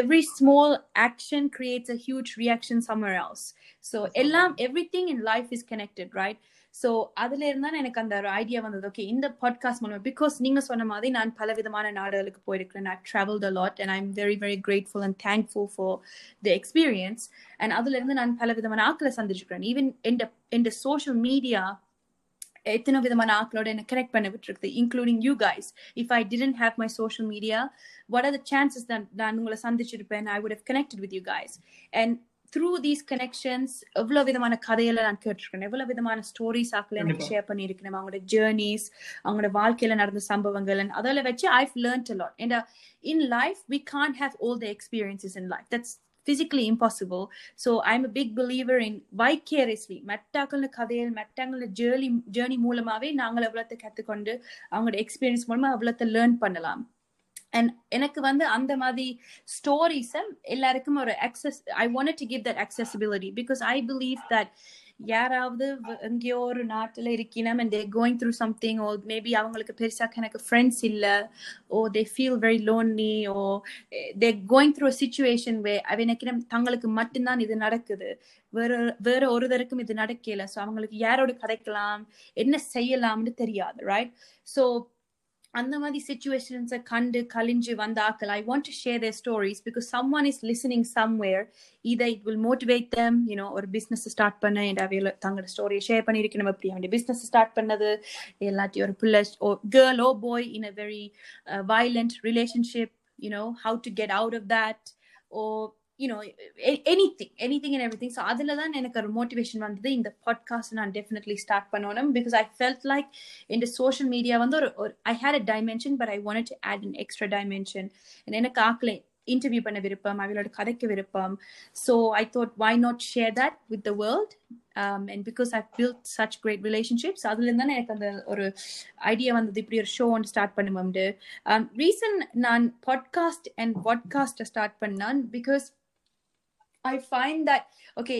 every small action creates a huge reaction summer house so எல்லாம் everything in life is connected right so அதுல இருந்தா எனக்கு அந்த ஒரு ஐடியா வந்தது. ஓகே இந்த பாட்காஸ்ட் மூலமா பிகாஸ் நீங்க சொன்ன மாதிரி நான் பல விதமான நாடுகளுக்கு போயிருக்கிறேன். நான் travelled a lot and I am very very grateful and thankful for the experience and அதுல இருந்து நான் பல விதமான ஆக்களை சந்திச்சிருக்கிறேன். ஈவன் என் என் சோஷியல் மீடியா எத்தனை விதமான ஆக்களோட என்ன கனெக்ட் பண்ண விட்டுருக்குது including you guys if I didn't have my social media what are the chances தான் நான் உங்களை சந்திச்சிருப்பேன்? I would have connected with you guys and through these connections எவ்வளவு விதமான கதையில நான் கேட்டிருக்கேன். எவ்வளவு விதமான ஸ்டோரிஸ் ஆக்கள் எனக்கு ஷேர் பண்ணியிருக்கேன். அவங்களோட ஜேர்னிஸ் அவங்களோட வாழ்க்கையில நடந்த சம்பவங்கள் அதில் வச்சு I've learn a lot and in life we can't have all the experiences in life that's physically impossible. So I'm a big believer in vicariously மெட்டாக்கள் கதைகள் மெட்டாங்கள ஜேர்னி ஜேர்னி மூலமாவே நாங்கள் எவ்வளோத்தை கற்றுக்கொண்டு அவங்களோட எக்ஸ்பீரியன்ஸ் மூலமா எவ்வளோத்தை லேர்ன் பண்ணலாம். அண்ட் எனக்கு வந்து அந்த மாதிரி ஸ்டோரிஸை எல்லாருக்கும் ஒரு access I want to give that accessibility because I believe that யாராவது எங்கேயோ ஒரு நாட்டில் இருக்கணும் and they going through something oh maybe அவங்களுக்கு பெருசாக எனக்கு ஃப்ரெண்ட்ஸ் இல்லை ஓ they feel very lonely oh they going through situation way எனக்கு தங்களுக்கு மட்டும்தான் இது நடக்குது. வேற வேற ஒருத்தருக்கும் இது நடக்கல. ஸோ அவங்களுக்கு யாரோட கிடைக்கலாம் என்ன செய்யலாம்னு தெரியாது ரைட் ஸோ அந்த மாதிரி சுச்சுவேஷன்ஸை கண்டு கழிஞ்சு வந்தாக்கள். I want to share their stories because someone is listening somewhere இதை it will motivate them you know ஒரு பிஸ்னஸ் ஸ்டார்ட் பண்ண என் அவையில் தங்களோட ஸ்டோரியை ஷேர் பண்ணியிருக்கணும் அப்படி அவன் பிஸ்னஸ் ஸ்டார்ட் பண்ணது? எல்லாத்தையும் ஒரு பிள்ளை ஓ girl oh boy in a very violent relationship you know how to get out of that oh you anything anything and everything. So அதில் தான் எனக்கு ஒரு மோட்டிவேஷன் வந்தது. இந்த பாட்காஸ்ட் நான் டெஃபினெட்லி ஸ்டார்ட் பண்ணணும் பிகாஸ் ஐ ஃபெல்ட் லைக் இந்த social media வந்து ஒரு I had a dimension but I want to add an extra dimension எனக்கு ஆக்கலை இன்டர்வியூ பண்ண விருப்பம் அவளோட கதைக்கு விருப்பம். So I thought why not share that with the world and because I build such great relationships அதுலேருந்து தான் எனக்கு அந்த ஒரு ஐடியா வந்தது. இப்படி ஒரு ஷோ ஒன்று ஸ்டார்ட் பண்ணுவோம்ட்டு ரீசன் நான் பாட்காஸ்ட் அண்ட் பாட்காஸ்ட்டை ஸ்டார்ட் பண்ணான் because I find that okay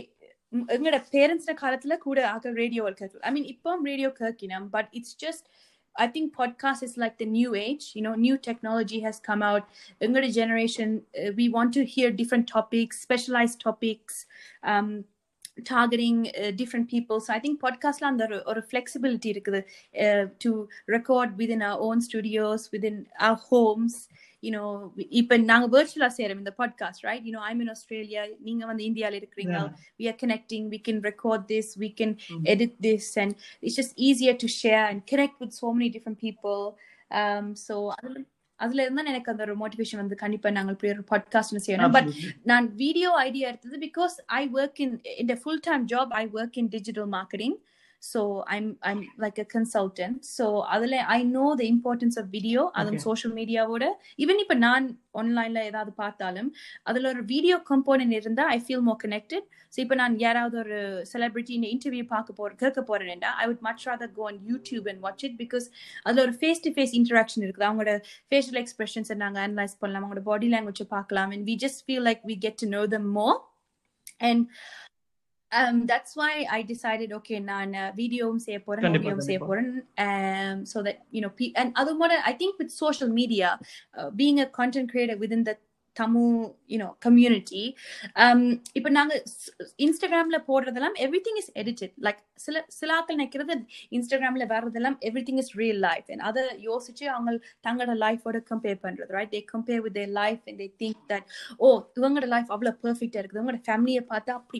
எங்களோட பேரண்ட்ஸ் காலத்துல கூட ஆக ரேடியோ கேட்கலாம் ஐ மீன் இப்போ radio கேட்கினோம் but it's just I think podcast is like the new age. You know, new technology has come out. Younger generation, uh, we want to hear different topics, specialized topics. Um, targeting uh, different people so i think podcast la அந்த ஒரு flexibility இருக்குது uh, to record within our own studios within our homes you know இப்ப நாங்க virtual சேரும் இந்த podcast right you know i'm in australia நீங்க வந்து இந்தியால இருக்கிறீங்க we are connecting we can record this we can mm-hmm. edit this and it's just easier to share and connect with so many different people um so அதுல இருந்தா எனக்கு அந்த ஒரு motivation வந்து கண்டிப்பா நாங்கள் இப்படி ஒரு பாட்காஸ்ட் செய்யணும் பட் நான் வீடியோ ஐடியா எடுத்தது பிகாஸ் ஐ ஒர்க் இன் இந்த full time job I work in digital marketing so I'm I'm like a consultant so அதில் I know the importance of video அதுவும் சோஷியல் மீடியாவோட ஈவன் இப்போ நான் ஆன்லைன்ல ஏதாவது பார்த்தாலும் அதில் ஒரு வீடியோ கம்போனன்ட் இருந்தால் I feel more connected so இப்போ நான் யாராவது ஒரு செலிபிரிட்டி இந்த இன்டர்வியூ பார்க்க போற கேட்க போறேன்டா I would much rather go on YouTube and watch it because அதில் ஒரு ஃபேஸ் டு ஃபேஸ் இன்டராக்ஷன் இருக்குது. அவங்களோட ஃபேஷியல் எக்ஸ்பிரஷன்ஸை நாங்கள் அனலைஸ் பண்ணலாம். அவங்களோட பாடி லாங்குவேஜை பார்க்கலாம். And we just feel like we get to know them more and um that's why i decided okay நான் வீடியோவும் செய்ய போறேன் ஆடியோவும் செய்ய போறேன் um so that you know and other more i think with social media uh, being a content creator within the Tamil you know community இப்போ நாங்கள் இன்ஸ்டாகிராமில் போடுறதெல்லாம் everything is edited like சில சில ஆக்கள் நினைக்கிறது இன்ஸ்டாகிராமில் வர்றதெல்லாம் everything is real life அதை யோசிச்சு அவங்க தங்களோட லைஃபோட கம்பேர் பண்ணுறது right they compare with their life and they think that oh இவங்களோட லைஃப் அவ்வளோ பெர்ஃபெக்டாக இருக்குது. இவங்களோட ஃபேமிலியை பார்த்தா அப்படி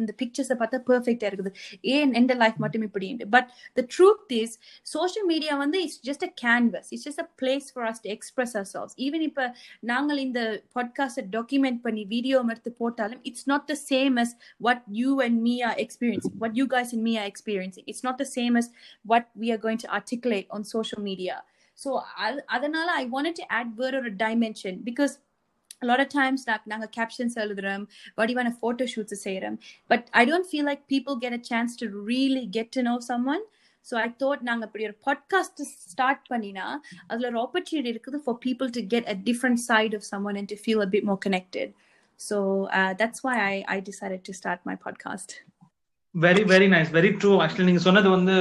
இந்த பிக்சர்ஸை பார்த்தா பெர்ஃபெக்டாக இருக்குது. ஏன் எந்த லைஃப் மட்டும் இப்படி but the truth is social media வந்து it's just a canvas it's just a place for us to express ourselves even இப்போ நாங்கள் இந்த பாட்காஸ்ட் டாக்குமெண்ட் பண்ணி வீடியோ எடுத்து போட்டாலும் it's not the same as what you and me are experiencing what you guys and me are experiencing it's not the same as what we are going to articulate on social media so அதனால I want to add வேற ஒரு dimension because a lot of times நாங்க captions எழுதுறோம் வடிவான photo shoots செய்யறோம் but I don't feel like people get a chance to really get to know someone. So I thought நாங்கள் இப்படி ஒரு podcast start பண்ணினா அதில் ஒரு ஆப்பர்ச்சுனிட்டி இருக்குது for people to get a different side of someone and to feel a bit more connected so that's why I I decided to start my podcast very very nice very true actually நீங்க சொன்னது வந்து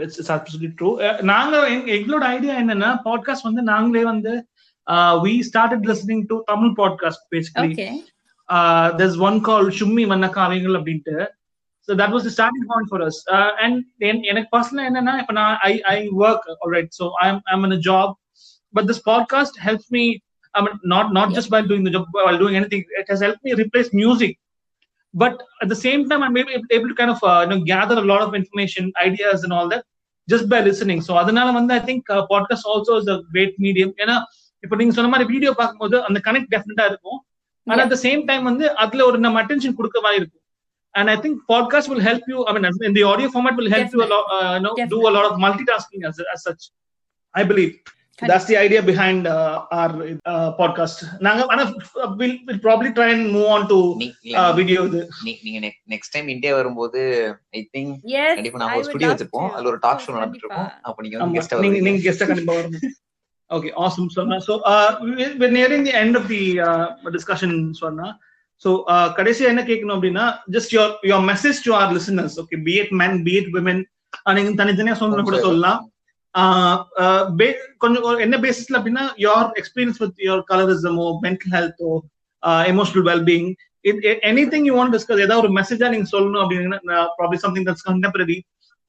it's absolutely true நாங்க எங்க- எங்களோட idea என்னன்னா podcast வந்து நாங்களே வந்து we started listening to Tamil podcast basically there's one called சும்மி வண்ண காவியங்கள் அப்படின்ட்டு. So that was the starting point for us uh, and then எனக்கு பர்சனலா என்னன்னா இப்ப நான் i i work alright so i'm i'm in a job but this podcast helps me i mean not not just while doing the job while doing anything it has helped me replace music but at the same time i'm able, able to kind of uh, you know gather a lot of information ideas and all that just by listening so அதனால வந்து i think uh, podcast also is a great medium ஏன்னா இப்ப நீங்க சொன்ன மாதிரி video பார்க்கும்போது அந்த connect டெஃபினட்டா இருக்கும் and at the same time வந்து அதுல ஒரு நம்ம அட்டென்ஷன் கொடுக்க மாதிரி இருக்கும் and i think podcast will help you i mean as in the audio format will help you a lot uh, you know do a lot of multitasking as, as such i believe that's the idea behind uh, our uh, podcast நாங்க ஆனா we'll, we'll probably try and move on to நீ- இல்ல, uh, video இது நீ- நீங்க next time India வரும்போது I think Yes, கண்டிப்பா I நாம ஒரு would ஸ்டுடியோ love வச்சிருப்போம் to. அதுல ஒரு டாக் Of ஷோ course, நடந்துட்டு இருக்கோம் கண்டிப்பா. அப்ப நீங்க வந்து ஆமா, கெஸ்டா நீங்க வருவீங்க நீங்க கெஸ்டா கண்டிப்பா வரணும் ஓகே ஆசம் சொன்னா so we're nearing the end of the uh, discussion சொன்னா ஸோ கடைசியா என்ன கேட்கணும் அப்படின்னா just your your message to our listeners okay be it men be it women நீங்க தனித்தனியா சொல்லணும் கூட சொல்லலாம். கொஞ்சம் என்ன பேசிஸ்ல அப்படின்னா யோர் எக்ஸ்பீரியன்ஸ் வித் யோர் கலரிசமோ mental ஹெல்த்தோ emotional wellbeing anything you want discuss ஏதாவது ஒரு மெசேஜா நீங்க சொல்லணும் அப்படின்னா ப்ராப்ளி சம்திங் தட்ஸ் கண்டெம்பரரி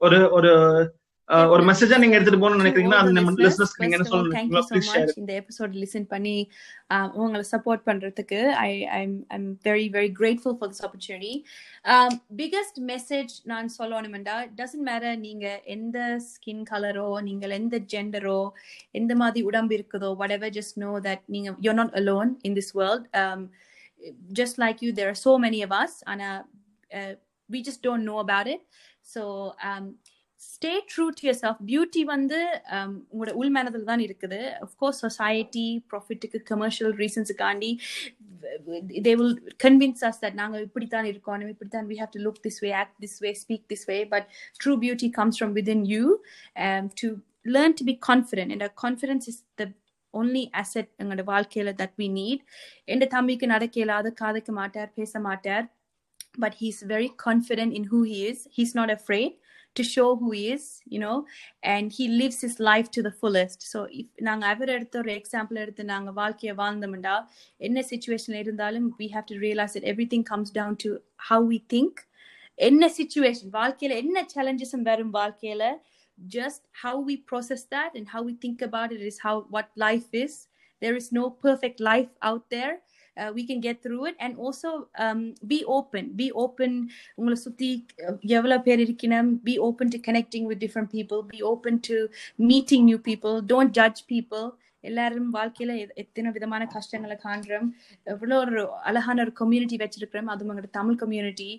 ஒரு ஒரு ஒரு மெசேஜா நீங்க எடுத்துட்டு போகணும்னு நினைக்கிறீங்கன்னா அது நம்ம லிசனர்ஸ்க்கு நீங்க என்ன சொல்லணும்? ப்ளீஸ் ஷேர் இந்த எபிசோட் லிசன் பண்ணி um, உங்களை சப்போர்ட் பண்றதுக்கு I I'm I'm very very grateful for this opportunity biggest message நான் சொல்லணுமெண்டா டசன்ட் மேட்டர் நீங்க எந்த ஸ்கின் கலரோ நீங்கள் எந்த ஜெண்டரோ எந்த மாதிரி உடம்பு இருக்குதோ whatever just know that நீங்க you're not alone in this world. Um, just like you there are so many of us ஆனா uh, we just don't know about it. So um, stay true to yourself beauty வந்து um, உங்களோட உங்களோட உள்மனதில் தான் இருக்குது. Of course society ப்ராஃபிட்டுக்கு commercial ரீசன்ஸுக்காண்டி they will convince us that நாங்கள் இப்படித்தான் இருக்கோம். நம்ம இப்படித்தான் we have to look this way act this way speak this way but true beauty comes from within you to learn to be confident and confidence is the only asset எங்களோட வாழ்க்கையில that we need எந்த தம்பிக்கு நடக்க இயலாது காதைக்க மாட்டார் பேச மாட்டார். But he's confident confident in who he is. He's not afraid. to show who he is, you know, and he lives his life to the fullest. So if நாங்க அவர் எடுத்த ஒரு எக்ஸாம்பிள் எடுத்து நாங்க வாழ்க்கையை வாழ்ந்தோம்டா என்ன சுச்சுவேஷன்ல இருந்தாலும் we have to realize that everything comes down to how we think என்ன சுச்சுவேஷன் வாழ்க்கையில என்ன சேலஞ்சஸும் வரும் வாழ்க்கையில just how we process that and how we think about it is how what life is there is no perfect life out there Uh, we can get through it and also um, be open be open உங்களை சுத்தி எவ்வளவு பேர் இருக்கணும் be open to connecting with different people be open to meeting new people don't judge people எல்லாரும் வாழ்க்கையில எத்தனை விதமான கஷ்டங்களை காண்றோம் எவ்வளோ ஒரு அழகான ஒரு கம்யூனிட்டி வச்சிருக்கிறோம் அதுவும் உங்களோட தமிழ் கம்யூனிட்டி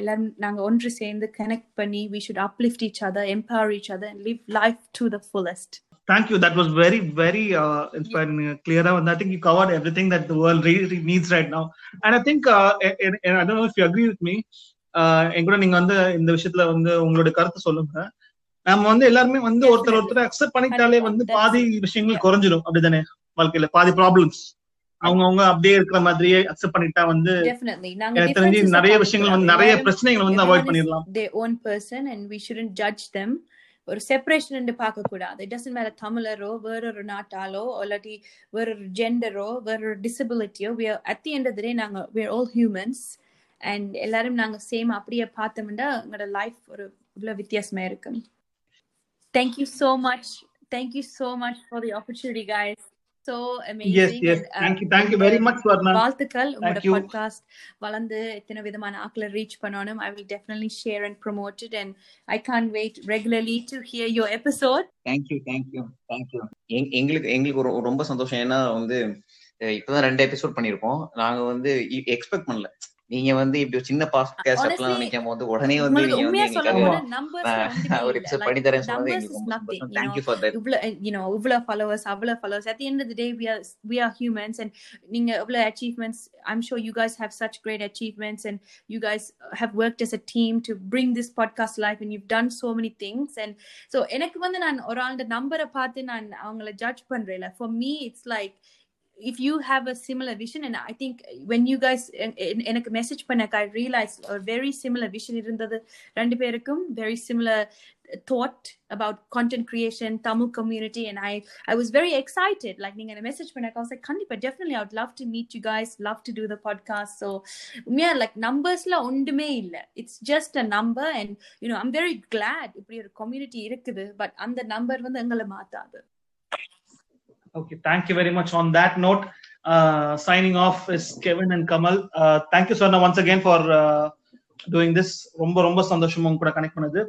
எல்லாரும் நாங்க ஒன்று சேர்ந்து கனெக்ட் பண்ணி we should uplift each other empower each other live life to the fullest Thank you. That was very, very uh, inspiring. Uh, out. And I think you covered everything that the world really needs right now. And I think, uh, and, and I don't know if you agree with me. Uh, என் கூட நீங்க வந்து இந்த விஷயத்துல வந்து உங்களோட கருத்து சொல்லுங்க நம்ம வந்து எல்லாருமே வந்து ஒருத்தர் ஒருத்தர் அக்செப்ட் பண்ணிட்டாலே வந்து பாதி விஷயங்கள் குறைஞ்சிடும் அப்படிதானே வாழ்க்கையில பாதி ப்ராப்ளம்ஸ் அவங்க அவங்க அப்படியே இருக்கிற மாதிரியே அக்செப்ட் பண்ணிட்டா வந்து எனக்கு தெரிஞ்சு நிறைய விஷயங்கள் வந்து நிறைய பிரச்சனைகள் வந்து அவாய்ட் பண்ணிடலாம் their own person and we shouldn't judge them ஒரு செப்பரேஷன் என்று பார்க்கக்கூடாது. இட் டசன்ட் தமிழரோ வேறொரு நாட்டாலோ இல்லாட்டி வேறொரு ஜெண்டரோ வேறொரு டிசபிலிட்டியோ we are at the end நாங்க எல்லாரும் நாங்க சேம் அப்படியே பார்த்தோம்னா எங்களோட லைஃப் ஒரு இவ்வளோ வித்தியாசமா இருக்கும். Thank you so much thank you so much for the opportunity guys opportunity guys so amazing Yes, yes. and, uh, Thank you. Thank you very much, Swarna. வாழ்த்துக்கள் உங்களோட Thank you. பாட்காஸ்ட் வளர்ந்து எத்தனை விதமான ஆக்களை ரீச் பண்ணணும் I will definitely share and promote it and I can't wait regularly to hear your episode thank you thank you thank you எங்களுக்கு எங்களுக்கு ஒரு ரொம்ப சந்தோஷம் ஏன்னா வந்து இப்பதான் ரெண்டு எபிசோட் பண்ணியிருக்கோம் நாங்க வந்து எக்ஸ்பெக்ட் பண்ணல நீங்க வந்து இப்படி ஒரு சின்ன Honestly, அப்பலாம் நினைக்காம வந்து உடனே வந்து நீங்க வந்து எங்களுக்காக ஒரு எபிசோட் பண்ணி தரேன்னு சொன்னது எங்களுக்கு know. Thank you for that இவ்வளோ you know இவ்வளோ followers அவ்வளோ followers at the end of the day we are we are humans and நீங்க இவ்வளோ achievements I'm sure you guys have such great achievements and you guys have worked as a team to bring this podcast live and you've done so many things and so எனக்கு வந்து நான் ஒரு ஆளோட நம்பரை பார்த்து நான் அவங்கள ஜட்ஜ் பண்றேன் for me it's like if you have a similar vision and i think when you guys en- en- எனக்கு message பண்ணக்கு i realized a very similar vision இருந்தது ரெண்டு பேருக்கும் very similar thought about content creation tamil community and i i was very excited like நீங்க என்ன message பண்ணக்கு i was like கண்டிப்பா definitely i would love to meet you guys love to do the podcast so உண்மையா like நம்பர்ஸ்ல ஒன்றுமே இல்ல it's just a number and you know i'm very glad இப்படி ஒரு community இருக்குது but அந்த number வந்து எங்களை மாத்தாது Okay, thank you very much. On that note, uh, signing off is Kevin and Kamal. Uh, thank you, Swarna, once again for uh, doing this. ரொம்ப ரொம்ப சந்தோஷம் உங்க கூட கனெக்ட் பண்ணது